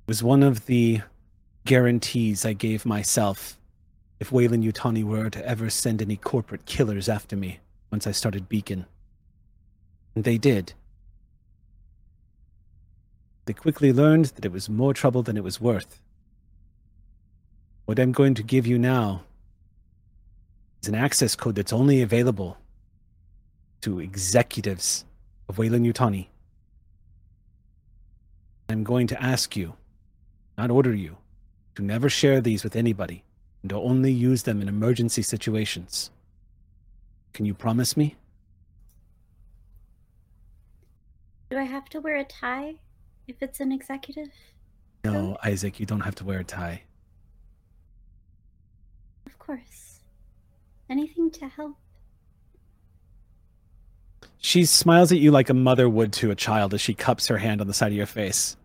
It was one of the guarantees I gave myself if Weyland-Yutani were to ever send any corporate killers after me once I started Beacon. And they did. They quickly learned that it was more trouble than it was worth. What I'm going to give you now is an access code that's only available to executives of Weyland-Yutani. I'm going to ask you, not order you, to never share these with anybody and to only use them in emergency situations. Can you promise me? Do I have to wear a tie if it's an executive? No, Isaac, you don't have to wear a tie. Course. Anything to help. She smiles at you like a mother would to a child as she cups her hand on the side of your face.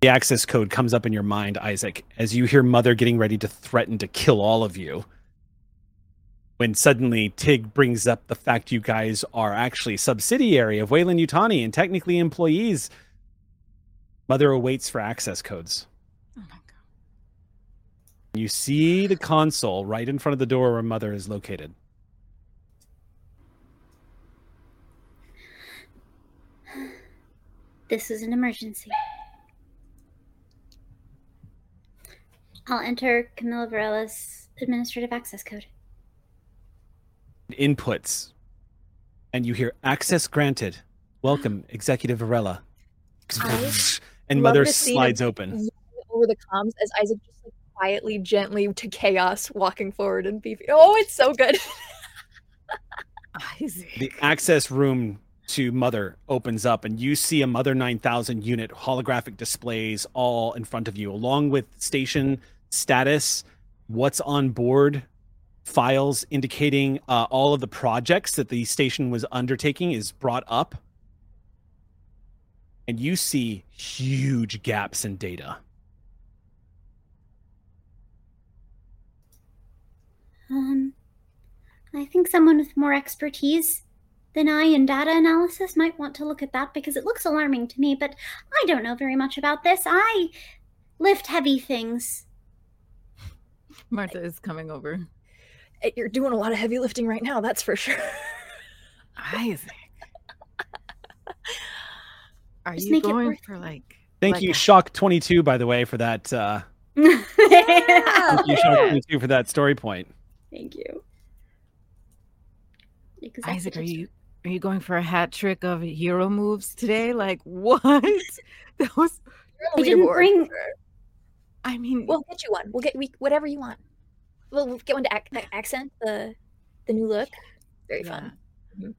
The access code comes up in your mind, Isaac, as you hear Mother getting ready to threaten to kill all of you. When suddenly Tig brings up the fact you guys are actually subsidiary of Weyland-Yutani and technically employees. Mother awaits for access codes. You see the console right in front of the door where Mother is located. This is an emergency. I'll enter Camilla Varela's administrative access code. Inputs. And you hear access granted. Welcome, Executive Varela. I And Mother the scene of slides open. over the comms as Isaac just quietly, gently to chaos, walking forward and beefing. Oh, it's so good. Isaac. The access room to Mother opens up, and you see a Mother 9000 unit holographic displays all in front of you, along with station status, what's on board, files indicating uh, all of the projects that the station was undertaking is brought up. And you see huge gaps in data. Um, I think someone with more expertise than I in data analysis might want to look at that because it looks alarming to me, but I don't know very much about this. I lift heavy things. Martha is coming over. Eh, You're doing a lot of heavy lifting right now, that's for sure. Isaac. Are Just you make going for like Thank like you, a- Shock 22, by the way, for that. Uh, Thank thank you, Shock 22, for that story point. You. Isaac, are you are you going for a hat trick of hero moves today? Like what? that was I didn't bring. I mean We'll get you one. We'll get we whatever you want. We'll, we'll get one to ac- accent the the new look. Very fun. Mm-hmm.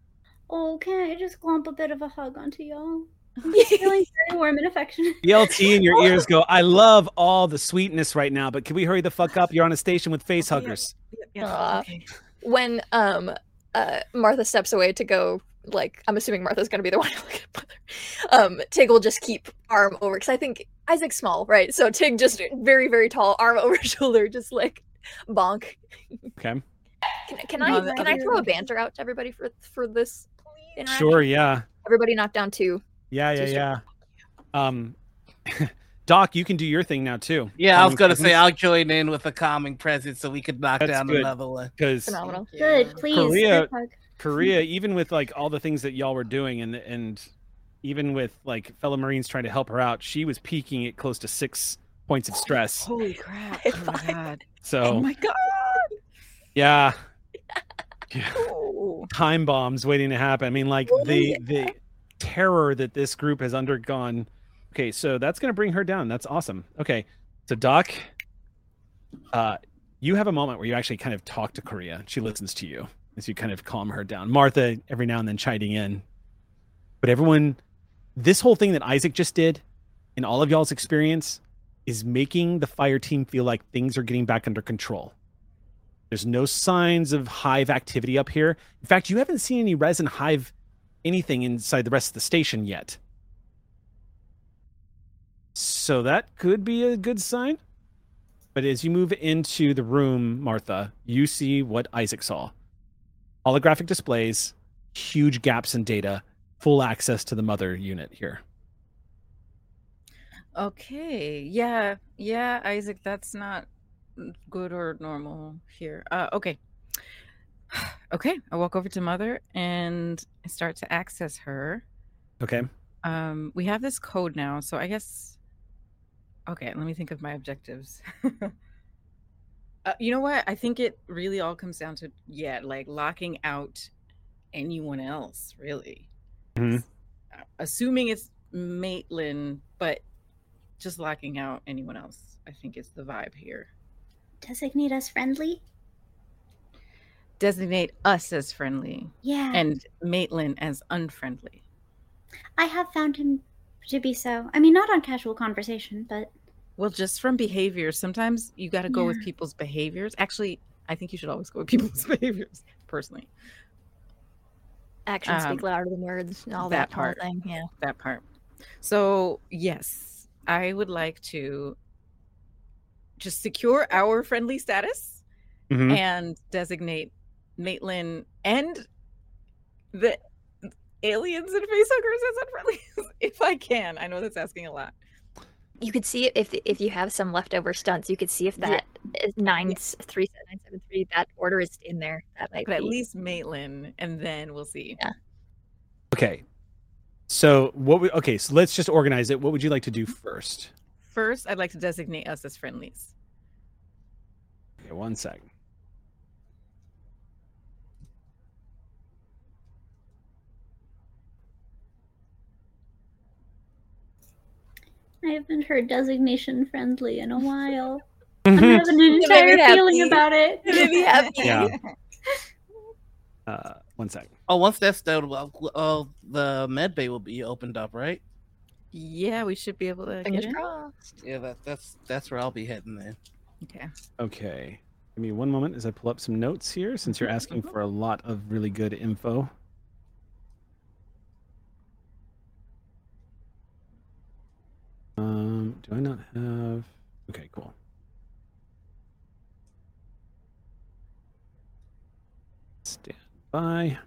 Oh, can I just glomp a bit of a hug onto y'all? I'm feeling very warm and affectionate. BLT in your ears go, I love all the sweetness right now, but can we hurry the fuck up? You're on a station with face Okay, yeah. huggers. Yeah, okay. When um uh Martha steps away to go like I'm assuming Martha's gonna be the one to look at Mother. Um Tig will just keep arm over because I think Isaac's small, right? So Tig just very, very tall, arm over shoulder, just like bonk. Okay. Can, can I can I throw a banter out to everybody for for this? Sure, yeah. Everybody knock down two. Yeah, yeah, Two yeah. Um Doc, you can do your thing now too. Yeah, I was gonna say I'll join in with a calming presence so we could knock That's down good. another one. because Phenomenal. Good, please. Korea- good. Korea, even with like all the things that y'all were doing and and even with like fellow Marines trying to help her out, she was peaking at close to six points of stress. Holy crap. Oh my god. So Oh my god. yeah. Yeah. Time bombs waiting to happen. I mean, like the the terror that this group has undergone. Okay, so that's gonna bring her down. That's awesome. Okay, so Doc, uh, you have a moment where you actually kind of talk to Korea. She listens to you as you kind of calm her down. Martha every now and then chiding in, but everyone, this whole thing that Isaac just did, in all of y'all's experience, is making the fire team feel like things are getting back under control. There's no signs of hive activity up here. In fact, you haven't seen any resin hive anything inside the rest of the station yet. So that could be a good sign. But as you move into the room, Martha, you see what Isaac saw holographic displays, huge gaps in data, full access to the mother unit here. Okay. Yeah. Yeah, Isaac, that's not good or normal here. Uh okay. Okay, I walk over to mother and I start to access her. Okay. Um we have this code now, so I guess Okay, let me think of my objectives. uh, you know what? I think it really all comes down to yeah, like locking out anyone else, really. Mhm. Uh, Assuming it's Maitland, but just locking out anyone else, I think is the vibe here. Designate us friendly? Designate us as friendly Yeah. and Maitland as unfriendly. I have found him to be so. I mean, not on casual conversation, but Well, just from behavior, sometimes you got to go with people's behaviors. Actually, I think you should always go with people's behaviors, personally. Actions speak Um, louder than words and all that that, whole part. thing. Yeah. that part. So, yes, I would like to just secure our friendly status Mhm. and designate Maitland and the aliens and facehuggers as unfriendly if I can. I know that's asking a lot. you could see if if you have some leftover stunts, you could see if Yeah. that is nine three seven nine seven three that order is in there. That might But at least Maitland, and then we'll see. Yeah. Okay. So what? We, okay, so let's just organize it. What would you like to do mm-hmm. first? First, I'd like to designate us as friendlies. Okay, one sec. I haven't heard designation friendly in a while. I'm having an It entire feeling happy. about it. It made me happy. Yeah. Uh, one sec. Oh, once that's done, well, uh, the med bay will be opened up, right? Yeah, we should be able to Fingers get in. crossed. Yeah, that, that's that's where I'll be heading then. Okay. Okay. Give me one moment as I pull up some notes here, since you're asking for a lot of really good info. Um, do I not have? Okay, cool. Stand by.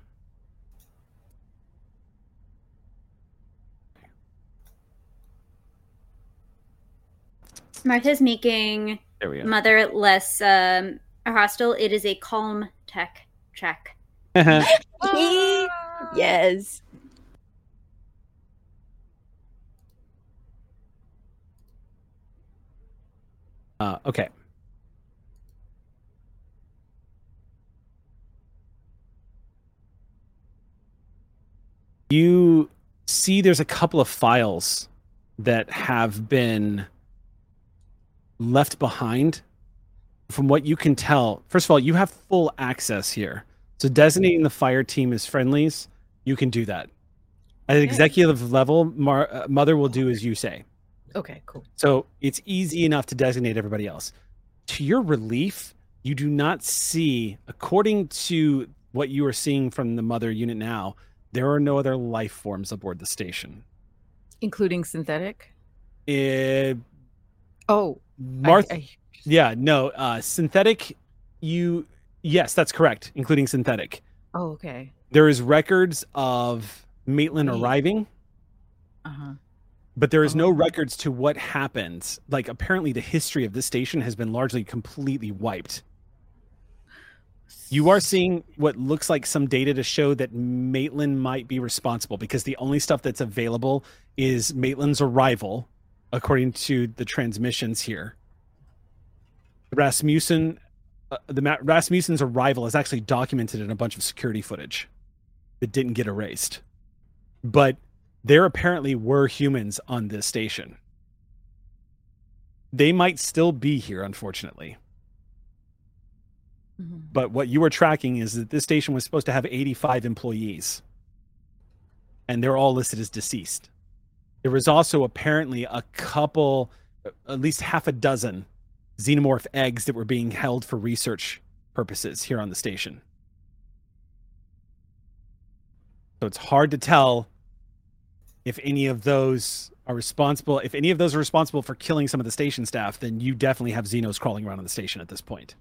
Martha's making There we go. mother less um, hostile. It is a calm tech check. yes. Uh, okay. You see, there's a couple of files that have been left behind. From what you can tell, first of all, you have full access here. So designating the fire team as friendlies, you can do that. At an executive level, Mar- uh, Mother will do as you say. Okay, cool. So it's easy enough to designate everybody else. To your relief, you do not see, according to what you are seeing from the mother unit now, there are no other life forms aboard the station. Including synthetic. Eh, Oh, Martha, I- yeah, no, uh, synthetic. You, yes, that's correct, including synthetic. oh, okay. There is records of Maitland arriving, Uh huh. But there is no Oh. records to what happened. Like apparently, the history of this station has been largely completely wiped. You are seeing what looks like some data to show that Maitland might be responsible because the only stuff that's available is Maitland's arrival, according to the transmissions here. Rasmussen, uh, the Rasmussen's arrival is actually documented in a bunch of security footage that didn't get erased. But there apparently were humans on this station. They might still be here, unfortunately. Mhm. But what you are tracking is that this station was supposed to have 85 employees, and they're all listed as deceased. There was also apparently a couple, at least half a dozen xenomorph eggs that were being held for research purposes here on the station. So it's hard to tell if any of those are responsible. If any of those are responsible for killing some of the station staff, then you definitely have xenos crawling around on the station at this point.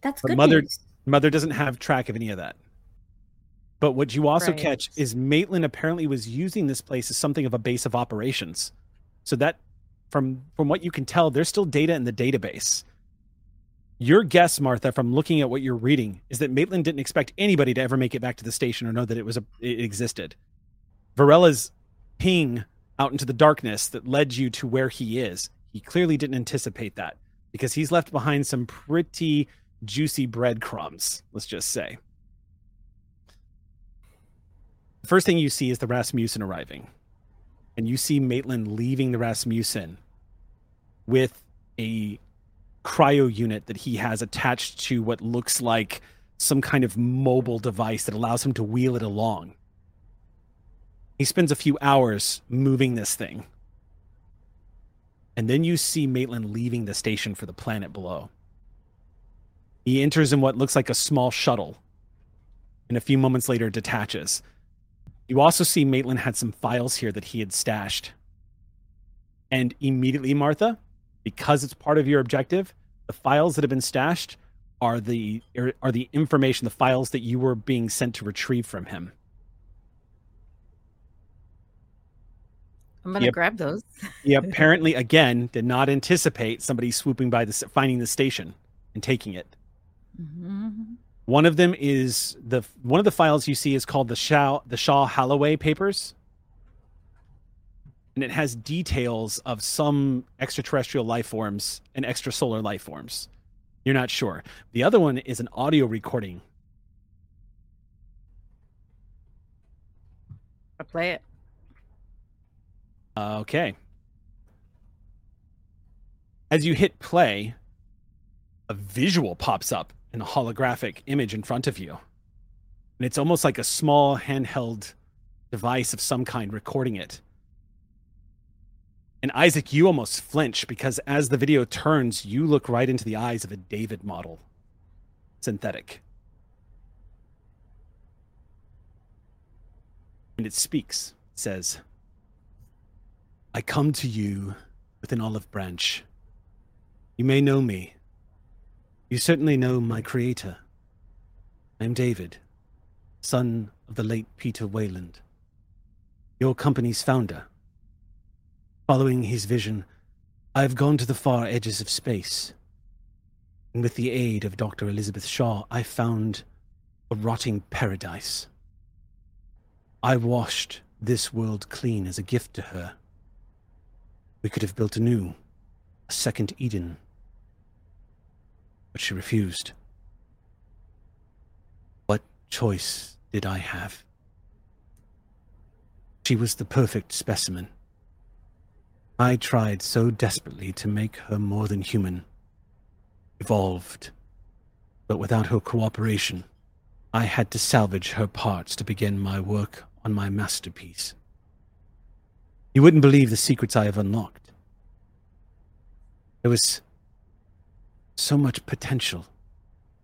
That's But good mother- news. Mother doesn't have track of any of that. But what you also Right. catch is Maitland apparently was using this place as something of a base of operations. So that from from what you can tell, there's still data in the database. Your guess, Martha, from looking at what you're reading, is that Maitland didn't expect anybody to ever make it back to the station or know that it was a it existed. Varela's ping out into the darkness that led you to where he is. He clearly didn't anticipate that because he's left behind some pretty juicy breadcrumbs, let's just say. The first thing you see is the Rasmussen arriving. And you see Maitland leaving the Rasmussen with a cryo unit that he has attached to what looks like some kind of mobile device that allows him to wheel it along. He spends a few hours moving this thing. And then you see Maitland leaving the station for the planet below. He enters in what looks like a small shuttle and a few moments later detaches. You also see Maitland had some files here that he had stashed. And immediately, Martha, because it's part of your objective, the files that have been stashed are the are, are the information, the files that you were being sent to retrieve from him. I'm gonna Yep. grab those. He apparently again did not anticipate somebody swooping by the finding the station and taking it. Mhm. One of them is the one of the files you see is called the Shaw the Shaw Holloway papers. And it has details of some extraterrestrial life forms and extrasolar life forms. You're not sure. The other one is an audio recording. I play it. Okay. As you hit play, a visual pops up in a holographic image in front of you. And it's almost like a small handheld device of some kind recording it. And Isaac, you almost flinch because as the video turns, you look right into the eyes of a David model, synthetic. And it speaks, says, I come to you with an olive branch. You may know me. You certainly know my creator. I am David, son of the late Peter Weyland, your company's founder. Following his vision, I have gone to the far edges of space. And with the aid of Dr. Elizabeth Shaw, I found a rotting paradise. I washed this world clean as a gift to her. We could have built anew, a second Eden. But she refused. What choice did I have? She was the perfect specimen. I tried so desperately to make her more than human, evolved. But without her cooperation, I had to salvage her parts to begin my work on my masterpiece. You wouldn't believe the secrets I have unlocked. There was so much potential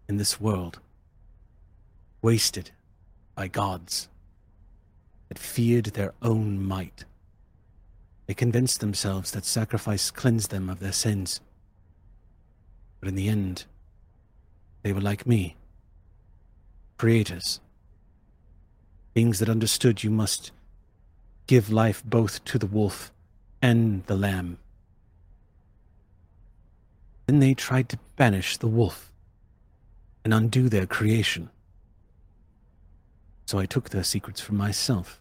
in this world, wasted by gods that feared their own might. They convinced themselves that sacrifice cleansed them of their sins. But in the end, they were like me creators, beings that understood you must give life both to the wolf and the lamb. Then they tried to banish the wolf and undo their creation. So I took their secrets for myself.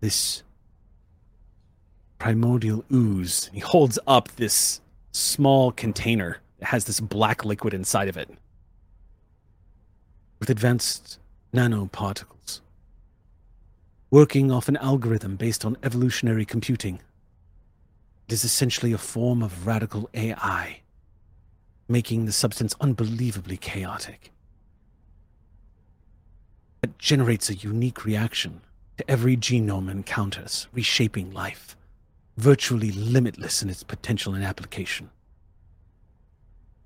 This primordial ooze. He holds up this small container that has this black liquid inside of it with advanced nanoparticles working off an algorithm based on evolutionary computing. It is essentially a form of radical AI, making the substance unbelievably chaotic. It generates a unique reaction to every genome encounters, reshaping life, virtually limitless in its potential and application.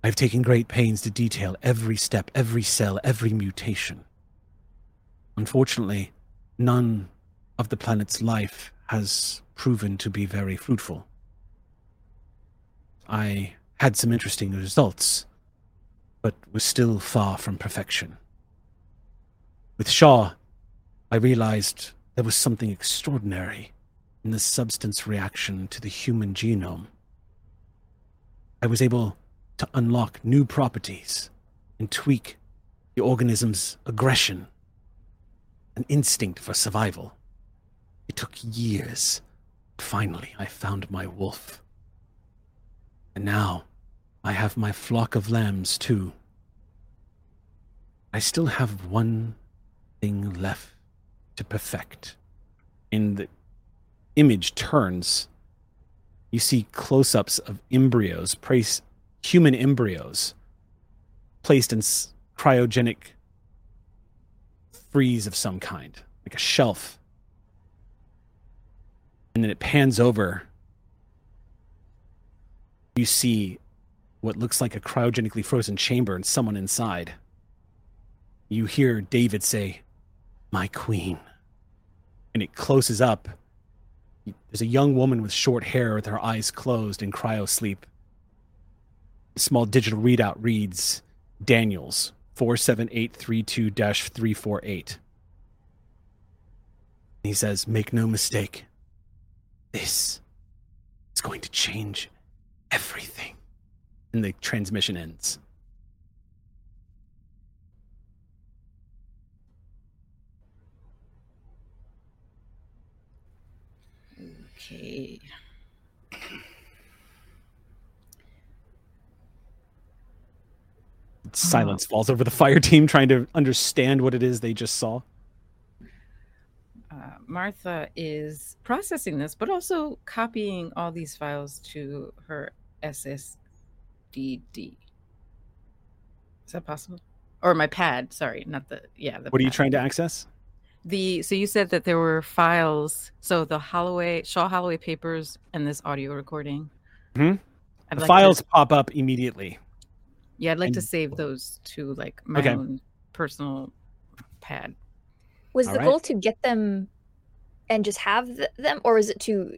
I've taken great pains to detail every step, every cell, every mutation. Unfortunately, none of the planet's life has proven to be very fruitful. I had some interesting results, but was still far from perfection. With Shaw, I realized there was something extraordinary in the substance reaction to the human genome. I was able to unlock new properties and tweak the organism's aggression, an instinct for survival. It took years. but Finally, I found my wolf. And now, I have my flock of lambs too. I still have one thing left to perfect. And the image turns. You see close ups of embryos, place, human embryos, placed in cryogenic freeze of some kind, like a shelf and then it pans over. You see what looks like a cryogenically frozen chamber and someone inside. You hear David say, My queen. And it closes up. There's a young woman with short hair with her eyes closed in cryo sleep. A small digital readout reads Daniels 47832 348. He says, Make no mistake. This is going to change everything. And the transmission ends. Okay. Silence falls over the fire team trying to understand what it is they just saw. Uh, Martha is processing this, but also copying all these files to her SSDD. Is that possible? Or my pad? Sorry, not the yeah. The What are you trying to access? The so you said that there were files. So the Holloway Shaw Holloway papers and this audio recording. Mhm. The like files To, pop up immediately. yeah, I'd like to save those to like my Okay. own personal pad. Was All the right. goal to get them and just have th- them, or is it to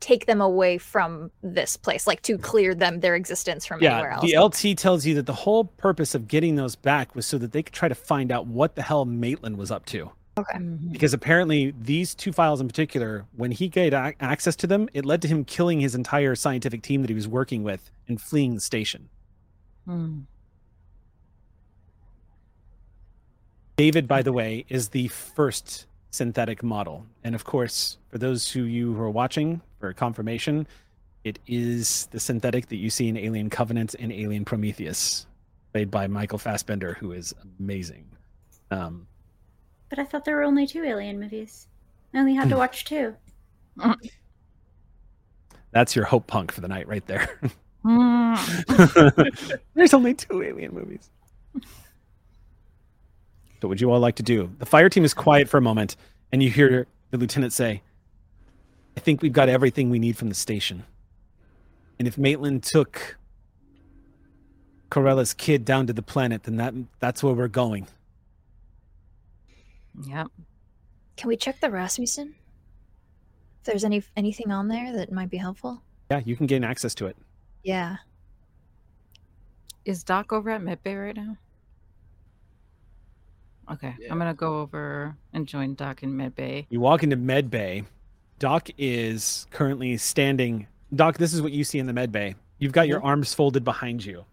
take them away from this place, like to clear them their existence from anywhere Yeah, else? the LT tells you that the whole purpose of getting those back was so that they could try to find out what the hell Maitland was up to. okay. Mhm. Because apparently, these two files in particular, when he got ac- access to them, it led to him killing his entire scientific team that he was working with and fleeing the station. Hmm. David, by the way, is the first synthetic model. And of course, for those who you who are watching for confirmation, it is the synthetic that you see in Alien Covenant and Alien Prometheus, played by Michael Fassbender, who is amazing. Um, But I thought there were only two alien movies. I only had to watch two. that's your hope punk for the night right there. Hmm. There's only two alien movies. So, what would you all like to do? The fire team is quiet for a moment, and you hear the lieutenant say, I think we've got everything we need from the station. And if Maitland took Corella's kid down to the planet, then that that's where we're going. Yeah. Can we check the Rasmussen? If there's any anything on there that might be helpful. Yeah, you can gain access to it. Yeah. Is Doc over at Medbay right now? Okay, Yeah. I'm gonna go over and join Doc in Medbay. You walk into med bay. Doc is currently standing. Doc, this is what you see in the med bay. You've got your arms folded behind you,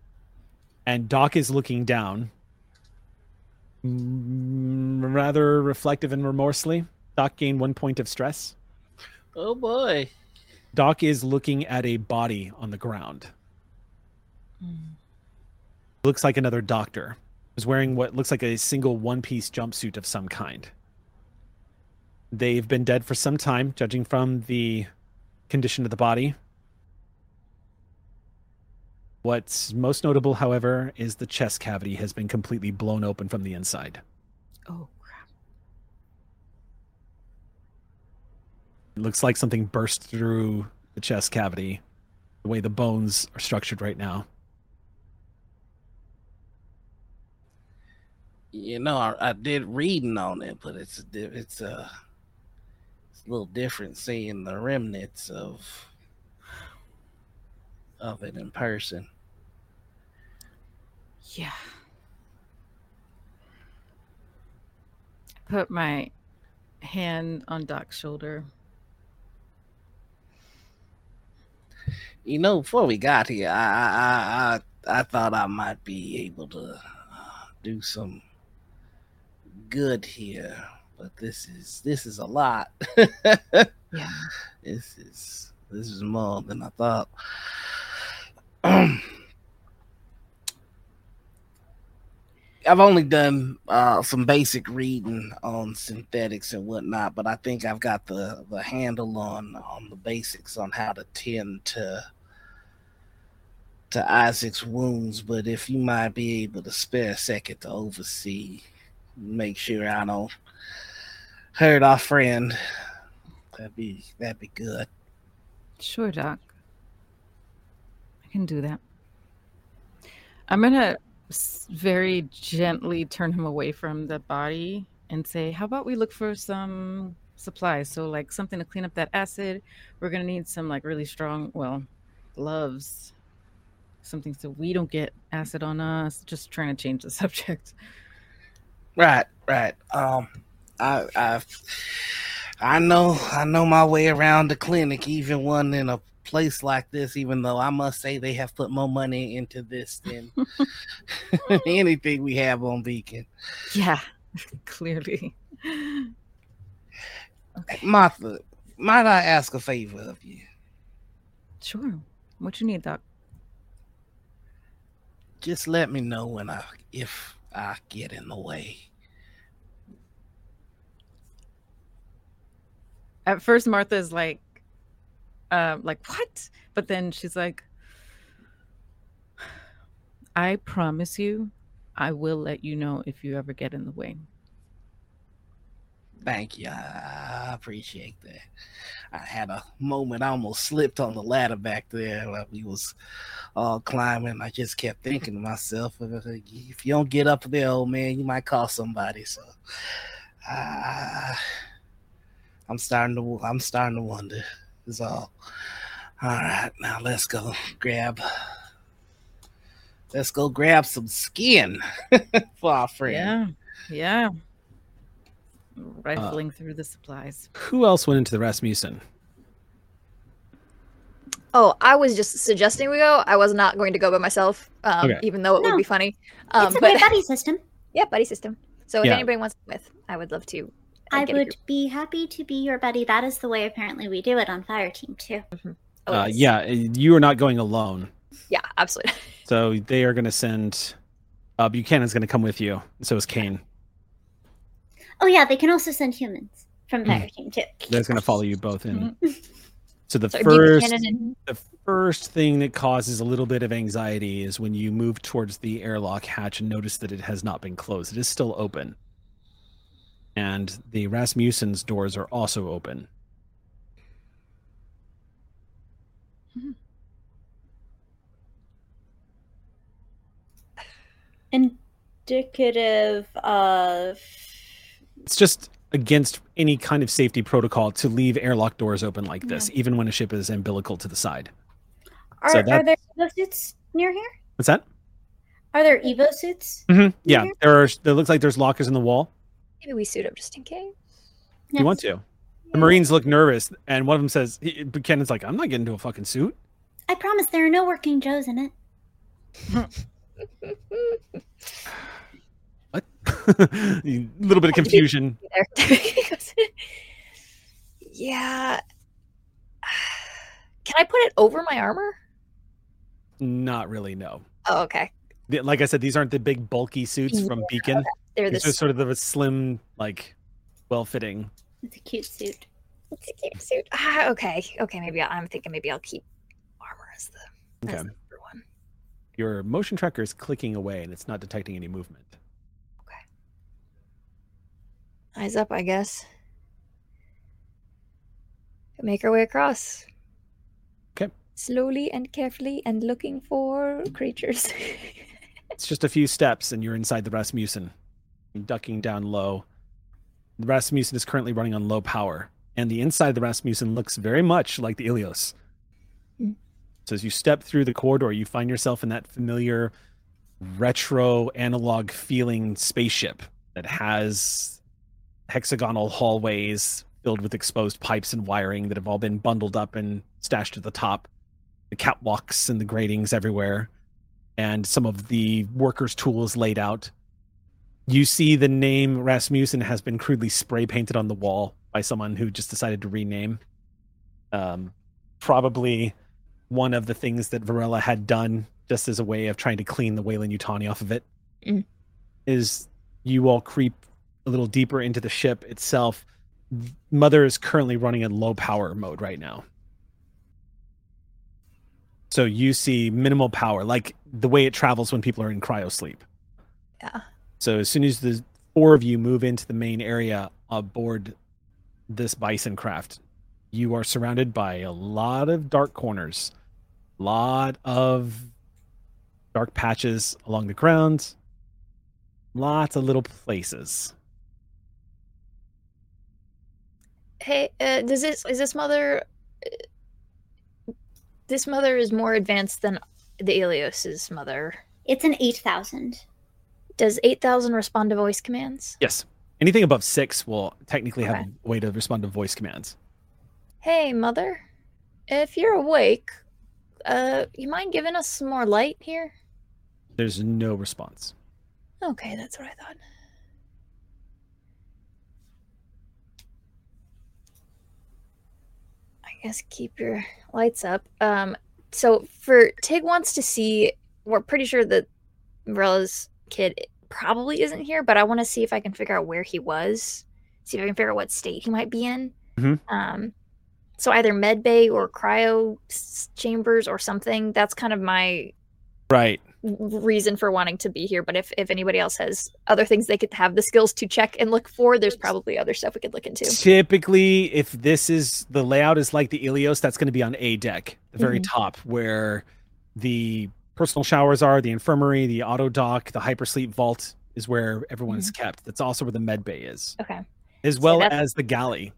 and Doc is looking down, mm, rather reflective and remorsely. Doc gained one point of stress. Oh boy. Doc is looking at a body on the ground. Looks like another doctor. Is wearing what looks like a single one-piece jumpsuit of some kind. They've been dead for some time, judging from the condition of the body. What's most notable, however, is the chest cavity has been completely blown open from the inside. Oh crap! It looks like something burst through the chest cavity, the way the bones are structured right now. You know, I, I did reading on it, but it's a it's a it's a little different seeing the remnants of of it in person. Yeah. Put my hand on Doc's shoulder. You know, before we got here, I I I, I, I thought I might be able to uh, do some good here, but this is this is a lot. Yeah. This is this is more than I thought. I've only done uh, some basic reading on synthetics and whatnot, but I think I've got the, the handle on on the basics on how to tend to to Isaac's wounds. But if you might be able to spare a second to oversee, make sure I don't hurt our friend, that'd be that'd be good. Sure, Doc. I can do that. I'm gonna very gently turn him away from the body and say, "How about we look for some supplies? So, like something to clean up that acid. We're gonna need some like really strong, well, gloves, something so we don't get acid on us." Just trying to change the subject. Right, right. Um, I, I've I know, I know my way around the clinic, even one in a place like this. Even though I must say they have put more money into this than anything we have on Beacon. Yeah, clearly. Martha, might I ask a favor of you? Sure. What you need, Doc? Just let me know when I if I get in the way. At first, Martha's like, uh, like what? But then she's like, I promise you, I will let you know if you ever get in the way. Thank you. I appreciate that. I had a moment I almost slipped on the ladder back there while we was all climbing. I just kept thinking to myself, if you don't get up there, old man, you might call somebody. So uh, I'm starting to I'm starting to wonder. Is all. All right, now let's go grab let's go grab some skin for our friend. Yeah. Yeah. Rifling through the supplies. Who else went into the Rasmussen? Oh, I was just suggesting we go. I was not going to go by myself, um, Okay. even though it No. would be funny. Um, it's a but buddy system. yeah, buddy system. So if Yeah. anybody wants to with, I would love to. uh, I get a would be happy to be your buddy. That is the way apparently we do it on Fire Team too. Oh, uh, yes. yeah, you are not going alone. Yeah, absolutely. So they are going to send. Uh, Buchanan's going to come with you. So is Kane. Oh yeah, they can also send humans from Mm. Fire Team too. That's going to follow you both in. So the Sorry, first, the first thing that causes a little bit of anxiety is when you move towards the airlock hatch and notice that it has not been closed. It is still open, and the Rasmussen's doors are also open. Indicative of It's just against any kind of safety protocol to leave airlock doors open like this, even when a ship is umbilical to the side. are, So are there Evo suits near here? What's that? Are there Evo suits? hmm Yeah, Mhm. there are. There looks like there's lockers in the wall. maybe we suit up just in case. You want to? The Marines look nervous, and one of them says, he- "Buchanan's like, I'm not getting into a fucking suit." I promise there are no working Joes in it. What? a little bit of confusion. Yeah. Can I put it over my armor? Not really. No. Oh, okay. Like I said, these aren't the big bulky suits from Beacon. They're These the sort of the slim, like, well-fitting. It's a cute suit. It's a cute suit. Ah, okay. Okay, maybe I'll, I'm thinking maybe I'll keep armor as the, as Okay. the number one. Your motion tracker is clicking away, and it's not detecting any movement. Eyes up, I guess. Make our way across. Okay. Slowly and carefully and looking for creatures. It's just a few steps, and you're inside the Rasmussen, ducking down low. The Rasmussen is currently running on low power, and the inside of the Rasmussen looks very much like the Ilios. Mm. So as you step through the corridor, you find yourself in that familiar retro analog feeling spaceship that has hexagonal hallways filled with exposed pipes and wiring that have all been bundled up and stashed at the top. The catwalks and the gratings everywhere and some of the workers' tools laid out. You see the name Rasmussen has been crudely spray painted on the wall by someone who just decided to rename. Um, probably one of the things that Varela had done just as a way of trying to clean the Weyland-Yutani off of it. Mm. Is you all creep a little deeper into the ship itself. Mother is currently running in low power mode right now. So you see minimal power, like the way it travels when people are in cryo sleep. Yeah. So as soon as the four of you move into the main area aboard this bison craft, you are surrounded by a lot of dark corners, a lot of dark patches along the ground, lots of little places. Hey, uh, does this is this mother? uh, This mother is more advanced than the Elios's mother. It's an eight thousand. Does eight thousand respond to voice commands? Yes. Anything above six will technically have a way to respond to voice commands. Hey, mother. If you're awake, uh, you mind giving us some more light here? There's no response. Okay, that's what I thought. Guess keep your lights up. Um, so for Tig wants to see. We're pretty sure that Morella's kid probably isn't here, but I want to see if I can figure out where he was. See if I can figure out what state he might be in. Mhm. Um, so either med bay or cryo chambers or something. That's kind of my Right. Reason for wanting to be here. But if, if anybody else has other things they could have the skills to check and look for, there's probably other stuff we could look into. Typically, if this is the layout is like the Ilios, that's going to be on A deck, the very Mhm. top, where the personal showers are, the infirmary, the auto dock, the hypersleep vault is where everyone is kept. That's also where the med bay is, Okay. as well that's- as the galley.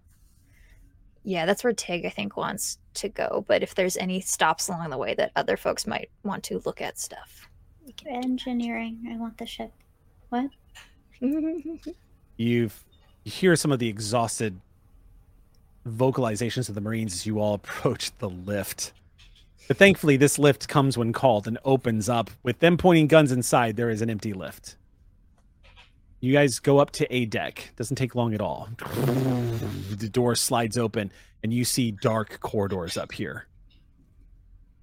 Yeah, that's where Tig I think wants to go. But if there's any stops along the way that other folks might want to look at stuff. Engineering. I want the ship. What? You've you hear some of the exhausted vocalizations of the Marines as you all approach the lift. But thankfully, this lift comes when called and opens up. With them pointing guns inside, there is an empty lift. You guys go up to A deck. Doesn't take long at all. The door slides open, and you see dark corridors up here.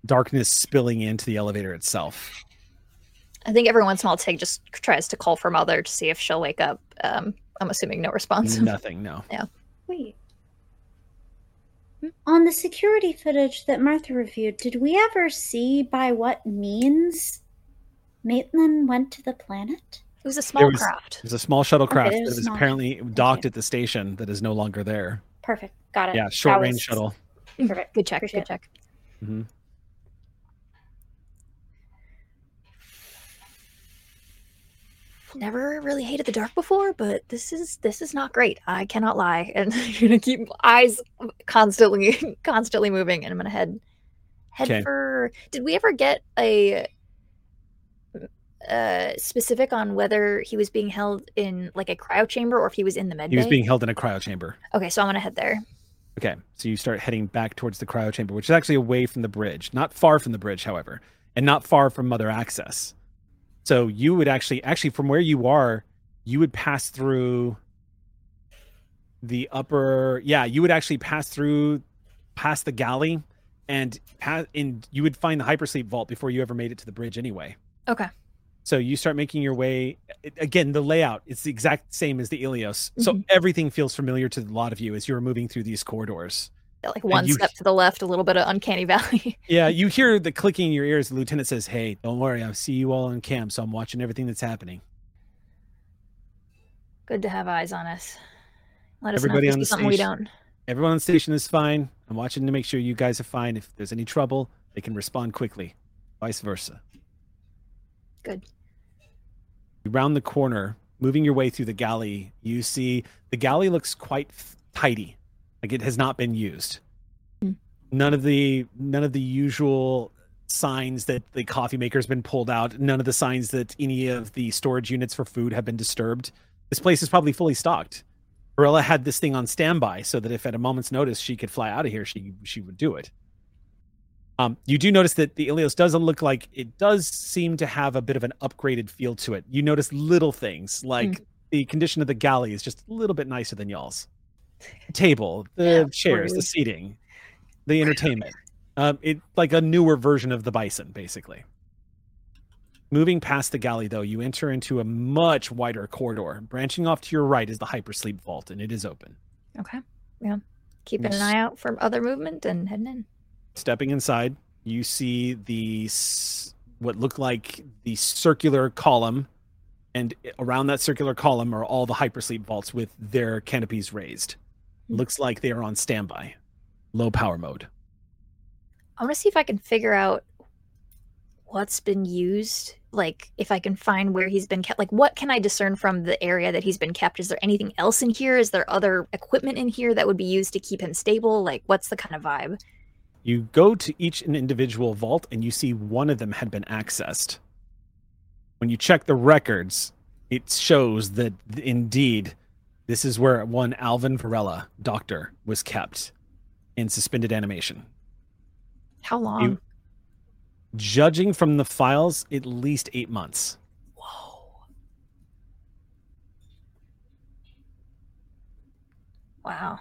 Darkness spilling into the elevator itself. I think every once in a while Tig just tries to call for mother to see if she'll wake up. Um, I'm assuming no response. Nothing, no. Yeah. Wait. On the security footage that Martha reviewed, did we ever see by what means Maitland went to the planet? It was a small was- craft. was a small shuttlecraft there was that is small- apparently docked at the station that is no longer there. Perfect. Got it. Yeah, short That range was- shuttle. Perfect. Good check. Appreciate Good check. Never really hated the dark before, but this is this is not great. I cannot lie, and you're gonna keep eyes constantly constantly moving, and I'm gonna head head Okay. for. Did we ever get a uh specific on whether he was being held in like a cryo chamber or if he was in the med He was being held in a cryo chamber. Okay, so I'm gonna head there. Okay, so you start heading back towards the cryo chamber, which is actually away from the bridge, not far from the bridge, however, and not far from Mother Access. So you would actually, actually, from where you are, you would pass through the upper. Yeah, you would actually pass through, past the galley, and pass, and you would find the hypersleep vault before you ever made it to the bridge, anyway. Okay. So you start making your way. Again, the layout it's the exact same as the Ilios. So Mhm. everything feels familiar to a lot of you as you're moving through these corridors. Like one you- step to the left, a little bit of uncanny valley. Yeah, you hear the clicking in your ears. The lieutenant says, "Hey, don't worry. I see you all in camp, so I'm watching everything that's happening." Good to have eyes on us. Let us Everybody know if on the something we don't. Everyone on the station is fine. I'm watching to make sure you guys are fine. If there's any trouble, they can respond quickly. Vice versa. Good. You round the corner, moving your way through the galley. You see the galley looks quite f- tidy, like it has not been used. Hmm. None of the none of the usual signs that the coffee maker has been pulled out. None of the signs that any of the storage units for food have been disturbed. This place is probably fully stocked. Barilla had this thing on standby so that if at a moment's notice she could fly out of here, she she would do it. Um, you do notice that the Ilios doesn't look like it does seem to have a bit of an upgraded feel to it. You notice little things like the condition of the galley is just a little bit nicer than y'all's. Table, the chairs, the seating, the entertainment. Um, it like a newer version of the Bison, basically. Moving past the galley, though, you enter into a much wider corridor. Branching off to your right is the hypersleep vault, and it is open. Okay. Yeah. Keeping an eye out for other movement and heading in. Stepping inside, you see the what look like the circular column, and around that circular column are all the hypersleep vaults with their canopies raised. Hmm. Looks like they are on standby, low power mode. I want to see if I can figure out what's been used. Like, if I can find where he's been kept. Like, what can I discern from the area that he's been kept? Is there anything else in here? Is there other equipment in here that would be used to keep him stable? Like, what's the kind of vibe? You go to each an individual vault and you see one of them had been accessed. When you check the records, it shows that indeed This is where one Alvin Varela, doctor, was kept in suspended animation. How long? Judging from the files, at least eight months. Whoa. Wow.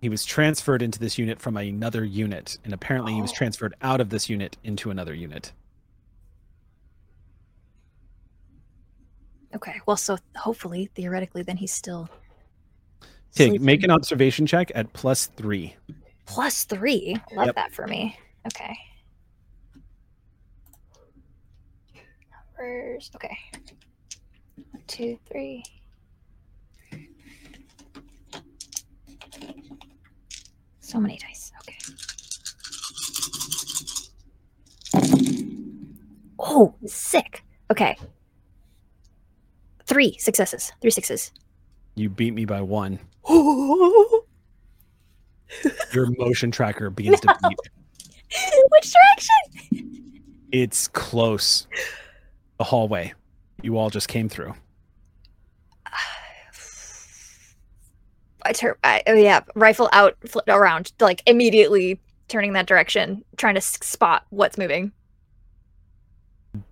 He was transferred into this unit from another unit, and apparently he was Oh. transferred out of this unit into another unit. Okay. Well, so hopefully, theoretically, then he's still sleeping. make an observation check at plus three. plus three. Love Yep. that for me. Okay. Numbers. Okay. One, two, three. So many dice. Okay. Oh, sick. Okay. Three successes. Three sixes. You beat me by one. Your motion tracker begins to beep. Which direction? It's close. The hallway you all just came through. I turn. I, oh yeah, rifle out, flip around, like immediately turning that direction, trying to spot what's moving.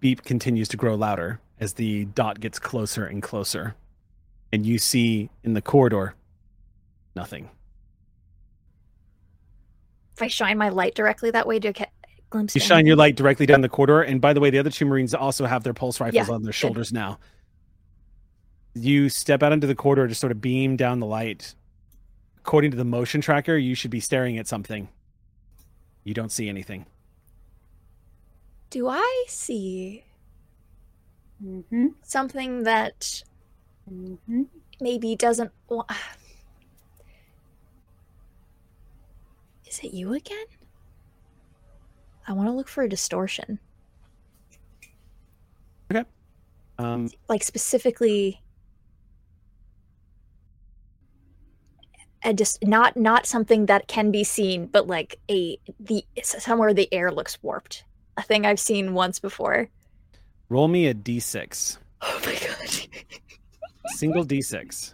Beep continues to grow louder as the dot gets closer and closer. And you see in the corridor nothing. If I shine my light directly that way, do I get a glimpse? You shine your light directly down the corridor. And by the way, the other two Marines also have their pulse rifles Yeah, on their good. shoulders now. You step out into the corridor to sort of beam down the light. According to the motion tracker, you should be staring at something. You don't see anything. Do I see Mm-hmm. something that Mm-hmm. maybe doesn't? wa- Is it you again? I want to look for a distortion, Okay. Um, like specifically. a just not not something that can be seen, but like a the somewhere the air looks warped. A thing I've seen once before. Roll me a d6. Oh my god. Single d6.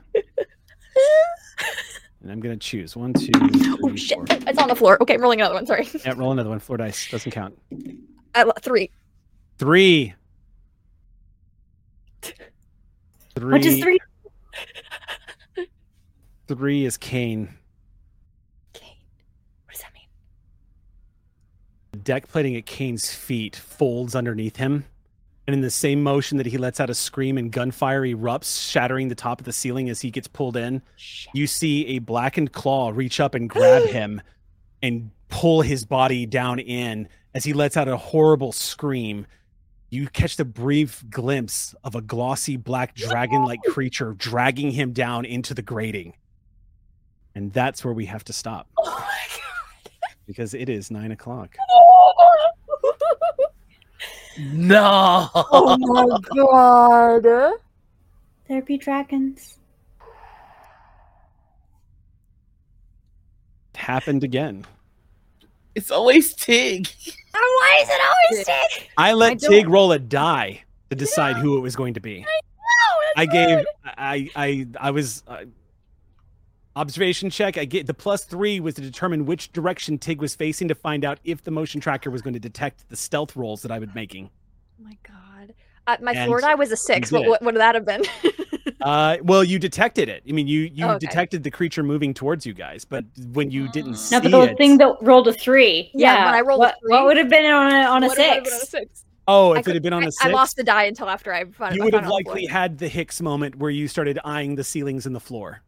And I'm going to choose one, two, three, Oh shit! four. It's on the floor. Okay, I'm rolling another one. Sorry. Yeah, roll another one. Floor dice doesn't count. Uh, I lo- three. Three. Three. is three? Three is Kane. Kane. What does that mean? Deck plating at Kane's feet folds underneath him. And in the same motion that he lets out a scream and gunfire erupts, shattering the top of the ceiling as he gets pulled in, you see a blackened claw reach up and grab him and pull his body down in as he lets out a horrible scream. You catch the brief glimpse of a glossy black dragon like creature dragging him down into the grating. And that's where we have to stop Oh my because it is nine o'clock. god. No. oh my god. There be dragons. It happened again. It's always Tig. Why is it always Tig? I let I Tig roll a die to decide who it was going to be. I gave I I I was uh, observation check. I get the plus three was to determine which direction Tig was facing to find out if the motion tracker was going to detect the stealth rolls that I was making. Oh my god. Uh, my And floor die was a six, you but did. what would that have been? Uh, well, you detected it. I mean, you you Oh, okay. detected the creature moving towards you guys, but when you didn't see No, but the it, thing that rolled a three. Yeah, Yeah, when I rolled a what, three- what would have been on a on a What if it would've six? been on a six? oh, I if it could- had been on I, a six, I lost the die until after I found it. you would have found it on the likely had the Hicks moment where you started eyeing the ceilings and the floor.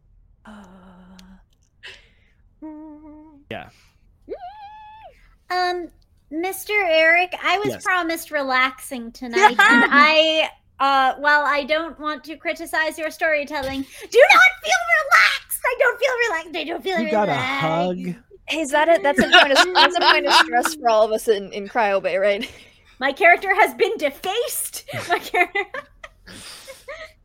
Um, Mr. Eric, I was Yes. promised relaxing tonight, and I, uh, while I don't want to criticize your storytelling, do not feel relaxed. I don't feel relaxed. I don't feel You relaxed. got a hug. Is that it? That's a point of that's a point of stress for all of us in, in Cryo Bay, right? My character has been defaced. My character.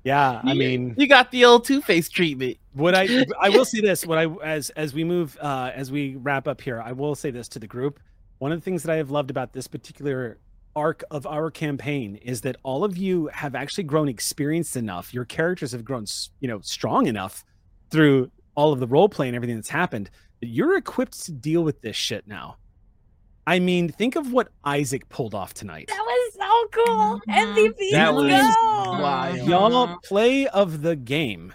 Yeah, I mean, you got the old Two Face treatment. What I I will say this, what I as as we move uh as we wrap up here, I will say this to the group. One of the things that I have loved about this particular arc of our campaign is that all of you have actually grown experienced enough. Your characters have grown, you know, strong enough through all of the role play and everything that's happened that you're equipped to deal with this shit now. I mean, think of what Isaac pulled off tonight. That was so cool. MVP. That was wild. Y'all play of the game.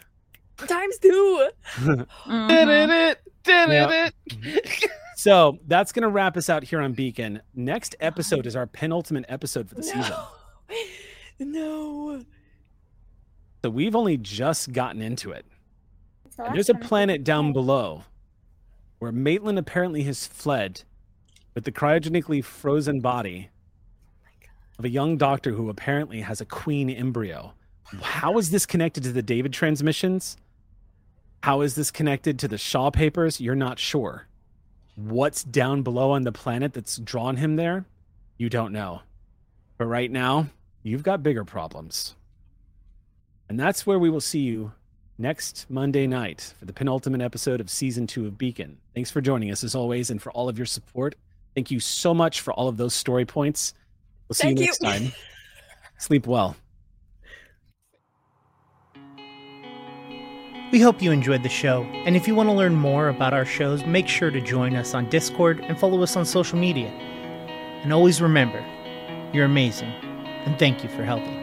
Times two. Mm-hmm. Did it, did Yeah. it. So that's going to wrap us out here on Beacon. Next episode is our penultimate episode for the season. No. So we've only just gotten into it. And there's a planet down below where Maitland apparently has fled with the cryogenically frozen body of a young doctor who apparently has a queen embryo. How is this connected to the David transmissions? How is this connected to the Shaw papers? You're not sure. What's down below on the planet that's drawn him there? You don't know. But right now, you've got bigger problems. And that's where we will see you next Monday night for the penultimate episode of season two of Beacon. Thanks for joining us as always and for all of your support. Thank you so much for all of those story points. We'll see Thank you you. next time. Sleep well. We hope you enjoyed the show, and if you want to learn more about our shows, make sure to join us on Discord and follow us on social media. And always remember, you're amazing, and thank you for helping.